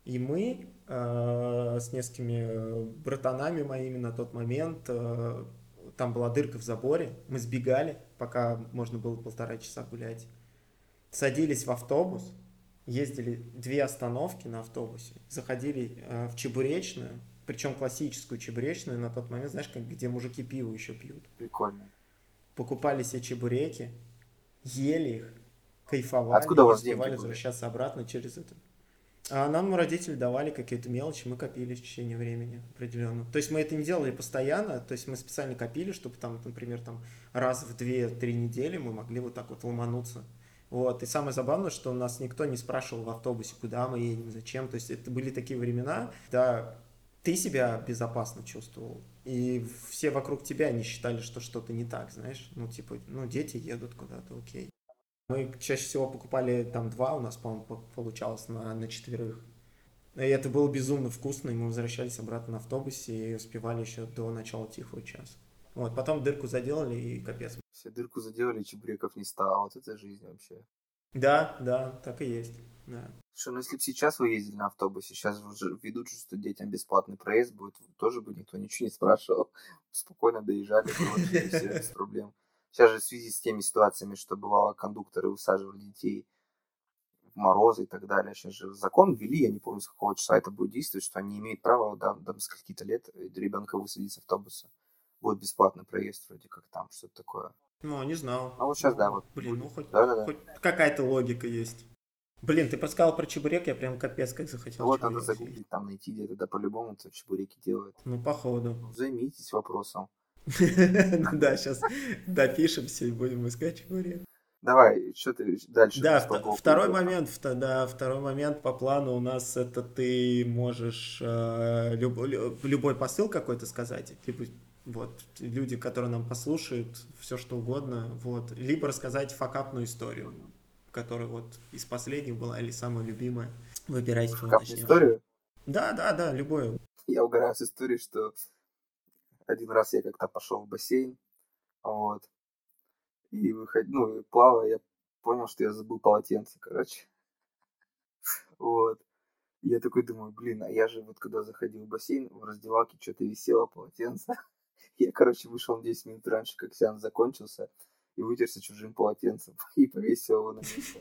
И мы э, с несколькими братанами моими на тот момент, э, там была дырка в заборе, мы сбегали, пока можно было полтора часа гулять, садились в автобус, ездили две остановки на автобусе, заходили э, в Чебуречную, причем классическую чебуречную на тот момент, знаешь, как, где мужики пиво еще пьют. Прикольно. Покупали себе чебуреки, ели их, кайфовали, Откуда у вас были? возвращаться обратно через это. А нам родители давали какие-то мелочи, мы копили в течение времени определенно. То есть мы это не делали постоянно, то есть мы специально копили, чтобы там, например, там раз в 2-3 недели мы могли вот так вот ломануться. Вот. И самое забавное, что у нас никто не спрашивал в автобусе, куда мы едем, зачем. То есть это были такие времена, да, ты себя безопасно чувствовал. И все вокруг тебя не считали, что что-то не так, знаешь. Ну, типа, ну, дети едут куда-то, окей. Мы чаще всего покупали там два, у нас, по-моему, получалось на, на четверых. И это было безумно вкусно, и мы возвращались обратно на автобусе и успевали еще до начала тихого часа. Вот, потом дырку заделали и капец. Все дырку заделали, чебуреков не стало. Вот это жизнь вообще. Да, да, так и есть. Да. Что, ну если бы сейчас вы ездили на автобусе, сейчас уже ведут, что детям бесплатный проезд будет, тоже бы никто ничего не спрашивал. Спокойно доезжали, все без проблем. Сейчас же в связи с теми ситуациями, что бывало, кондукторы высаживали детей в морозы и так далее, сейчас же закон ввели, я не помню, с какого числа это будет действовать, что они имеют право до, до скольки-то лет ребенка высадить с автобуса будет бесплатный проезд вроде как там, что-то такое. Ну, не знал. А вот сейчас, да, вот. Блин, ну хоть, да, да, да. хоть какая-то логика есть. Блин, ты подсказал про чебурек, я прям капец как захотел Вот надо загуглить, там найти где-то, да по-любому это чебуреки делают. Ну, походу. Ну, займитесь вопросом. Ну да, сейчас допишемся и будем искать чебурек. Давай, что ты дальше? Да, второй момент, да, второй момент по плану у нас это ты можешь э, любой посыл какой-то сказать, типа вот, люди, которые нам послушают, все что угодно, вот, либо рассказать факапную историю, которая вот из последних была или самая любимая. Выбирайте, Факапную историю? Да, да, да, любую. Я угораю с истории, что один раз я как-то пошел в бассейн, вот, и выходил, ну, плавая, я понял, что я забыл полотенце, короче. Вот. я такой думаю, блин, а я же вот когда заходил в бассейн, в раздевалке что-то висело полотенце. Я, короче, вышел 10 минут раньше, как сеанс закончился, и вытерся чужим полотенцем и повесил его на место.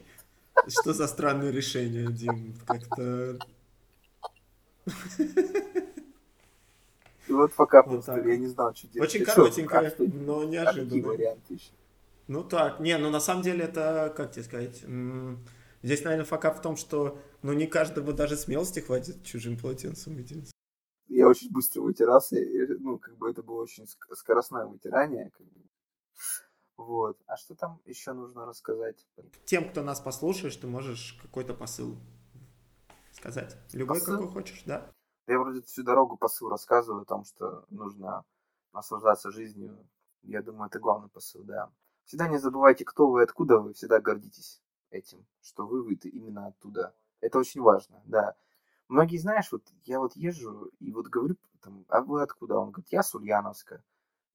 Что за странное решение, Дим? Как-то... И вот пока вот я не знал, что делать. Очень коротенько, но неожиданно. варианты еще? Ну так, не, ну на самом деле это, как тебе сказать, здесь, наверное, факап в том, что ну не каждого даже смелости хватит чужим полотенцем единственным я очень быстро вытирался, и, ну, как бы это было очень скоростное вытирание, как бы. Вот. А что там еще нужно рассказать? Тем, кто нас послушаешь, ты можешь какой-то посыл сказать. Любой, посыл? какой хочешь, да? Я вроде всю дорогу посыл рассказываю о том, что нужно наслаждаться жизнью. Я думаю, это главный посыл, да. Всегда не забывайте, кто вы, откуда вы, всегда гордитесь этим, что вы, вы именно оттуда. Это очень важно, да. Многие, знаешь, вот я вот езжу и вот говорю, там, а вы откуда? Он говорит, я с Ульяновска.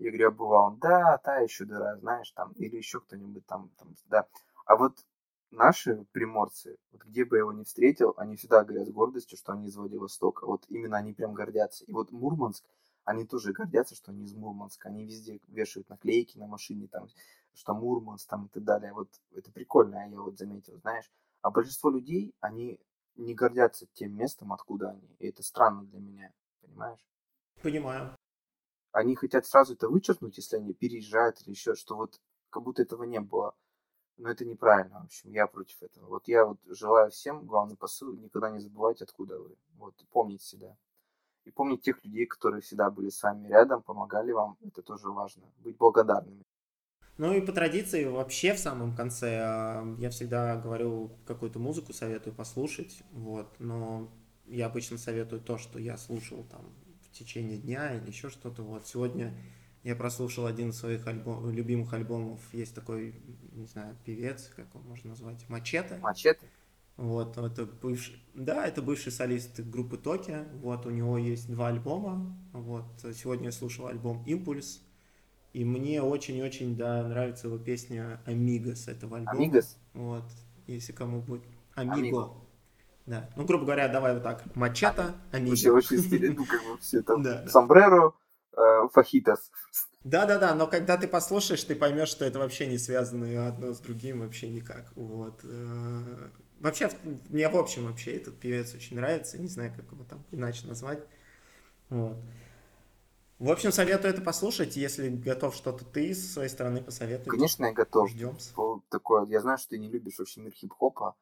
Я говорю, а он, да, та еще дыра, знаешь, там, или еще кто-нибудь там, там, да. А вот наши приморцы, вот где бы я его не встретил, они всегда говорят с гордостью, что они из Владивостока. Вот именно они прям гордятся. И вот Мурманск, они тоже гордятся, что они из Мурманска. Они везде вешают наклейки на машине, там, что Мурманск, там, и так далее. Вот это прикольно, я вот заметил, знаешь. А большинство людей, они не гордятся тем местом, откуда они. И это странно для меня, понимаешь? Понимаю. Они хотят сразу это вычеркнуть, если они переезжают или еще, что вот как будто этого не было. Но это неправильно, в общем, я против этого. Вот я вот желаю всем, главный посыл, никогда не забывайте, откуда вы. Вот, помните себя. И помните тех людей, которые всегда были с вами рядом, помогали вам, это тоже важно. Быть благодарными. Ну и по традиции вообще в самом конце а, я всегда говорю какую-то музыку, советую послушать, вот, но я обычно советую то, что я слушал там в течение дня или еще что-то, вот. Сегодня я прослушал один из своих альбом, любимых альбомов, есть такой, не знаю, певец, как его можно назвать, Мачете. Мачете? Вот, это бывший, да, это бывший солист группы Токи, вот, у него есть два альбома, вот, сегодня я слушал альбом «Импульс», и мне очень-очень, да, нравится его песня «Амигос» этого альбома. «Амигос»? Вот, если кому будет. «Амиго». Да, ну, грубо говоря, давай вот так. Амиго. Вообще очень стиль, ну, как бы все там. Да, Сомбреро, э, фахитос. Да-да-да, но когда ты послушаешь, ты поймешь, что это вообще не связано одно с другим вообще никак. Вот. Э, вообще, мне в общем вообще этот певец очень нравится, не знаю, как его там иначе назвать. Вот. В общем, советую это послушать, если готов что-то ты с своей стороны посоветовать. Конечно, я готов. Ждем. Такое, я знаю, что ты не любишь вообще мир хип-хопа,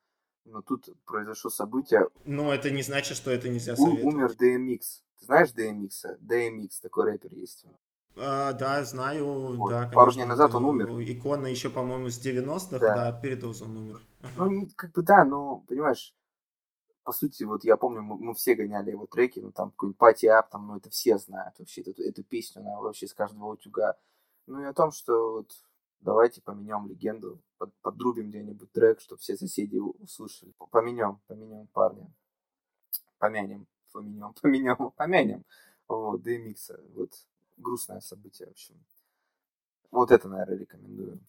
но тут произошло событие. Но это не значит, что это нельзя советовать. Умер DMX. Ты знаешь DMX? DMX, такой рэпер есть. А, да, знаю, вот. да, конечно. Пару дней назад он умер. Икона еще, по-моему, с 90-х, да, да передоз он умер. Ну, как бы да, но, понимаешь, по сути, вот я помню, мы, мы все гоняли его треки, ну там какой-нибудь пати ап, там, ну это все знают вообще эту, эту песню, она вообще из каждого утюга. Ну и о том, что вот давайте поменяем легенду, под, подрубим где-нибудь трек, чтобы все соседи услышали. Поменяем, поменяем парня. Помянем, поменяем, поменяем, помянем. Вот, DMX, вот, грустное событие, в общем. Вот это, наверное, рекомендую.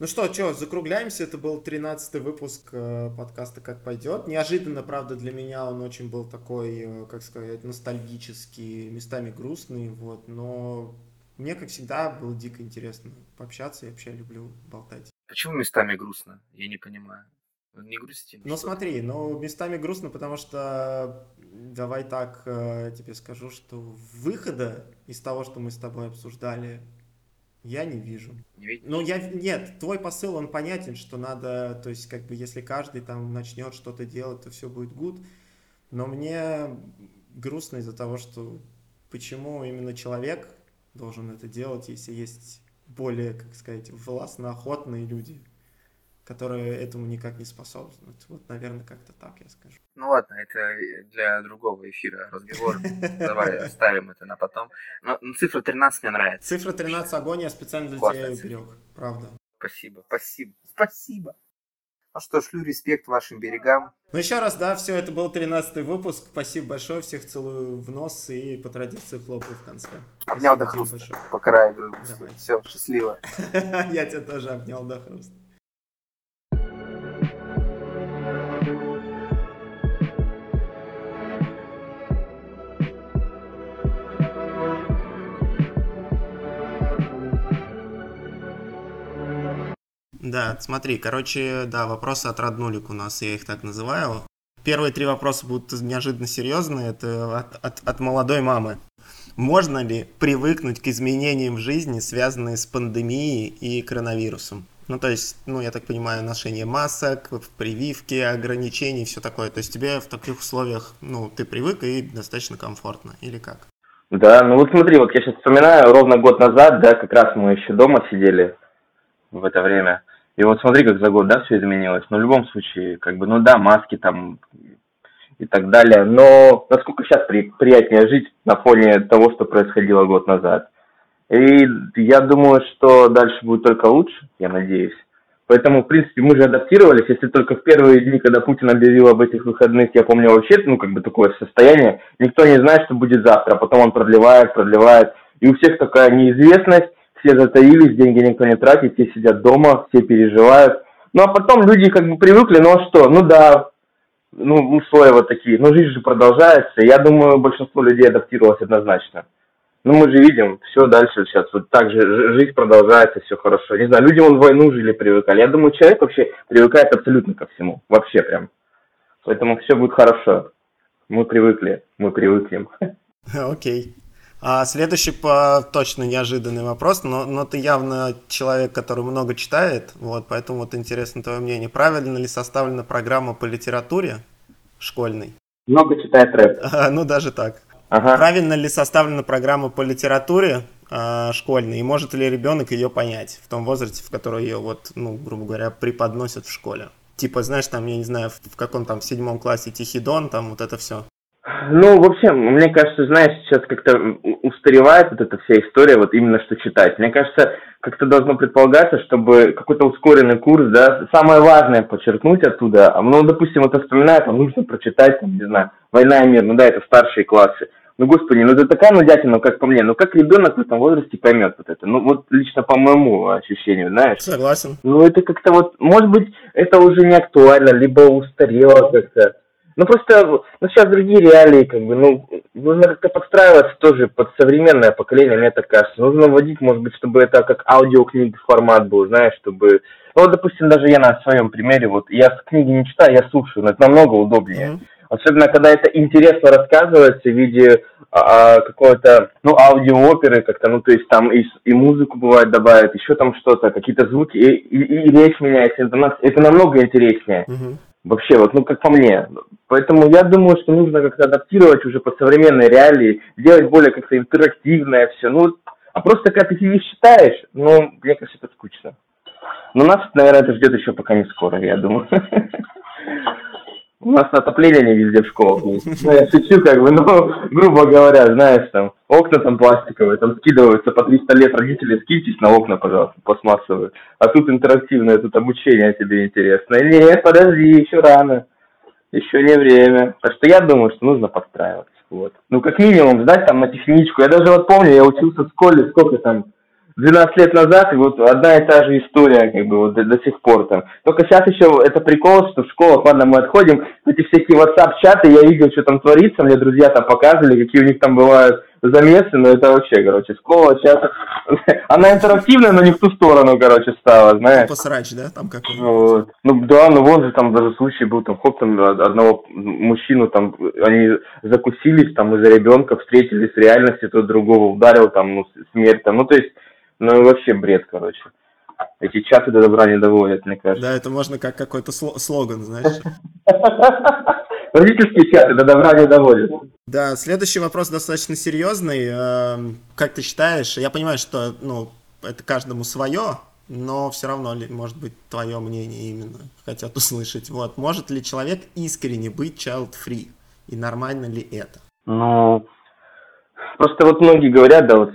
Ну что, что, закругляемся. Это был 13 выпуск э, подкаста «Как пойдет». Неожиданно, правда, для меня он очень был такой, э, как сказать, ностальгический, местами грустный, вот. Но мне, как всегда, было дико интересно пообщаться. Я вообще люблю болтать. Почему местами грустно? Я не понимаю. Не грусти. Ну смотри, ну местами грустно, потому что давай так э, тебе скажу, что выхода из того, что мы с тобой обсуждали, я не вижу. Не видишь? Ну, я, нет, твой посыл, он понятен, что надо, то есть, как бы, если каждый там начнет что-то делать, то все будет гуд. Но мне грустно из-за того, что почему именно человек должен это делать, если есть более, как сказать, властно охотные люди которые этому никак не способствуют. Вот, наверное, как-то так я скажу. Ну ладно, это для другого эфира разговор. Давай оставим это на потом. Но цифра 13 мне нравится. Цифра 13 огонь я специально для тебя берег. Правда. Спасибо, спасибо, спасибо. Ну что, шлю респект вашим берегам. Ну еще раз, да, все, это был 13 выпуск. Спасибо большое, всех целую в нос и по традиции хлопаю в конце. Обнял до хруста, по краю. Все, счастливо. Я тебя тоже обнял до хруста. Да, смотри, короче, да, вопросы от Роднулик у нас, я их так называю. Первые три вопроса будут неожиданно серьезные, это от, от, от молодой мамы. Можно ли привыкнуть к изменениям в жизни, связанные с пандемией и коронавирусом? Ну, то есть, ну, я так понимаю, ношение масок, прививки, ограничений, все такое. То есть тебе в таких условиях, ну, ты привык и достаточно комфортно, или как? Да, ну вот смотри, вот я сейчас вспоминаю, ровно год назад, да, как раз мы еще дома сидели в это время. И вот смотри, как за год, да, все изменилось. Но в любом случае, как бы, ну да, маски там и так далее. Но насколько сейчас при, приятнее жить на фоне того, что происходило год назад. И я думаю, что дальше будет только лучше, я надеюсь. Поэтому, в принципе, мы же адаптировались, если только в первые дни, когда Путин объявил об этих выходных, я помню вообще, ну, как бы такое состояние, никто не знает, что будет завтра, а потом он продлевает, продлевает, и у всех такая неизвестность, все затаились, деньги никто не тратит, все сидят дома, все переживают. Ну а потом люди как бы привыкли, ну а что, ну да, ну условия вот такие, но жизнь же продолжается. Я думаю, большинство людей адаптировалось однозначно. Ну мы же видим, все дальше сейчас вот так же жизнь продолжается, все хорошо. Не знаю, люди вон войну жили, привыкали. Я думаю, человек вообще привыкает абсолютно ко всему, вообще прям. Поэтому все будет хорошо. Мы привыкли, мы привыкнем. Окей. А следующий по точно неожиданный вопрос, но, но ты явно человек, который много читает, вот, поэтому вот интересно твое мнение. Правильно ли составлена программа по литературе школьной? Много читает рэп. А, ну, даже так. Ага. Правильно ли составлена программа по литературе а, школьной, и может ли ребенок ее понять в том возрасте, в который ее, вот, ну, грубо говоря, преподносят в школе? Типа, знаешь, там, я не знаю, в, в каком там седьмом классе Тихий Дон, там вот это все. Ну, вообще, мне кажется, знаешь, сейчас как-то устаревает вот эта вся история, вот именно что читать. Мне кажется, как-то должно предполагаться, чтобы какой-то ускоренный курс, да, самое важное подчеркнуть оттуда. А, ну, допустим, вот вспоминаю, там нужно прочитать, там, не знаю, «Война и мир», ну да, это старшие классы. Ну, господи, ну это такая нудятина, как по мне. Ну, как ребенок в этом возрасте поймет вот это? Ну, вот лично по моему ощущению, знаешь. Согласен. Ну, это как-то вот, может быть, это уже не актуально, либо устарело как-то. Ну просто, ну сейчас другие реалии, как бы, ну, нужно как-то подстраиваться тоже под современное поколение, мне так кажется. Нужно вводить, может быть, чтобы это как аудиокниги формат был, знаешь, чтобы... Ну, вот, допустим, даже я на своем примере, вот, я книги не читаю, я слушаю, но это намного удобнее. Mm-hmm. Особенно, когда это интересно рассказывается в виде а, какой-то, ну, аудиооперы как-то, ну, то есть там и, и музыку бывает добавят, еще там что-то, какие-то звуки, и, и, и речь меняется, интонация. Это намного интереснее. Угу. Вообще, вот, ну, как по мне. Поэтому я думаю, что нужно как-то адаптировать уже под современные реалии, делать более как-то интерактивное все. Ну, а просто когда ты сидишь читаешь, ну, мне кажется, это скучно. Но нас, наверное, это ждет еще пока не скоро, я думаю. У нас отопление не везде в школах есть. Ну, я шучу, как бы, но, грубо говоря, знаешь, там, окна там пластиковые, там скидываются по 300 лет родители, скиньтесь на окна, пожалуйста, пластмассовые. А тут интерактивное, тут обучение тебе интересно. Нет, подожди, еще рано. Еще не время. Так что я думаю, что нужно подстраиваться. Вот. Ну, как минимум, сдать там на техничку. Я даже вот помню, я учился в школе, сколько там, 12 лет назад, и вот одна и та же история, как бы, вот до, до сих пор там. Только сейчас еще это прикол, что в школах, ладно, мы отходим, эти всякие WhatsApp-чаты, я видел, что там творится, мне друзья там показывали, какие у них там бывают замесы, но это вообще, короче, школа сейчас, она интерактивная, но не в ту сторону, короче, стала, знаешь. Посрач, да, там как вот. Ну, да, ну вон же там даже случай был, там, хоп, там, одного мужчину, там, они закусились, там, из-за ребенка, встретились в реальности, тот другого ударил, там, ну, смерть, там, ну, то есть, ну вообще бред, короче. Эти чаты до добра не доводят, мне кажется. Да, это можно как какой-то слоган, знаешь. Родительские чаты до добра не доводят. Да, следующий вопрос достаточно серьезный. Эм, как ты считаешь, я понимаю, что ну, это каждому свое, но все равно, может быть, твое мнение именно хотят услышать. Вот, может ли человек искренне быть child-free? И нормально ли это? Ну, просто вот многие говорят, да, вот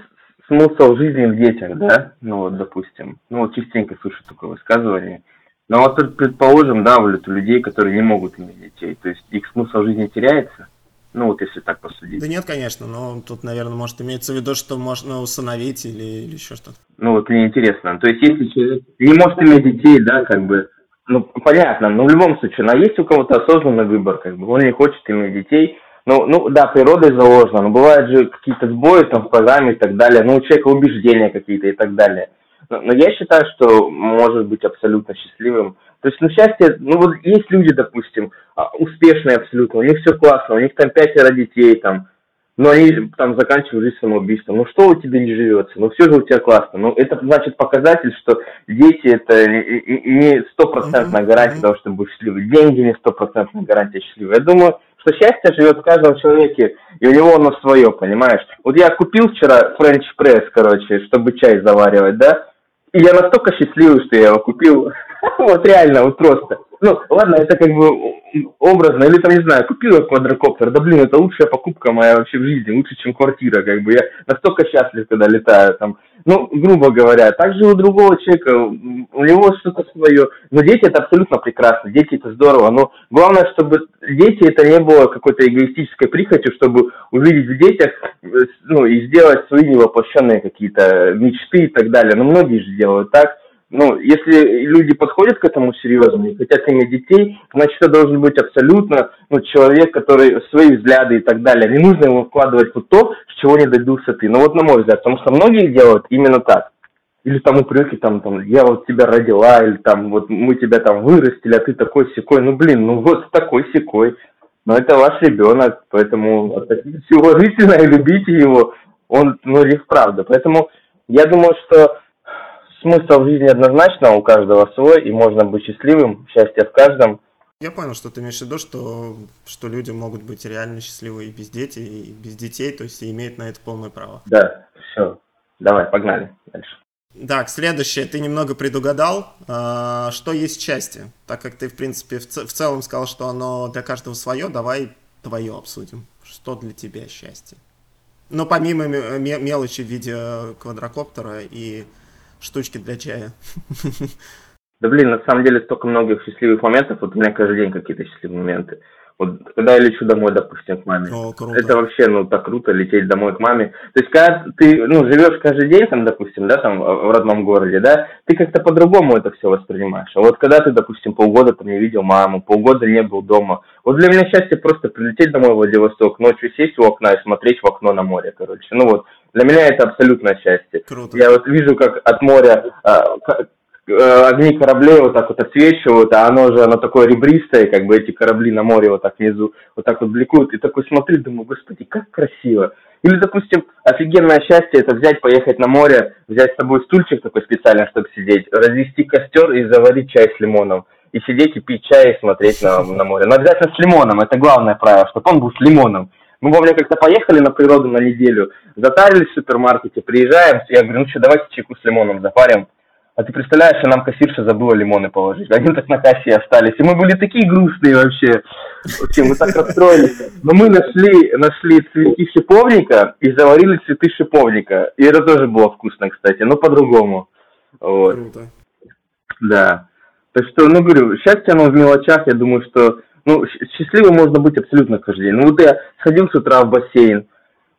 смысл жизни в детях, да, ну вот, допустим, ну вот частенько слышу такое высказывание, но вот предположим, да, вот у людей, которые не могут иметь детей, то есть их смысл жизни теряется, ну вот если так посудить. Да нет, конечно, но тут, наверное, может имеется в виду, что можно усыновить или, или еще что-то. Ну вот мне интересно, то есть если человек не может иметь детей, да, как бы, ну понятно, но в любом случае, но есть у кого-то осознанный выбор, как бы, он не хочет иметь детей, ну, ну да, природой заложено, но бывают же какие-то сбои там в программе и так далее, ну у человека убеждения какие-то и так далее. Но, но я считаю, что может быть абсолютно счастливым. То есть, ну, счастье, ну, вот есть люди, допустим, а, успешные абсолютно, у них все классно, у них там пятеро детей, там, но они там заканчивают жизнь самоубийством. Ну, что у тебя не живется? Ну, все же у тебя классно. Ну, это значит показатель, что дети это не стопроцентная гарантия того, что будешь счастливый. Деньги не стопроцентная гарантия счастливого. Я думаю, что счастье живет в каждом человеке, и у него оно свое, понимаешь? Вот я купил вчера френч пресс, короче, чтобы чай заваривать, да? И я настолько счастливый, что я его купил. вот реально, вот просто. Ну, ладно, это как бы образно, или там, не знаю, купил я квадрокоптер, да блин, это лучшая покупка моя вообще в жизни, лучше, чем квартира, как бы, я настолько счастлив, когда летаю, там, ну, грубо говоря, также у другого человека, у него что-то свое, но дети это абсолютно прекрасно, дети это здорово, но главное, чтобы дети это не было какой-то эгоистической прихотью, чтобы увидеть в детях, ну, и сделать свои невоплощенные какие-то мечты и так далее, но многие же делают так, ну, если люди подходят к этому серьезно и хотят иметь детей, значит, это должен быть абсолютно ну, человек, который свои взгляды и так далее. Не нужно ему вкладывать вот то, чего не добился ты. Ну вот на мой взгляд, потому что многие делают именно так. Или там упреки, там, там, я вот тебя родила, или там, вот мы тебя там вырастили, а ты такой секой. Ну, блин, ну вот такой секой. Но это ваш ребенок, поэтому относитесь уважительно и любите его. Он, ну, их правда. Поэтому я думаю, что смысл жизни однозначно у каждого свой, и можно быть счастливым, счастье в каждом. Я понял, что ты имеешь в виду, что, что люди могут быть реально счастливы и без детей, и без детей, то есть и имеют на это полное право. Да, все. Давай, погнали дальше. Так, следующее. Ты немного предугадал, а, что есть счастье. Так как ты, в принципе, в, в целом сказал, что оно для каждого свое, давай твое обсудим. Что для тебя счастье? Ну, помимо мелочи в виде квадрокоптера и штучки для чая. Да блин, на самом деле столько многих счастливых моментов. Вот у меня каждый день какие-то счастливые моменты. Вот когда я лечу домой, допустим, к маме. О, круто. Это вообще, ну, так круто лететь домой к маме. То есть, когда ты, ну, живешь каждый день, там, допустим, да, там, в родном городе, да, ты как-то по-другому это все воспринимаешь. А вот когда ты, допустим, полгода там не видел маму, полгода не был дома, вот для меня счастье просто прилететь домой в Владивосток, ночью сесть у окна и смотреть в окно на море, короче. Ну вот, для меня это абсолютное счастье. Круто. Я вот вижу, как от моря, а, э, огни кораблей вот так вот отсвечивают, а оно же, оно такое ребристое, как бы эти корабли на море вот так внизу, вот так вот бликуют, и такой смотрю, думаю, господи, как красиво. Или, допустим, офигенное счастье это взять, поехать на море, взять с собой стульчик такой специально, чтобы сидеть, развести костер и заварить чай с лимоном. И сидеть и пить чай и смотреть на, на море. Но обязательно с лимоном, это главное правило, чтобы он был с лимоном. Мы, помню, как-то поехали на природу на неделю, затарились в супермаркете, приезжаем, я говорю, ну что, давайте чайку с лимоном запарим. А ты представляешь, что нам кассирша забыла лимоны положить. Они так на кассе остались. И мы были такие грустные вообще. Вообще, мы так расстроились. Но мы нашли, нашли цветки шиповника и заварили цветы шиповника. И это тоже было вкусно, кстати, но по-другому. Вот. Круто. Да. Так что, ну, говорю, счастье оно в мелочах. Я думаю, что ну, счастливым можно быть абсолютно каждый день. Ну, вот я сходил с утра в бассейн,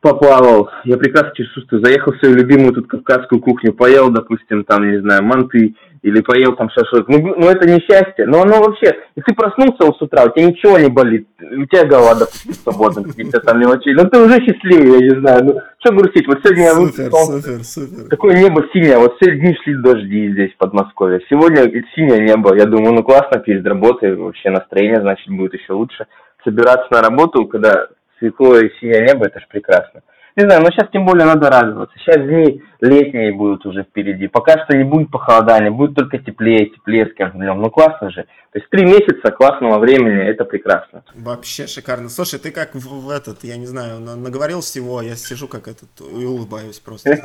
поплавал, я прекрасно чувствую, заехал в свою любимую тут кавказскую кухню, поел, допустим, там, не знаю, манты, или поел там шашлык. Ну, ну это не счастье, но оно вообще, и ты проснулся с утра, у тебя ничего не болит, у тебя голова, допустим, свободна, какие-то там мелочи, ну ты уже счастливый, я не знаю, ну что грустить, вот сегодня я супер, супер, супер. такое небо синее, вот все дни шли дожди здесь, в Подмосковье, сегодня синее небо, я думаю, ну классно перед работой, вообще настроение, значит, будет еще лучше. Собираться на работу, когда светлое синее небо, это же прекрасно. Не знаю, но сейчас тем более надо радоваться. Сейчас дни летние будут уже впереди. Пока что не будет похолодания, будет только теплее, теплее с каждым днем. Ну классно же. То есть три месяца классного времени, это прекрасно. Вообще шикарно. Слушай, ты как в, в этот, я не знаю, наговорил всего, я сижу как этот и улыбаюсь просто.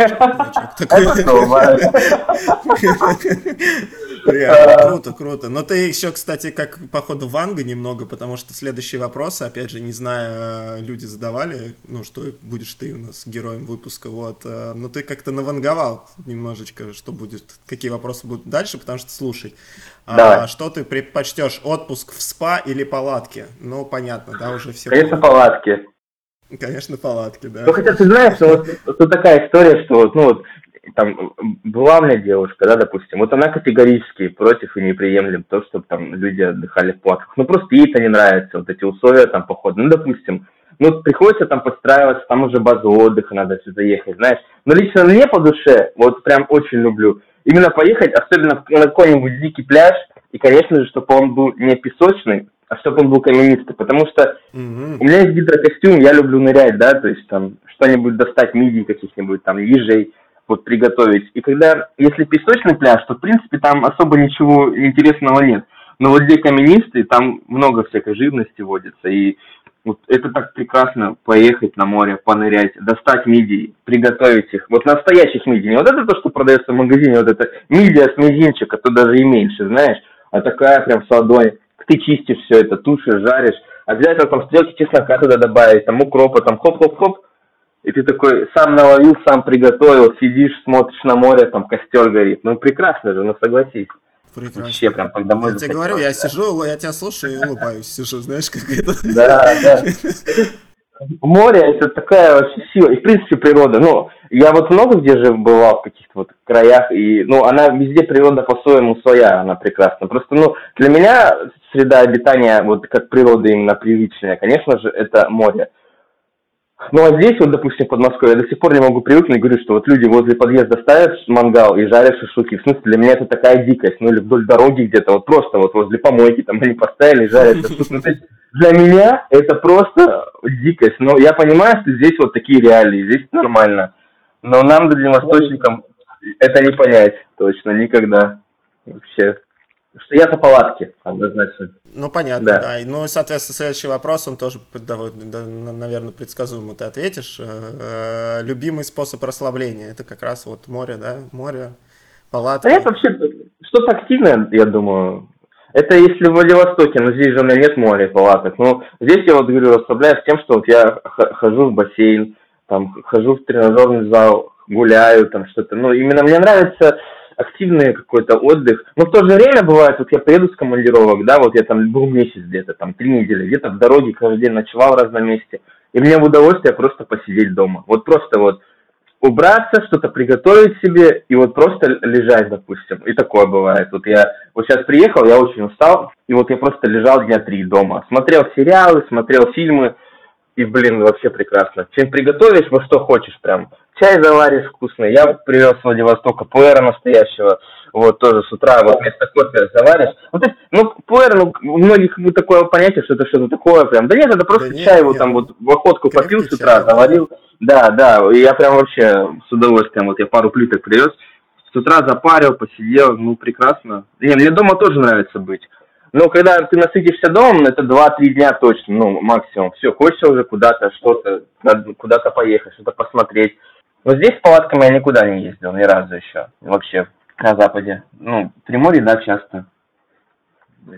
Реально, круто, круто. Но ты еще, кстати, как, походу, Ванга немного, потому что следующие вопросы, опять же, не знаю, люди задавали, ну, что будешь ты у нас героем выпуска, вот. Э, но ты как-то наванговал немножечко, что будет, какие вопросы будут дальше, потому что слушай. А Давай. А, что ты предпочтешь, отпуск в спа или палатке? Ну, понятно, да, уже все. Конечно, палатки. Конечно, палатки, да. Ну, хотя ты знаешь, что вот тут такая история, что вот, ну вот, там была у меня девушка, да, допустим, вот она категорически против и не приемлем то, чтобы там люди отдыхали в палатках. Ну, просто ей это не нравится, вот эти условия там похода. Ну, допустим, ну, приходится там подстраиваться, там уже базу отдыха надо сюда ехать, знаешь. Но лично мне по душе, вот прям очень люблю, именно поехать, особенно на какой-нибудь дикий пляж, и, конечно же, чтобы он был не песочный, а чтобы он был каменистый, потому что mm-hmm. у меня есть гидрокостюм, я люблю нырять, да, то есть там что-нибудь достать, мидий каких-нибудь, там, ежей, вот приготовить. И когда, если песочный пляж, то, в принципе, там особо ничего интересного нет. Но вот где каменистый, там много всякой живности водится, и вот это так прекрасно поехать на море, понырять, достать мидии, приготовить их. Вот настоящих мидий. Не вот это то, что продается в магазине, вот это мидия с мизинчика, то даже и меньше, знаешь. А такая прям с ладони. Ты чистишь все это, тушишь, жаришь. Обязательно там стрелки чеснока туда добавить, там укропа, там хоп-хоп-хоп. И ты такой сам наловил, сам приготовил, сидишь, смотришь на море, там костер горит. Ну прекрасно же, ну согласись. Прекрасно. Вообще прям как домой. Я тебе говорю, я сижу, я тебя слушаю и улыбаюсь, сижу, знаешь, как это. Да, да. Море это такая вообще сила, и в принципе природа. Ну, я вот много где же бывал в каких-то вот краях, и, ну, она везде природа по-своему своя, она прекрасна. Просто, ну, для меня среда обитания, вот как природа именно привычная, конечно же, это море. Ну, а здесь, вот, допустим, в Подмосковье, я до сих пор не могу привыкнуть, говорю, что вот люди возле подъезда ставят мангал и жарят шашлыки. В смысле, для меня это такая дикость. Ну, или вдоль дороги где-то, вот просто вот возле помойки там они поставили, жарят шашлык. Ну, для меня это просто дикость. Но я понимаю, что здесь вот такие реалии, здесь нормально. Но нам, дальневосточникам, это не понять точно никогда. Вообще. Что я за палатки, однозначно. Ну, понятно, да. да. Ну, соответственно, следующий вопрос, он тоже, наверное, предсказуемо ты ответишь. Э, любимый способ расслабления, это как раз вот море, да, море, палатка. Да это вообще что-то активное, я думаю. Это если в Владивостоке, но здесь же у меня нет моря палаток. Ну, здесь я вот говорю, расслабляюсь тем, что вот я хожу в бассейн, там, хожу в тренажерный зал, гуляю, там что-то. Ну, именно мне нравится активный какой-то отдых. Но в то же время бывает, вот я приеду с командировок, да, вот я там был месяц где-то, там три недели, где-то в дороге каждый день ночевал в разном месте. И мне в удовольствие просто посидеть дома. Вот просто вот убраться, что-то приготовить себе и вот просто лежать, допустим. И такое бывает. Вот я вот сейчас приехал, я очень устал, и вот я просто лежал дня три дома. Смотрел сериалы, смотрел фильмы, и, блин, вообще прекрасно. Чем приготовишь, во что хочешь прям. Чай заваришь вкусный. Я привез с Владивостока пуэра настоящего. вот тоже с утра вот вместо кофе заваришь. Ну, то есть, ну, пуэр, ну, у многих бы такое понятие, что это что-то такое прям. Да нет, это просто да чай, вот там вот в охотку попил с утра, чай, заварил. Да, да, и я прям вообще с удовольствием, вот я пару плиток привез, с утра запарил, посидел, ну, прекрасно. Не, мне дома тоже нравится быть. Но когда ты насытишься домом, это 2-3 дня точно, ну, максимум. Все, хочется уже куда-то, что-то, куда-то поехать, что-то посмотреть. Но здесь с палатками я никуда не ездил, ни разу еще. Вообще, на Западе. Ну, Приморье, да, часто.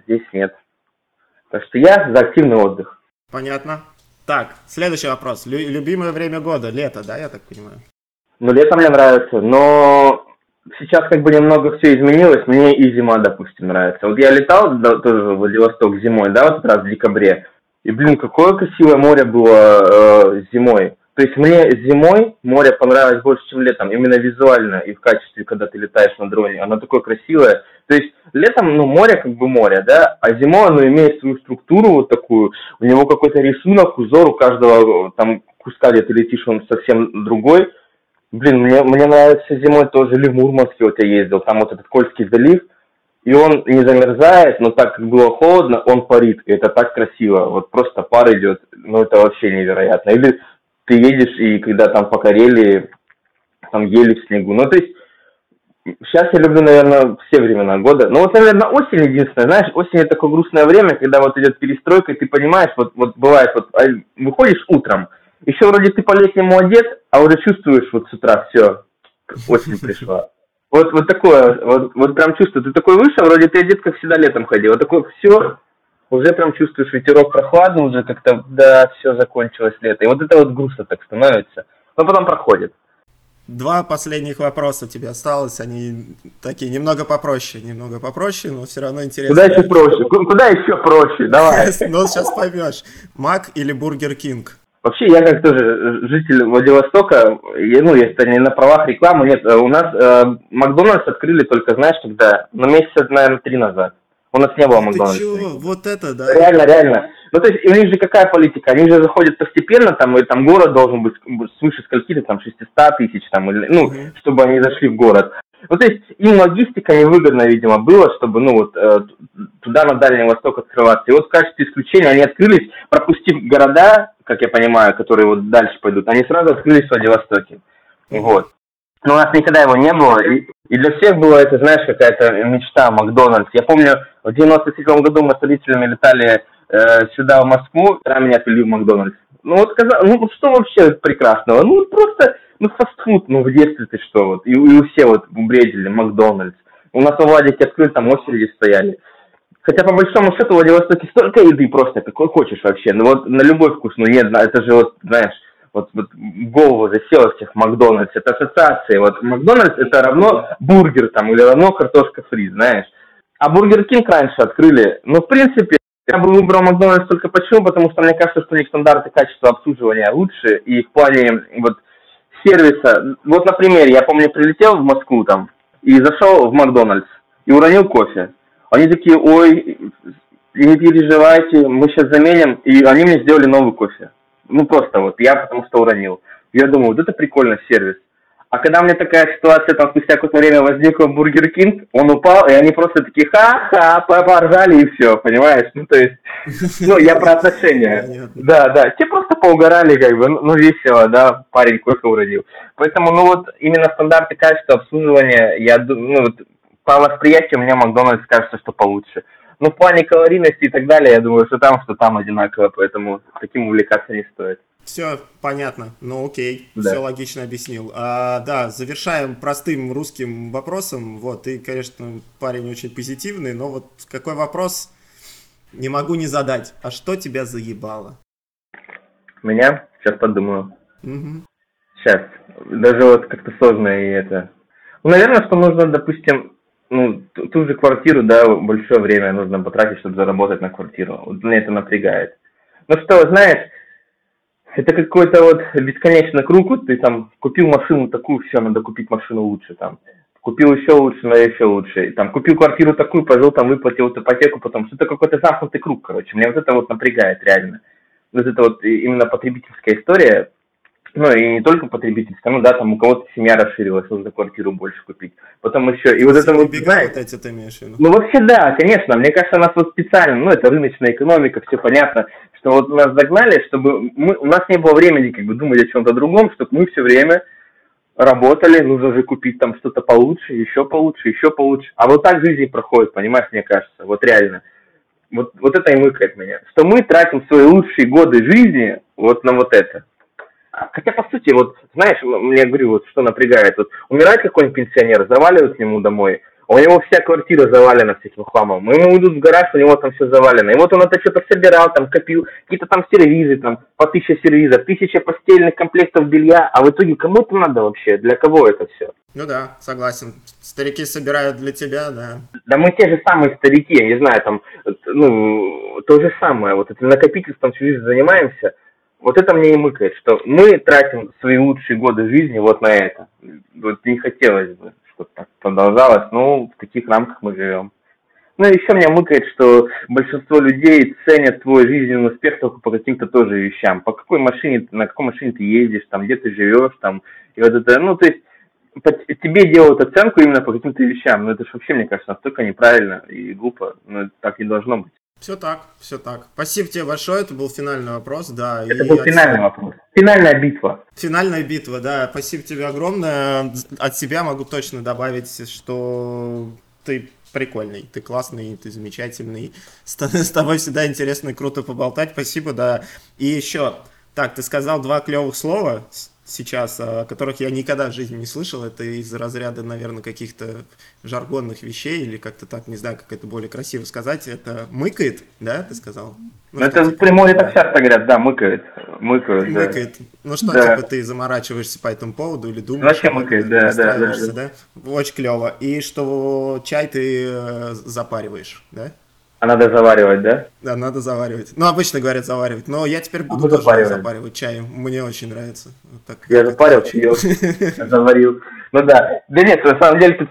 Здесь нет. Так что я за активный отдых. Понятно. Так, следующий вопрос. Лю- любимое время года, лето, да, я так понимаю? Ну, лето мне нравится, но сейчас как бы немного все изменилось, мне и зима, допустим, нравится. Вот я летал да, тоже в Владивосток зимой, да, вот раз в декабре, и, блин, какое красивое море было э, зимой. То есть мне зимой море понравилось больше, чем летом, именно визуально и в качестве, когда ты летаешь на дроне. Оно такое красивое. То есть летом, ну, море как бы море, да, а зимой оно имеет свою структуру вот такую, у него какой-то рисунок, узор у каждого там куска, где ты летишь, он совсем другой. Блин, мне, мне нравится зимой тоже, или в Мурманске вот я ездил, там вот этот Кольский залив, и он не замерзает, но так как было холодно, он парит, и это так красиво, вот просто пар идет, ну это вообще невероятно. Или ты едешь, и когда там по Карелии, там ели в снегу. Ну, то есть, сейчас я люблю, наверное, все времена года. Ну, вот, наверное, осень единственное. Знаешь, осень это такое грустное время, когда вот идет перестройка, и ты понимаешь, вот, вот бывает, вот а, выходишь утром, еще вроде ты по-летнему одет, а уже чувствуешь вот с утра все, осень пришла. Вот, вот такое, вот, вот прям чувство. Ты такой вышел, вроде ты одет, как всегда летом ходил. Вот такое все, уже прям чувствуешь ветерок прохладный, уже как-то, да, все закончилось лето. И вот это вот грустно так становится, но потом проходит. Два последних вопроса у тебя осталось, они такие немного попроще, немного попроще, но все равно интересно. Куда еще проще? Куда еще проще? Давай. Ну, сейчас поймешь. Мак или Бургер Кинг? Вообще, я как тоже житель Владивостока, ну, если не на правах рекламы, нет, у нас э, Макдональдс открыли только, знаешь, когда, ну, месяца, наверное, три назад. У нас не было Макдональдса. Вот это, да? Реально, реально. Ну, то есть, у них же какая политика? Они же заходят постепенно, там, и там город должен быть свыше скольки-то, там, 600 тысяч, там, или, ну, uh чтобы они зашли в город. Ну, то есть, им логистика невыгодна, видимо, было, чтобы, ну, вот, э, туда на Дальний Восток открываться. И вот в качестве исключения они открылись, пропустив города, как я понимаю, которые вот дальше пойдут, они сразу открылись в Владивостоке. Вот. Но у нас никогда его не было. И, и для всех было это, знаешь, какая-то мечта Макдональдс. Я помню, в 97 году мы с родителями летали э, сюда, в Москву, тогда меня отвели в Макдональдс. Ну вот сказал, ну что вообще прекрасного? Ну просто, ну фастфуд, ну в детстве ты что вот. И, и у все вот бредили Макдональдс. У нас в Владике открыли, там очереди стояли. Хотя, по большому счету, в Владивостоке столько еды просто, какой хочешь вообще. Ну вот на любой вкус, ну нет, это же вот, знаешь, вот, вот голову засело всех Макдональдс, это ассоциации. Вот Макдональдс это равно бургер там или равно картошка фри, знаешь. А Бургер Кинг раньше открыли. Ну, в принципе, я бы выбрал Макдональдс только почему? Потому что мне кажется, что у них стандарты качества обслуживания лучше, и в плане вот сервиса. Вот, например, я помню, прилетел в Москву там, и зашел в Макдональдс, и уронил кофе. Они такие, ой, не переживайте, мы сейчас заменим, и они мне сделали новый кофе. Ну, просто вот, я потому что уронил. Я думаю, вот это прикольный сервис. А когда у меня такая ситуация, там, спустя какое-то время возникла Бургер Кинг, он упал, и они просто такие, ха-ха, поржали, и все, понимаешь? Ну, то есть, ну, я про отношения. Да, да, те просто поугорали, как бы, ну, весело, да, парень кофе уронил. Поэтому, ну, вот, именно стандарты качества обслуживания, я, ну, вот, по восприятию мне Макдональдс кажется, что получше. Ну, в плане калорийности и так далее, я думаю, что там, что там одинаково, поэтому таким увлекаться не стоит. Все понятно, ну окей, да. все логично объяснил. А, да, завершаем простым русским вопросом. Вот, ты, конечно, парень очень позитивный, но вот какой вопрос не могу не задать. А что тебя заебало? Меня? Сейчас подумаю. Угу. Сейчас. Даже вот как-то сложно и это. Ну, наверное, что нужно, допустим, ну, ту, же квартиру, да, большое время нужно потратить, чтобы заработать на квартиру. Вот меня это напрягает. Ну что, знаешь, это какой-то вот бесконечный круг, вот ты там купил машину такую, все, надо купить машину лучше там. Купил еще лучше, надо еще лучше. И, там купил квартиру такую, пожил там, выплатил вот ипотеку, потом что-то какой-то замкнутый круг, короче. Меня вот это вот напрягает реально. Вот это вот именно потребительская история. Ну и не только потребительская, ну да, там у кого-то семья расширилась, нужно квартиру больше купить. Потом еще, и вот это вот, вот эти ты имеешь в виду? Ну вообще да, конечно, мне кажется, у нас вот специально, ну это рыночная экономика, все понятно, что вот нас догнали, чтобы мы, у нас не было времени как бы думать о чем-то другом, чтобы мы все время работали, нужно же купить там что-то получше, еще получше, еще получше. А вот так жизнь проходит, понимаешь, мне кажется, вот реально. Вот, вот это и мыкает меня. Что мы тратим свои лучшие годы жизни вот на вот это. Хотя, по сути, вот, знаешь, мне говорю, вот что напрягает. Вот умирает какой-нибудь пенсионер, заваливают к нему домой, у него вся квартира завалена всяким хламом. Ему идут в гараж, у него там все завалено. И вот он это что-то собирал, там копил, какие-то там сервизы, там по тысяче сервизов, тысяча постельных комплектов белья. А в итоге кому это надо вообще? Для кого это все? Ну да, согласен. Старики собирают для тебя, да. Да мы те же самые старики, я не знаю, там, ну, то же самое. Вот это накопительством всю жизнь занимаемся – вот это мне и мыкает, что мы тратим свои лучшие годы жизни вот на это. Вот не хотелось бы, чтобы так продолжалось, но в таких рамках мы живем. Ну и еще меня мыкает, что большинство людей ценят твой жизненный успех только по каким-то тоже вещам. По какой машине, на какой машине ты ездишь, там, где ты живешь, там, и вот это, ну, то есть, тебе делают оценку именно по каким-то вещам. Но это же вообще, мне кажется, настолько неправильно и глупо. Но так не должно быть. Все так, все так. Спасибо тебе большое, это был финальный вопрос, да. Это был финальный от... вопрос. Финальная битва. Финальная битва, да. Спасибо тебе огромное. От себя могу точно добавить, что ты прикольный, ты классный, ты замечательный. С, с тобой всегда интересно и круто поболтать. Спасибо, да. И еще, так, ты сказал два клевых слова сейчас, о которых я никогда в жизни не слышал. Это из разряда, наверное, каких-то жаргонных вещей, или как-то так, не знаю, как это более красиво сказать. Это мыкает, да, ты сказал? Ну, это в прямой так часто говорят, да, мыкает. Мыкает, да. Мыкает. Ну что, да. типа, ты заморачиваешься по этому поводу или думаешь? Вообще мыкает, да, да, да, да. Очень клево. И что чай ты э, запариваешь, да? А надо заваривать, да? Да, надо заваривать. Ну, обычно говорят заваривать, но я теперь буду а тоже запаривать. запаривать чай. Мне очень нравится. Вот так, я запарил чаек, заварил. Ну да. Да нет, на самом деле тут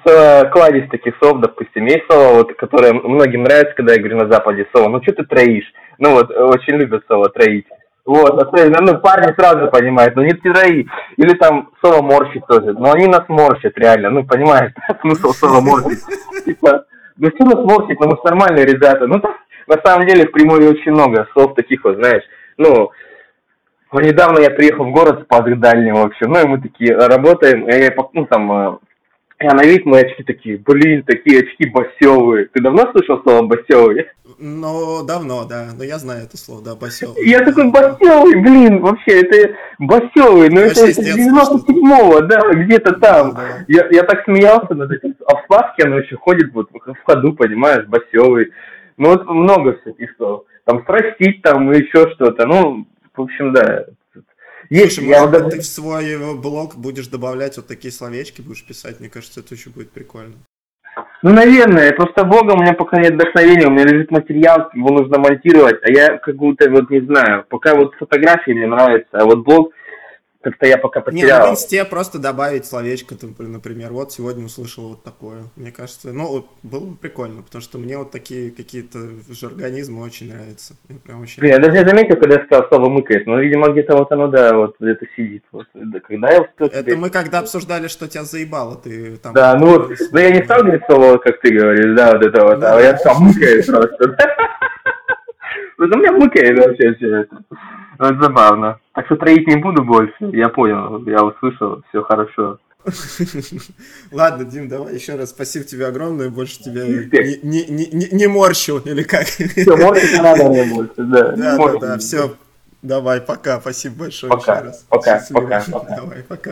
кладезь таких сов, допустим, есть сова, вот, которая многим нравится, когда я говорю на Западе сова. Ну что ты троишь? Ну вот, очень любят сова троить. Вот, особенно, ну, парни сразу понимают, ну не трои. Или там сова морщит тоже. Но они нас морщат реально, ну понимаешь, смысл сова морщит. Типа, да все нас морщит, но мы нормальные ребята. Ну, на самом деле в Приморье очень много слов таких вот, знаешь, ну, недавно я приехал в город с дальний, в общем, ну, и мы такие работаем, и ну, там, э, я на вид мои очки такие, блин, такие очки басевые. Ты давно слышал слово басевый? Ну, давно, да. Но я знаю это слово, да, басевый. Я такой басевый, блин, вообще, это басевый, ну это, это 97-го, да, где-то там. Да, да. Я, я так смеялся над этим. А в Спаске оно еще ходит вот в ходу, понимаешь, басевый. Ну вот много всяких слов. Там срастить, там еще что-то. Ну, в общем, да, есть, Слушай, я может ты в свой блог будешь добавлять вот такие словечки, будешь писать, мне кажется, это еще будет прикольно. Ну, наверное, просто Бога у меня пока нет вдохновения, у меня лежит материал, его нужно монтировать, а я как будто вот не знаю, пока вот фотографии мне нравятся, а вот блог как-то я пока потерял. Не, ну, в инсте просто добавить словечко, например, вот сегодня услышал вот такое. Мне кажется, ну, было бы прикольно, потому что мне вот такие какие-то жаргонизмы очень нравятся. Я прям очень... Блин, я даже не заметил, когда я сказал слово мыкает, но, видимо, где-то вот оно, да, вот где-то сидит. Вот, когда я успел Это тебе... мы когда обсуждали, что тебя заебало, ты там... Да, ну, вот, но я не стал говорить слово, как ты говоришь, да, вот это вот, а я сам мыкает просто. У меня мыкает вообще все это. Это забавно. Так что троить не буду больше. Я понял, я услышал, все хорошо. Ладно, Дим, давай еще раз спасибо тебе огромное, больше тебя не, не, не, не морщил, или как? Все, морщить надо мне больше, да. Да, да, да, все. Давай, пока, спасибо большое пока, еще раз. Пока, пока, пока. Давай, пока.